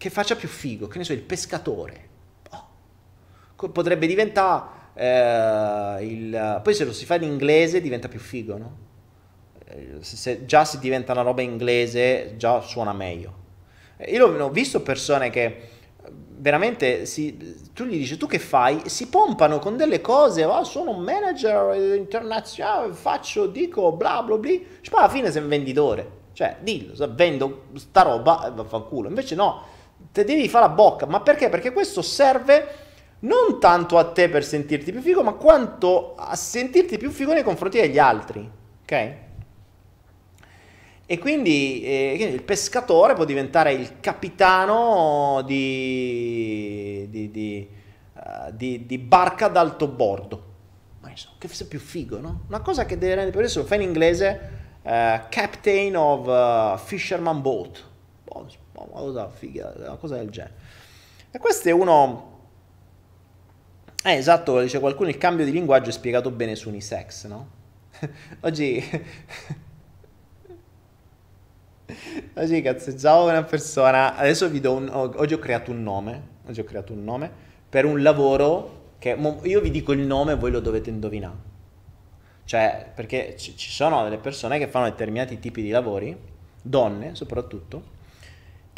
che faccia più figo, che ne so, il pescatore. Oh. Potrebbe diventare eh, il... Poi se lo si fa in inglese diventa più figo, no? Eh, se, se, già se diventa una roba inglese, già suona meglio. Eh, io ho visto persone che veramente si, tu gli dici tu che fai? Si pompano con delle cose, oh, sono un manager internazionale, faccio, dico bla bla bla, cioè, alla fine sei un venditore. Cioè, dillo, vendo sta roba vaffanculo. Invece no, te devi fare la bocca. Ma perché? Perché questo serve non tanto a te per sentirti più figo, ma quanto a sentirti più figo nei confronti degli altri. Ok? E quindi eh, il pescatore può diventare il capitano di, di, di, uh, di barca d'alto bordo. Ma insomma, che sia più figo, no? Una cosa che deve rendere, per adesso lo fa in inglese, uh, Captain of uh, Fisherman Boat. Boh, una cosa figa, una cosa del genere. E questo è uno... Eh, esatto, dice qualcuno, il cambio di linguaggio è spiegato bene su Unisex, no? Oggi... Oggi cazzeggiavo una persona, adesso vi do un... Oggi ho creato un nome, oggi ho creato un nome per un lavoro che... Io vi dico il nome e voi lo dovete indovinare. Cioè, perché ci sono delle persone che fanno determinati tipi di lavori, donne soprattutto,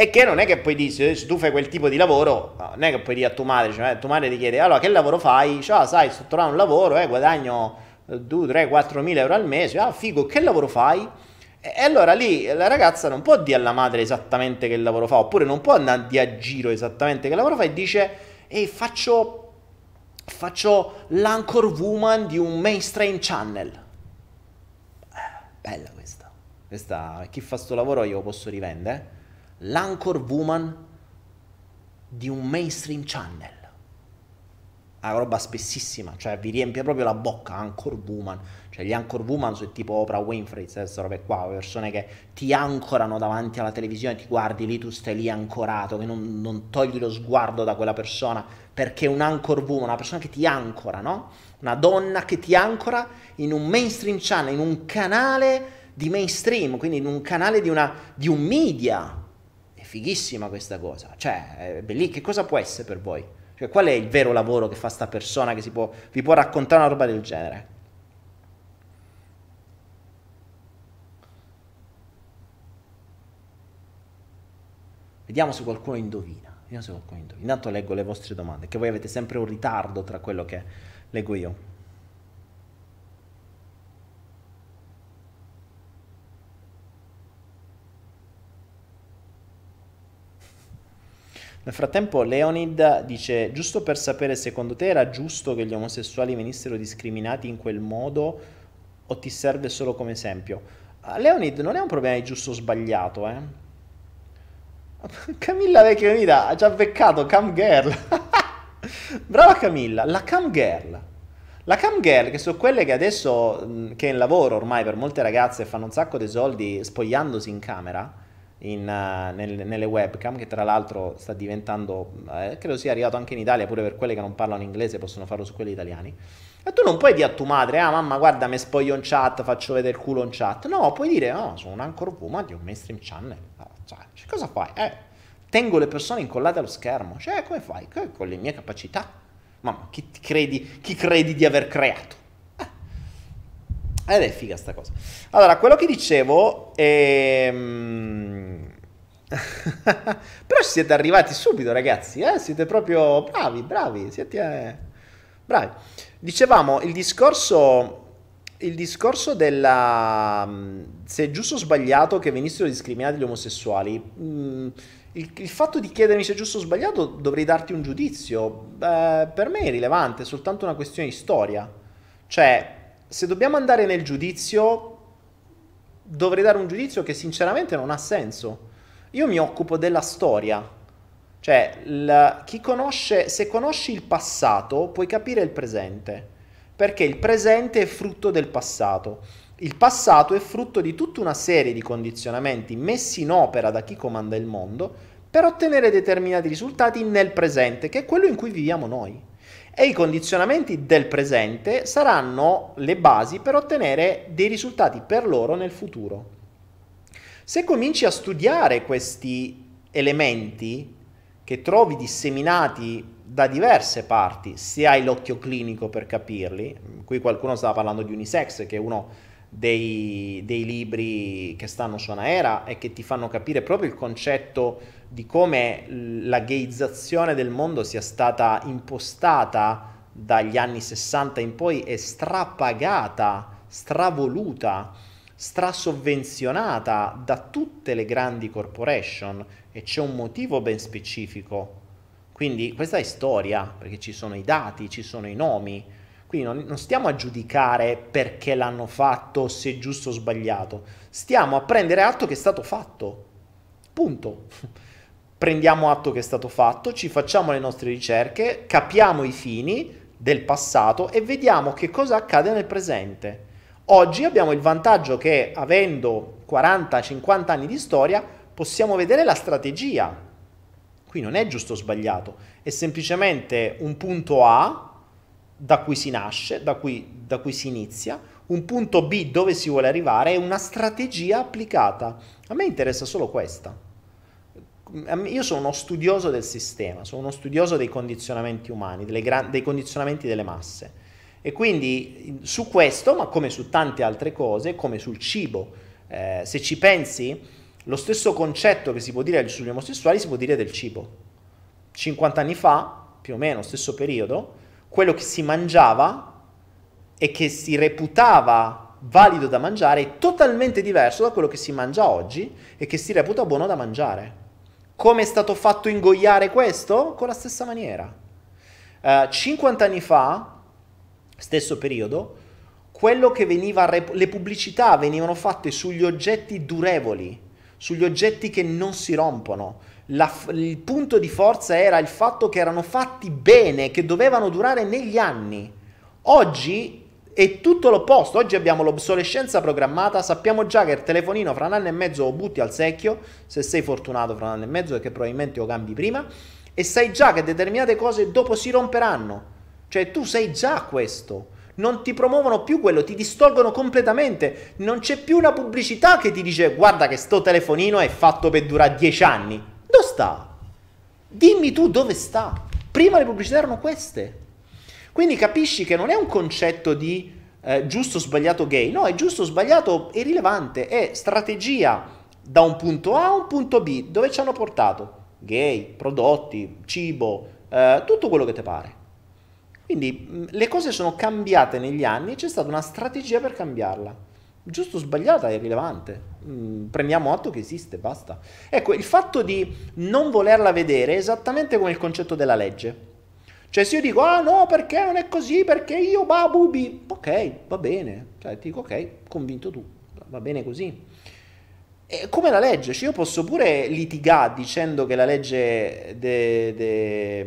e che non è che poi dici, se tu fai quel tipo di lavoro, non è che puoi dire a tua madre, cioè, tua madre ti chiede, allora che lavoro fai? Cioè, ah, sai, sto trovando un lavoro, eh, guadagno 2, 3, 4 mila euro al mese, ah figo, che lavoro fai? E allora lì la ragazza non può dire alla madre esattamente che lavoro fa, oppure non può andare a giro esattamente che lavoro fa e dice, ehi, faccio, faccio l'anchor woman di un mainstream channel. Eh, bella questa. Questa, chi fa sto lavoro io lo posso rivendere l'anchor woman di un mainstream channel. una roba spessissima, cioè vi riempie proprio la bocca, Anchor Woman, cioè gli Anchor Woman sono tipo Oprah Winfrey, queste robe qua, persone che ti ancorano davanti alla televisione, ti guardi lì, tu stai lì ancorato, che non, non togli lo sguardo da quella persona, perché un Anchor Woman, una persona che ti ancora, no? Una donna che ti ancora in un mainstream channel, in un canale di mainstream, quindi in un canale di, una, di un media. Fighissima questa cosa, cioè, è bellissima, che cosa può essere per voi? Cioè, qual è il vero lavoro che fa sta persona che può, vi può raccontare una roba del genere? Vediamo se qualcuno indovina. Vediamo se qualcuno indovina. Intanto leggo le vostre domande, che voi avete sempre un ritardo tra quello che leggo io. Nel frattempo Leonid dice, giusto per sapere secondo te era giusto che gli omosessuali venissero discriminati in quel modo o ti serve solo come esempio? Uh, Leonid non è un problema di giusto o sbagliato, eh. Camilla vecchia vita ha già beccato cam girl. Brava Camilla, la cam girl. La cam girl, che sono quelle che adesso, che in lavoro ormai per molte ragazze fanno un sacco di soldi spogliandosi in camera, in, uh, nel, nelle webcam, che tra l'altro sta diventando, eh, credo sia arrivato anche in Italia, pure per quelle che non parlano inglese possono farlo su quelli italiani. E tu non puoi dire a tua madre, ah mamma guarda mi spoglio in chat, faccio vedere il culo in chat. No, puoi dire, no, sono un anchor woman di un mainstream channel. Ah, cioè, cosa fai? Eh, tengo le persone incollate allo schermo. Cioè, come fai? Con le mie capacità. Mamma, chi credi, chi credi di aver creato? Ed è figa sta cosa. Allora, quello che dicevo è... Ehm, però siete arrivati subito, ragazzi, eh? Siete proprio bravi, bravi, siete eh... bravi. Dicevamo, il discorso... Il discorso della... se è giusto o sbagliato che venissero discriminati gli omosessuali... Mh, il, il, fatto di chiedermi se è giusto o sbagliato dovrei darti un giudizio. Beh, per me è irrilevante, è soltanto una questione di storia. Cioè, se dobbiamo andare nel giudizio, dovrei dare un giudizio che sinceramente non ha senso. Io mi occupo della storia. Cioè, chi conosce, se conosci il passato, puoi capire il presente. Perché il presente è frutto del passato. Il passato è frutto di tutta una serie di condizionamenti messi in opera da chi comanda il mondo per ottenere determinati risultati nel presente, che è quello in cui viviamo noi e i condizionamenti del presente saranno le basi per ottenere dei risultati per loro nel futuro. Se cominci a studiare questi elementi che trovi disseminati da diverse parti, se hai l'occhio clinico per capirli, qui qualcuno stava parlando di Unisex, che è uno dei, dei libri che stanno su Anaera e che ti fanno capire proprio il concetto di come la gayizzazione del mondo sia stata impostata dagli anni 60 in poi e strapagata, stravoluta, strasovvenzionata da tutte le grandi corporation e c'è un motivo ben specifico. Quindi questa è storia, perché ci sono i dati, ci sono i nomi, quindi non, non, stiamo a giudicare perché l'hanno fatto, se è giusto o sbagliato, stiamo a prendere atto che è stato fatto. Punto. Prendiamo atto che è stato fatto, ci facciamo le nostre ricerche, capiamo i fini del passato e vediamo che cosa accade nel presente. Oggi abbiamo il vantaggio che avendo 40-50 anni di storia possiamo vedere la strategia. Qui non è giusto o sbagliato, è semplicemente un punto A da cui si nasce, da cui, da cui si inizia, un punto B dove si vuole arrivare e una strategia applicata. A me interessa solo questa. Io sono uno studioso del sistema, sono uno studioso dei condizionamenti umani, gran- dei condizionamenti delle masse. E quindi su questo, ma come su tante altre cose, come sul cibo, eh, se ci pensi, lo stesso concetto che si può dire sugli omosessuali si può dire del cibo. 50 anni fa, più o meno, stesso periodo, quello che si mangiava e che si reputava valido da mangiare è totalmente diverso da quello che si mangia oggi e che si reputa buono da mangiare. Come è stato fatto ingoiare questo? Con la stessa maniera. Uh, eh, 50 anni fa, stesso periodo, quello che veniva, le pubblicità venivano fatte sugli oggetti durevoli, sugli oggetti che non si rompono. La, il punto di forza era il fatto che erano fatti bene, che dovevano durare negli anni. Oggi è tutto l'opposto. Oggi abbiamo l'obsolescenza programmata. Sappiamo già che il telefonino fra un anno e mezzo lo butti al secchio. Se sei fortunato fra un anno e mezzo, perché probabilmente lo cambi prima. E sai già che determinate cose dopo si romperanno. Cioè, tu sai già questo. Non ti promuovono più quello, ti distolgono completamente. Non c'è più una pubblicità che ti dice guarda che sto telefonino è fatto per durare 10 anni. Dove sta? Dimmi tu dove sta. Prima le pubblicità erano queste. Quindi capisci che non è un concetto di eh, giusto o sbagliato gay, no, è giusto o sbagliato irrilevante, è strategia da un punto A a un punto B, dove ci hanno portato gay, prodotti, cibo, eh, tutto quello che ti pare. Quindi mh, le cose sono cambiate negli anni e c'è stata una strategia per cambiarla. Giusto o sbagliata è irrilevante. Mm, prendiamo atto che esiste, basta. Ecco, il fatto di non volerla vedere è esattamente come il concetto della legge. Cioè se io dico, ah no, perché non è così, perché io, babubi, ok, va bene. Cioè ti dico, ok, convinto tu, va bene così. E come la legge, cioè io posso pure litigare dicendo che la legge de, de,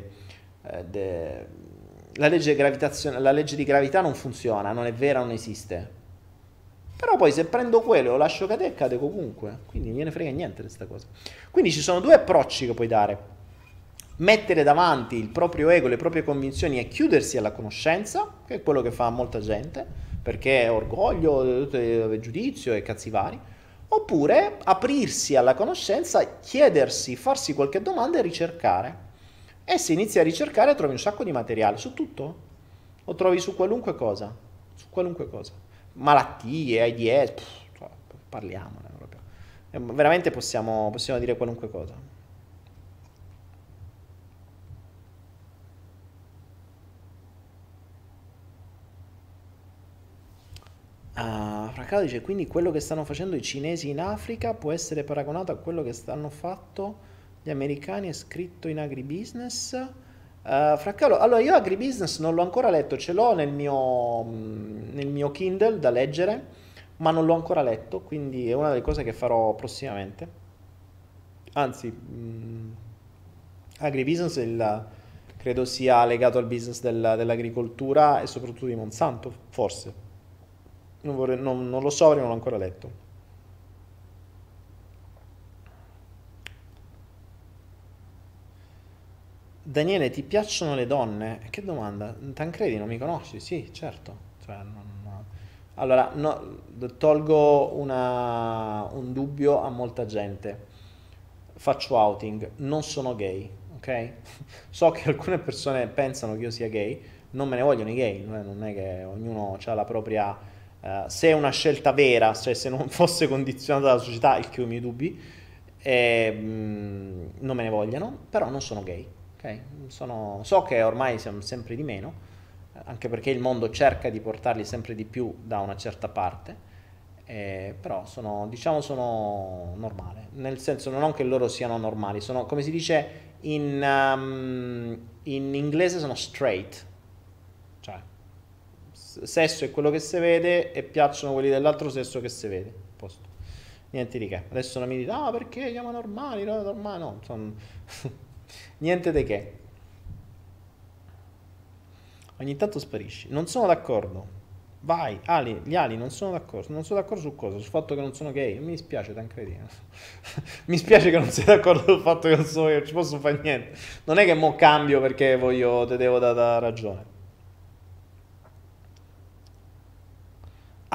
eh, de, la legge, la legge di gravità non funziona, non è vera, non esiste. Però poi se prendo quello e lo lascio cadere, cade comunque. Quindi non gliene frega niente di questa cosa. Quindi ci sono due approcci che puoi dare mettere davanti il proprio ego, le proprie convinzioni e chiudersi alla conoscenza, che è quello che fa molta gente, perché è orgoglio, giudizio e cazzi vari, oppure aprirsi alla conoscenza, chiedersi, farsi qualche domanda e ricercare. E se inizi a ricercare trovi un sacco di materiale su tutto, lo trovi su qualunque cosa, su qualunque cosa. Malattie, AIDS, pff, cioè, parliamone proprio. Veramente possiamo, possiamo dire qualunque cosa. Uh, Fraccato dice quindi quello che stanno facendo i cinesi in Africa può essere paragonato a quello che stanno fatto gli americani è scritto in agribusiness. Uh, Fraccalo, allora io agribusiness non l'ho ancora letto ce l'ho nel mio, nel mio Kindle da leggere ma non l'ho ancora letto quindi è una delle cose che farò prossimamente. Anzi mh, agribusiness il, credo sia legato al business del, dell'agricoltura e soprattutto di Monsanto forse non, vorrei, non, non lo so perché non l'ho ancora letto. Daniele, ti piacciono le donne? Che domanda? Tancredi, non mi conosci? Sì, certo. Cioè, non... Allora, no, tolgo una, un dubbio a molta gente. Faccio outing, non sono gay, ok? So che alcune persone pensano che io sia gay, non me ne vogliono i gay, non è che ognuno ha la propria Uh, se è una scelta vera, cioè se non fosse condizionata dalla società, il che ho i miei dubbi, eh, non me ne vogliano, però non sono gay. Okay? Sono, so che ormai siamo sempre di meno, anche perché il mondo cerca di portarli sempre di più da una certa parte, eh, però sono, diciamo, sono normale, nel senso non che loro siano normali, sono, come si dice in, um, in inglese sono straight, sesso è quello che si vede e piacciono quelli dell'altro sesso che si vede. Posto. Niente di che. Adesso non mi dite, ah perché chiama normali, no, normali, no, sono... niente di che. Ogni tanto sparisci. Non sono d'accordo. Vai, Ali, gli Ali non sono d'accordo. Non sono d'accordo su cosa? Sul fatto che non sono gay. Mi dispiace, Tancredi. mi spiace che non sei d'accordo sul fatto che non sono gay. Non ci posso fare niente. Non è che mo cambio perché voglio, te devo dare ragione.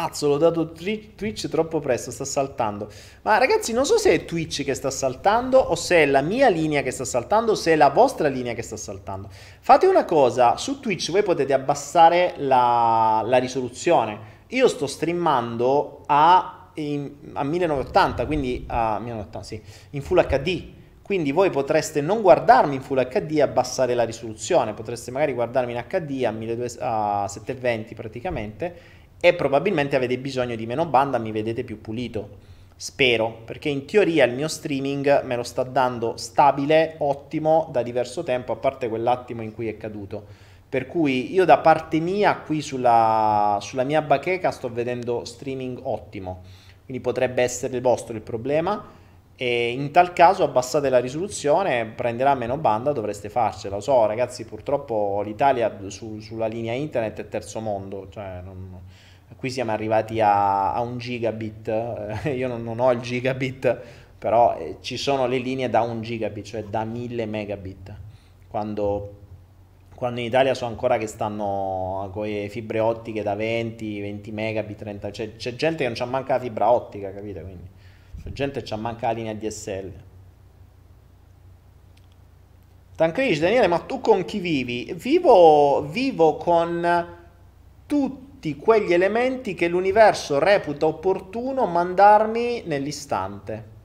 Azzo, l'ho dato Twitch troppo presto, sta saltando. Ma ragazzi, non so se è Twitch che sta saltando o se è la mia linea che sta saltando o se è la vostra linea che sta saltando. Fate una cosa, su Twitch voi potete abbassare la, la risoluzione. Io sto streamando a, in, a 1980, quindi a 1980, sì, in Full HD. Quindi voi potreste non guardarmi in Full HD e abbassare la risoluzione, potreste magari guardarmi in HD a, 1200, a 720 praticamente e probabilmente avete bisogno di meno banda, mi vedete più pulito. Spero, perché in teoria il mio streaming me lo sta dando stabile, ottimo da diverso tempo, a parte quell'attimo in cui è caduto. Per cui io da parte mia, qui sulla, sulla mia bacheca, sto vedendo streaming ottimo. Quindi potrebbe essere il vostro il problema. e in tal caso abbassate la risoluzione, prenderà meno banda, dovreste farcela. Lo so, ragazzi, purtroppo l'Italia su, sulla linea internet è terzo mondo, cioè non, qui siamo arrivati a, a un gigabit, eh, io non, non, ho il gigabit, però eh, ci sono le linee da un gigabit, cioè da 1000 megabit, quando, quando in Italia so ancora che stanno con le fibre ottiche da 20, 20 megabit, 30, cioè, c'è gente che non c'ha manca la fibra ottica, capite? Quindi la gente c'ha manca la linea DSL. Tancredi Daniele, ma tu con chi vivi? Vivo, vivo con tutti quegli elementi che l'universo reputa opportuno mandarmi nell'istante.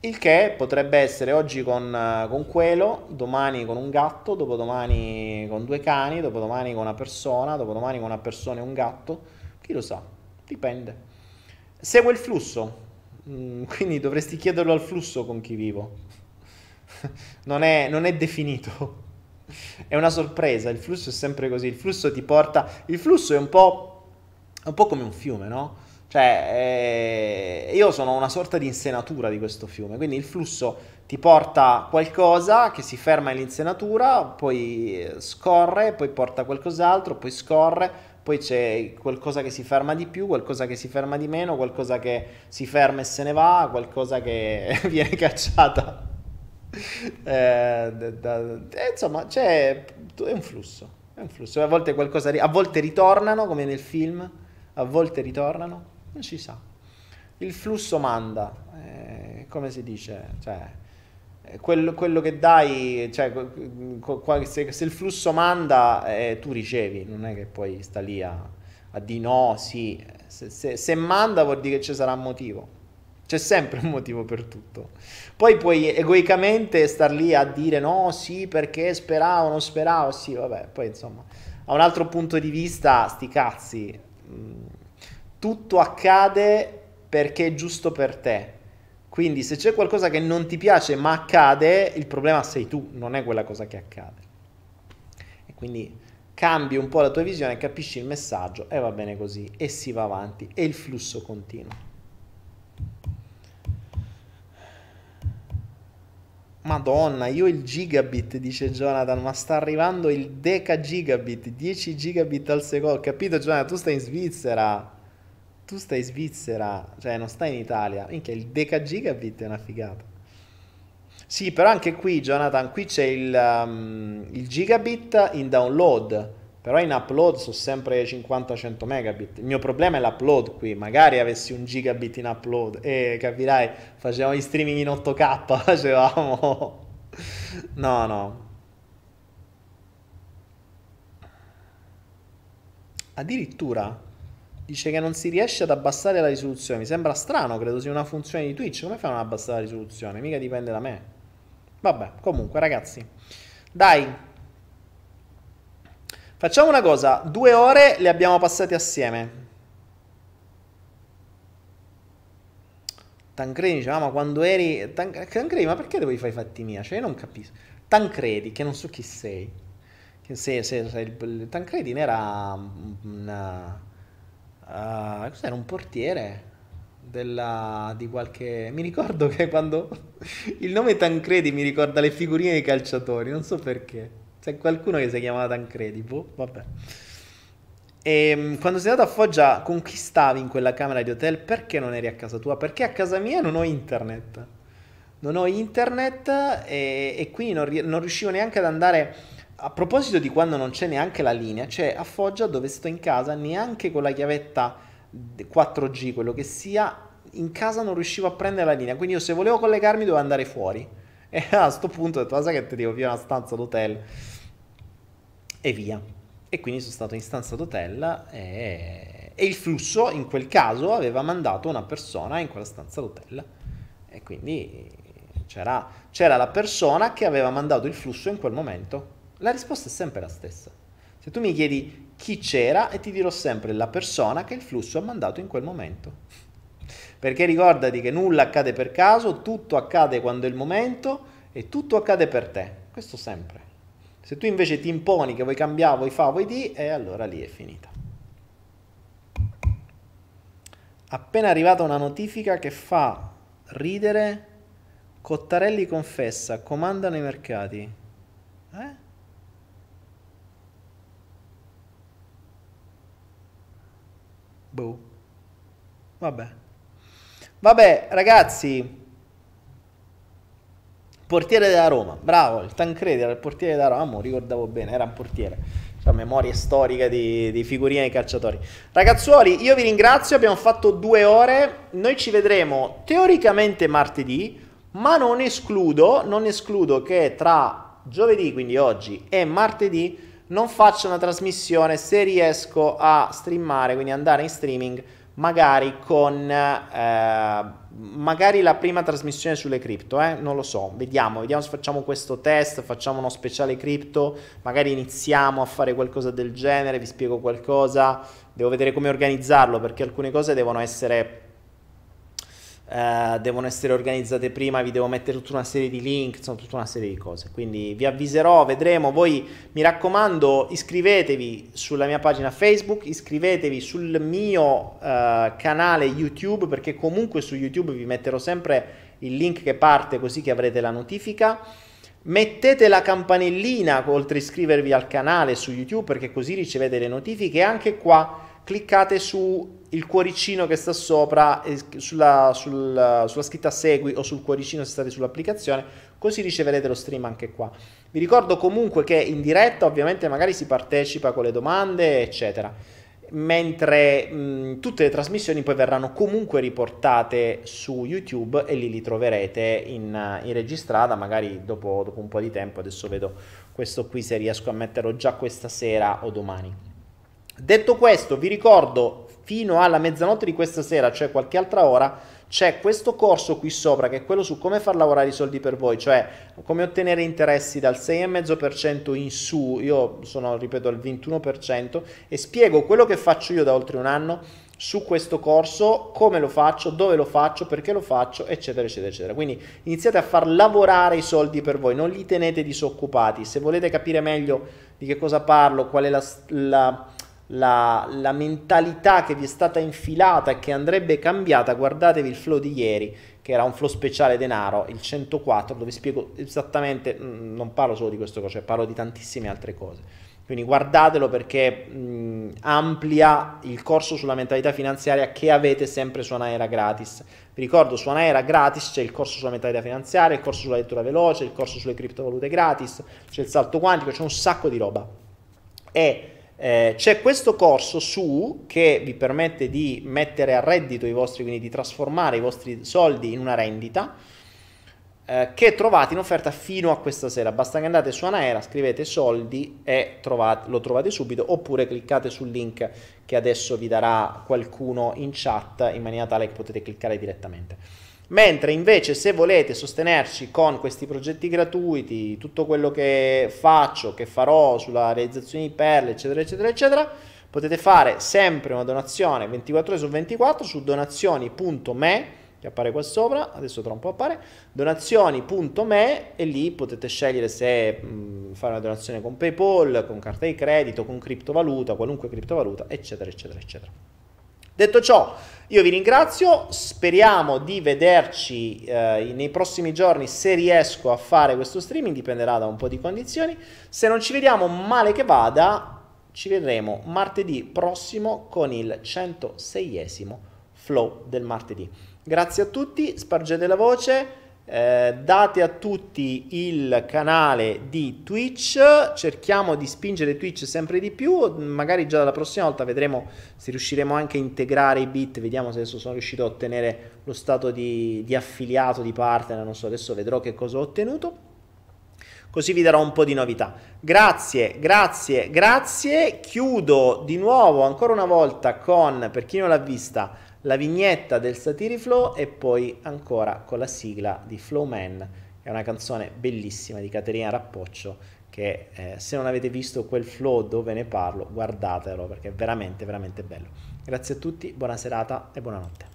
Il che potrebbe essere oggi con, con quello, domani con un gatto, dopodomani con due cani, dopodomani con una persona, dopodomani con una persona e un gatto. Chi lo sa? Dipende. Segue il flusso, Mm, quindi dovresti chiederlo al flusso con chi vivo. non, è, non è definito. È una sorpresa, il flusso è sempre così, il flusso ti porta... Il flusso è un po', è un po come un fiume, no? Cioè, eh, io sono una sorta di insenatura di questo fiume, quindi il flusso ti porta qualcosa che si ferma nell'insenatura, poi scorre, poi porta qualcos'altro, poi scorre, poi c'è qualcosa che si ferma di più, qualcosa che si ferma di meno, qualcosa che si ferma e se ne va, qualcosa che viene cacciata. Eh, eh, insomma, c'è, è un flusso, è un flusso. A volte, qualcosa, a volte ritornano, come nel film, a volte ritornano, non si sa. Il flusso manda, eh, come si dice, cioè, quello, quello, che dai, cioè, se, se il flusso manda, eh, tu ricevi, non è che poi sta lì a, a di no, sì. Se, se, se, manda vuol dire che ci sarà un motivo. C'è sempre un motivo per tutto. Poi puoi egoicamente star lì a dire no, sì, perché speravo, non speravo, sì, vabbè. Poi insomma, a un altro punto di vista, sti cazzi, mm, tutto accade perché è giusto per te quindi se c'è qualcosa che non ti piace ma accade, il problema sei tu, non è quella cosa che accade. E quindi cambi un po' la tua visione, capisci il messaggio e va bene così e si va avanti e il flusso continua. Madonna, io il gigabit, dice Jonathan, ma sta arrivando il deca gigabit, 10 gigabit al secondo. Capito Jonathan, tu stai in Svizzera tu stai in Svizzera, cioè non stai in Italia, minchia il deca gigabit è una figata. Sì, però anche qui, Jonathan, qui c'è il, um, il gigabit in download, però in upload sono sempre 50-100 megabit. Il mio problema è l'upload qui, magari avessi un gigabit in upload e capirai, facevamo i streaming in 8K, facevamo... No, no. Addirittura dice che non si riesce ad abbassare la risoluzione. Mi sembra strano, credo sia una funzione di Twitch. Come fanno ad abbassare la risoluzione? Mica dipende da me. Vabbè, comunque, ragazzi. Dai. Facciamo una cosa. Due ore le abbiamo passate assieme. Tancredi dice, ah, ma quando eri... Tancredi, ma perché devo fare i fatti mia? Cioè, io non capisco. Tancredi, che non so chi sei. Che se, se, se il, Tancredi era una Uh, cos'era un portiere della, di qualche... Mi ricordo che quando il nome Tancredi mi ricorda le figurine dei calciatori, non so perché. C'è qualcuno che si chiamava Tancredi, boh, vabbè. E ehm, quando sei andato a Foggia, con chi stavi in quella camera di hotel? Perché non eri a casa tua? Perché a casa mia non ho internet. Non ho internet e, e quindi non, non riuscivo neanche ad andare a proposito di quando non c'è neanche la linea, cioè a Foggia dove sto in casa, neanche con la chiavetta 4G, quello che sia, in casa non riuscivo a prendere la linea. Quindi io se volevo collegarmi dovevo andare fuori. E a questo punto ho detto, ma sai che ti devo via una stanza d'hotel? E via. E quindi sono stato in stanza d'hotel e... e il flusso in quel caso aveva mandato una persona in quella stanza d'hotel. E quindi c'era, c'era la persona che aveva mandato il flusso in quel momento. La risposta è sempre la stessa. Se tu mi chiedi chi c'era e ti dirò sempre la persona che il flusso ha mandato in quel momento. Perché ricordati che nulla accade per caso, tutto accade quando è il momento e tutto accade per te. Questo sempre. Se tu invece ti imponi che vuoi cambiare, vuoi fare, vuoi di, e allora lì è finita. Appena arrivata una notifica che fa ridere Cottarelli confessa, comandano i mercati. Eh? Boh. Vabbè. Vabbè, ragazzi. Portiere della Roma, bravo, il Tancredi era il portiere della Roma, Amo, ricordavo bene, era un portiere. Cioè, memoria storica di, di figurine di calciatori. Ragazzuoli, io vi ringrazio, abbiamo fatto due ore, noi ci vedremo teoricamente martedì, ma non escludo, non escludo che tra giovedì, quindi oggi, e martedì non faccia una trasmissione se riesco a streamare, quindi andare in streaming magari con eh, magari la prima trasmissione sulle cripto, eh? non lo so, vediamo, vediamo se facciamo questo test, facciamo uno speciale cripto, magari iniziamo a fare qualcosa del genere, vi spiego qualcosa, devo vedere come organizzarlo perché alcune cose devono essere Uh, devono essere organizzate prima, vi devo mettere tutta una serie di link, insomma tutta una serie di cose. Quindi vi avviserò, vedremo. Voi mi raccomando, iscrivetevi sulla mia pagina Facebook, iscrivetevi sul mio uh, canale YouTube, perché comunque su YouTube vi metterò sempre il link che parte così che avrete la notifica. Mettete la campanellina oltre a iscrivervi al canale su YouTube perché così ricevete le notifiche. E anche qua cliccate su il cuoricino che sta sopra, sulla, sulla, sulla, scritta segui o sul cuoricino se state sull'applicazione, così riceverete lo stream anche qua. Vi ricordo comunque che in diretta ovviamente magari si partecipa con le domande, eccetera, mentre mh, tutte le trasmissioni poi verranno comunque riportate su YouTube e lì li troverete in, in registrata, magari dopo, dopo un po' di tempo, adesso vedo questo qui se riesco a metterlo già questa sera o domani. Detto questo, vi ricordo fino alla mezzanotte di questa sera, cioè qualche altra ora, c'è questo corso qui sopra che è quello su come far lavorare i soldi per voi, cioè come ottenere interessi dal 6,5% in su, io sono, ripeto, al 21% e spiego quello che faccio io da oltre un anno su questo corso, come lo faccio, dove lo faccio, perché lo faccio, eccetera, eccetera, eccetera. Quindi iniziate a far lavorare i soldi per voi, non li tenete disoccupati. Se volete capire meglio di che cosa parlo, qual è la, la la, la, mentalità che vi è stata infilata e che andrebbe cambiata, guardatevi il flow di ieri, che era un flow speciale denaro, il 104, dove spiego esattamente, mm, non parlo solo di questo, cioè parlo di tantissime altre cose. Quindi guardatelo perché mh, mm, amplia il corso sulla mentalità finanziaria che avete sempre su Anaera gratis. Vi ricordo, su Anaera gratis c'è il corso sulla mentalità finanziaria, il corso sulla lettura veloce, il corso sulle criptovalute gratis, c'è il salto quantico, c'è un sacco di roba. E eh, c'è questo corso su che vi permette di mettere a reddito i vostri, quindi di trasformare i vostri soldi in una rendita eh, che trovate in offerta fino a questa sera. Basta che andate su Anaera, scrivete soldi e trovate, lo trovate subito oppure cliccate sul link che adesso vi darà qualcuno in chat in maniera tale che potete cliccare direttamente. Mentre invece se volete sostenerci con questi progetti gratuiti, tutto quello che faccio, che farò sulla realizzazione di perle, eccetera, eccetera, eccetera, potete fare sempre una donazione 24 ore su 24 su donazioni.me che appare qua sopra, adesso tra un po' appare, donazioni.me e lì potete scegliere se mh, fare una donazione con PayPal, con carta di credito, con criptovaluta, qualunque criptovaluta, eccetera, eccetera, eccetera. Detto ciò, io vi ringrazio, speriamo di vederci eh, nei prossimi giorni se riesco a fare questo streaming, dipenderà da un po' di condizioni. Se non ci vediamo, male che vada, ci vedremo martedì prossimo con il 106esimo flow del martedì. Grazie a tutti, spargete la voce. Eh, date a tutti il canale di Twitch, cerchiamo di spingere Twitch sempre di più, magari già dalla prossima volta vedremo se riusciremo anche a integrare i bit, vediamo se adesso sono riuscito a ottenere lo stato di, di affiliato, di partner, non so, adesso vedrò che cosa ho ottenuto. Così vi darò un po' di novità. Grazie, grazie, grazie. Chiudo di nuovo ancora una volta con, per chi non l'ha vista, la vignetta del Satiriflow e poi ancora con la sigla di Flowman, che è una canzone bellissima di Caterina Rappoccio che eh, se non avete visto quel flow dove ne parlo, guardatelo perché è veramente, veramente bello. Grazie a tutti, buona serata e buonanotte.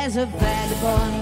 There's a vagabond